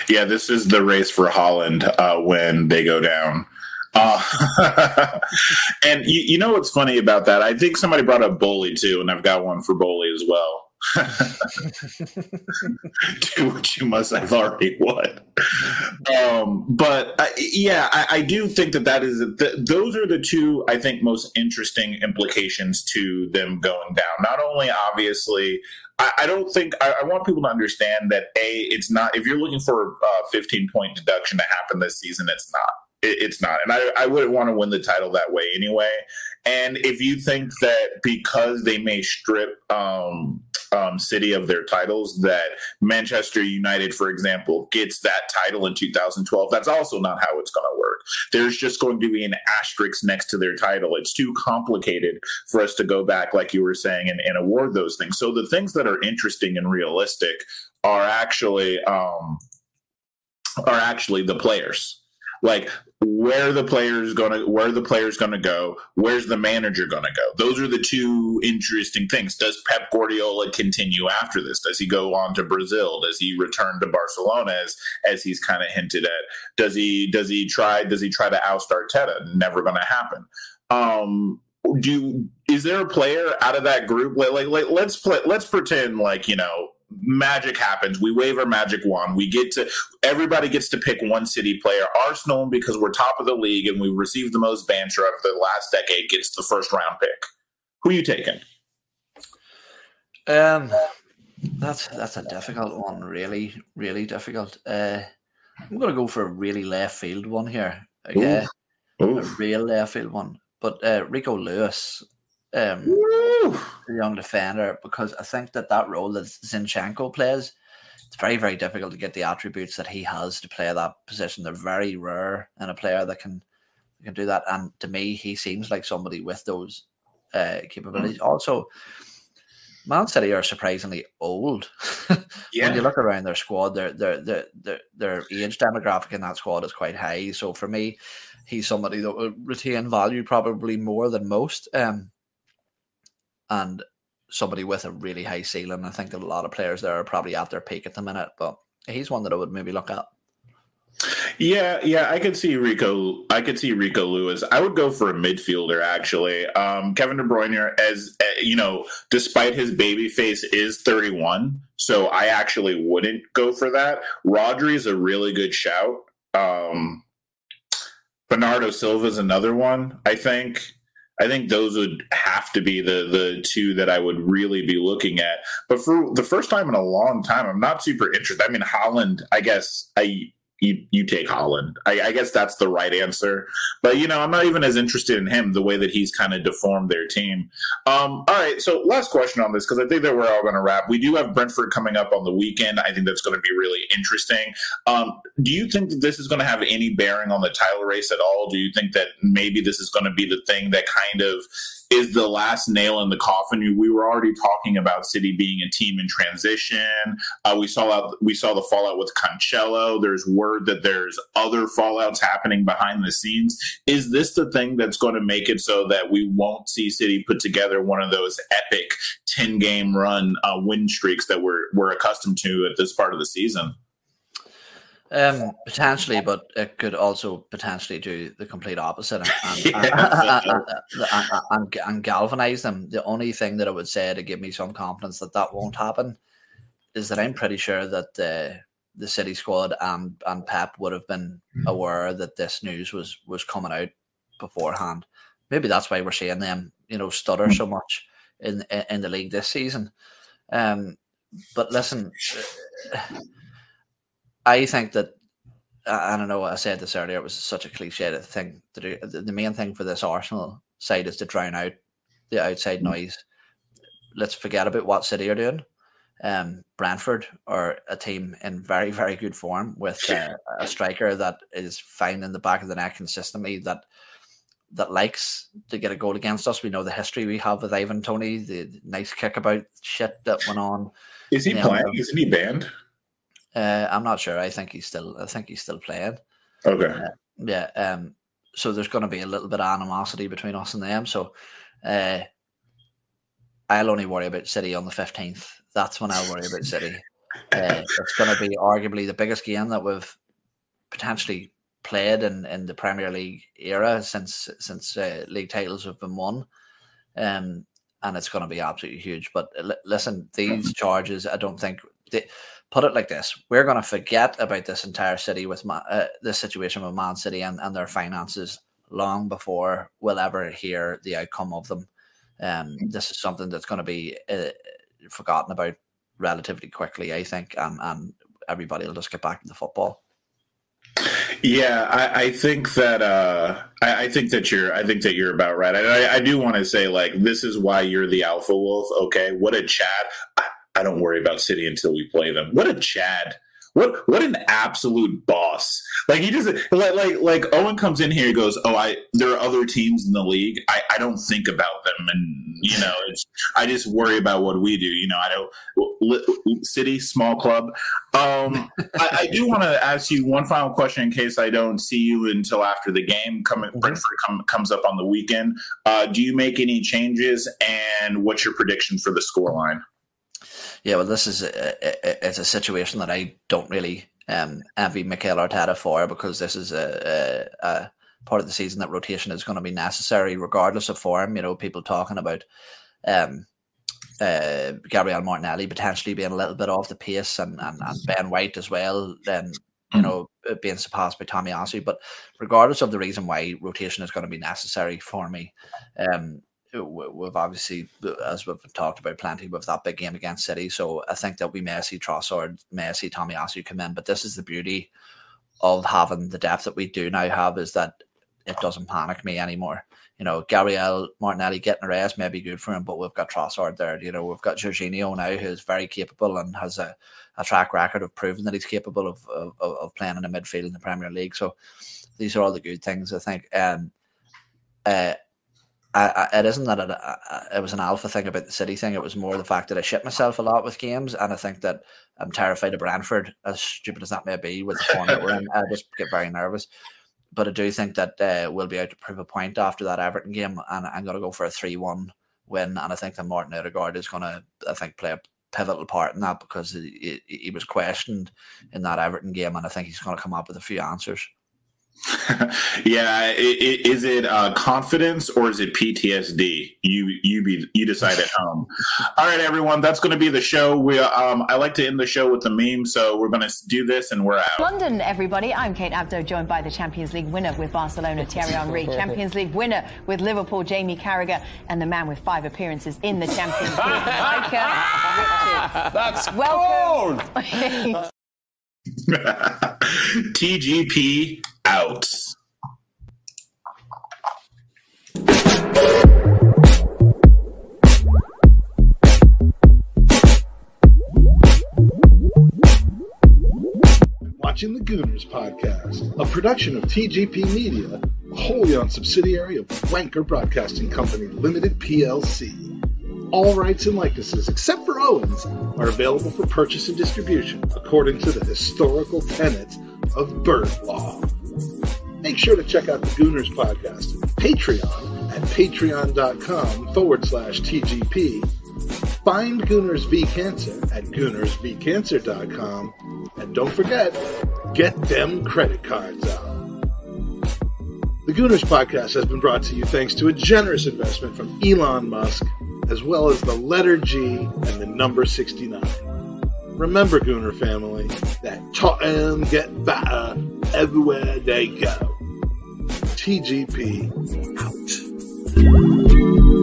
[SPEAKER 3] Yeah, this is the race for Haaland uh, when they go down. Uh, <laughs> and you, you know what's funny about that? I think somebody brought up Boehly too, and I've got one for Boehly as well. Do what you must. I've already won. Um, but uh, yeah, I, I, do think that that is the, those are the two I think most interesting implications to them going down. Not only obviously, I, I don't think I, I, want people to understand that a it's not if you're looking for a 15 point deduction to happen this season, it's not it's not. And I, I wouldn't want to win the title that way anyway. And if you think that because they may strip um, um, City of their titles, that Manchester United, for example, gets that title in 2012, that's also not how it's going to work. There's just going to be an asterisk next to their title. It's too complicated for us to go back, like you were saying, and, and award those things. So the things that are interesting and realistic are actually um, are actually the players. Like where the players gonna where the players gonna go, where's the manager gonna go? Those are the two interesting things. Does Pep Guardiola continue after this? Does he go on to Brazil? Does he return to Barcelona as as he's kind of hinted at? Does he does he try does he try to oust Arteta? Never gonna happen. Um do is there a player out of that group like, like, like let's play let's pretend like you know magic happens. We wave our magic wand. We get to everybody gets to pick one city player. Arsenal, because we're top of the league and we received the most banter of the last decade, gets the first round pick. Who are you taking?
[SPEAKER 9] Um, that's that's a difficult one. Really, really difficult. Uh, I'm going to go for a really left field one here. Okay, a real left field one. But uh, Rico Lewis, um, young defender, because I think that that role that Zinchenko plays, it's very very difficult to get the attributes that he has to play that position. They're very rare in a player that can can do that. And to me, he seems like somebody with those uh, capabilities. Also, Man City are surprisingly old.
[SPEAKER 3] Yeah. <laughs>
[SPEAKER 9] when you look around their squad, their their their their their age demographic in that squad is quite high. So for me, he's somebody that will retain value probably more than most. Um, and somebody with a really high ceiling. I think that a lot of players there are probably at their peak at the minute, but he's one that I would maybe look at.
[SPEAKER 3] Yeah, yeah, I could see Rico. I could see Rico Lewis. I would go for a midfielder actually. Um, Kevin De Bruyne, as uh, you know, despite his baby face, is 31, so I actually wouldn't go for that. Rodri is a really good shout. Um, Bernardo Silva is another one. I think. I think those would have to be the the two that I would really be looking at. But for the first time in a long time, I'm not super interested. I mean, Haaland. I guess I you you take Haaland. I, I, guess that's the right answer. But you know, I'm not even as interested in him the way that he's kind of deformed their team. Um, all right, so last question on this because I think that we're all going to wrap. We do have Brentford coming up on the weekend. I think that's going to be really interesting. Um, do you think that this is going to have any bearing on the title race at all? Do you think that maybe this is going to be the thing that kind of is the last nail in the coffin. We were already talking about City being a team in transition. Uh, we saw we saw the fallout with Cancelo. There's word that there's other fallouts happening behind the scenes. Is this the thing that's going to make it so that we won't see City put together one of those epic ten game run uh, win streaks that we're we're accustomed to at this part of the season?
[SPEAKER 9] Um, potentially, but it could also potentially do the complete opposite <laughs> and, and, and, and, and, galvanize them. The only thing that I would say to give me some confidence that that won't happen is that I'm pretty sure that the the City squad and and Pep would have been aware that this news was was coming out beforehand. Maybe that's why we're seeing them, you know, stutter so much in in the league this season. Um, but listen. I think that I don't know. I said this earlier. It was such a cliche thing to do. The main thing for this Arsenal side is to drown out the outside mm. noise. Let's forget about what City are doing. Um, Brentford are a team in very, very good form with uh, a striker that is finding the back of the net consistently. That that likes to get a goal against us. We know the history we have with Ivan Toney, the nice kick about shit that went on.
[SPEAKER 3] Is he playing? Isn't he banned?
[SPEAKER 9] Uh, I'm not sure. I think he's still. I think he's still playing.
[SPEAKER 3] Okay.
[SPEAKER 9] Uh, yeah. Um. So there's going to be a little bit of animosity between us and them. So, uh, I'll only worry about City on the 15th. That's when I'll worry about City. <laughs> Uh, it's going to be arguably the biggest game that we've potentially played in, in the Premier League era since since uh, league titles have been won. Um, and it's going to be absolutely huge. But l- listen, these <laughs> charges, I don't think they, put it like this: we're going to forget about this entire city with uh, this situation with Man City and, and their finances long before we'll ever hear the outcome of them. Um, this is something that's going to be uh, forgotten about relatively quickly, I think, and, and everybody will just get back to the football.
[SPEAKER 3] Yeah, I, I, think that uh, I, I, think that you're I think that you're about right. I, I do want to say like this is why you're the alpha wolf. Okay, what a chat. I don't worry about City until we play them. What a Chad. what what an absolute boss! Like he just like like like Owen comes in here. He goes, "Oh, I there are other teams in the league. I I don't think about them, and you know, it's I just worry about what we do. You know, I don't city small club. Um, <laughs> I, I do want to ask you one final question in case I don't see you until after the game. Coming
[SPEAKER 9] Mm-hmm.
[SPEAKER 3] Brentford come, comes up on the weekend. Uh, do you make any changes, and what's your prediction for the scoreline?
[SPEAKER 9] Yeah, well, this is a, a, it's a situation that I don't really um, envy Mikel Arteta for because this is a, a, a part of the season that rotation is going to be necessary regardless of form. You know, people talking about um, uh, Gabriel Martinelli potentially being a little bit off the pace and, and, and Ben White as well. Then you know being surpassed by Tomiyasu. But regardless of the reason why rotation is going to be necessary for me, um, we've obviously, as we've talked about plenty, with that big game against City. So I think that we may see Trossard, may see Tomiyasu come in. But this is the beauty of having the depth that we do now have is that it doesn't panic me anymore. You know, Gabriel Martinelli getting a rest may be good for him, but we've got Trossard there. You know, we've got Jorginho now who's very capable and has a, a track record of proving that he's capable of, of, of playing in the midfield in the Premier League. So these are all the good things, I think. Um, uh, I, I, it isn't that it, it, was an alpha thing about the city thing. It was more the fact that I shit myself a lot with games, and I think that I'm terrified of Brentford, as stupid as that may be, with the form that we're in. I <laughs> just get very nervous. But I do think that uh, we'll be able to prove a point after that Everton game, and I'm going to go for a three-one win. And I think that Martin Odegaard is going to, I think, play a pivotal part in that because he, he, he was questioned in that Everton game, and I think he's going to come up with a few answers. <laughs>
[SPEAKER 3] yeah, it, is it uh, confidence or is it PTSD? You you be you decide at home. <laughs> All right, everyone, that's going to be the show. We um, I like to end the show with the meme, so we're going to do this and we're out.
[SPEAKER 10] London, everybody. I'm Kate Abdo, joined by the Champions League winner with Barcelona, Thierry <laughs> Henry, Champions League winner with Liverpool, Jamie Carragher, and the man with five appearances in the Champions League, Micah Richards.
[SPEAKER 11] That's
[SPEAKER 10] welcome.
[SPEAKER 3] TGP out.
[SPEAKER 8] Watching the Gooners podcast, a production of TGP Media, wholly owned subsidiary of Wanker Broadcasting Company Limited PLC. All rights and likenesses, except for Owens, are available for purchase and distribution according to the historical tenets of bird law. Make sure to check out the Gooners podcast Patreon at patreon.com forward slash TGP. Find Gooners v Cancer at goonersvcancer.com. And don't forget, get them credit cards out. The Gooners podcast has been brought to you thanks to a generous investment from Elon Musk, as well as the letter G and the number 69. Remember, Gooner family, that Tottenham get better everywhere they go. TGP out.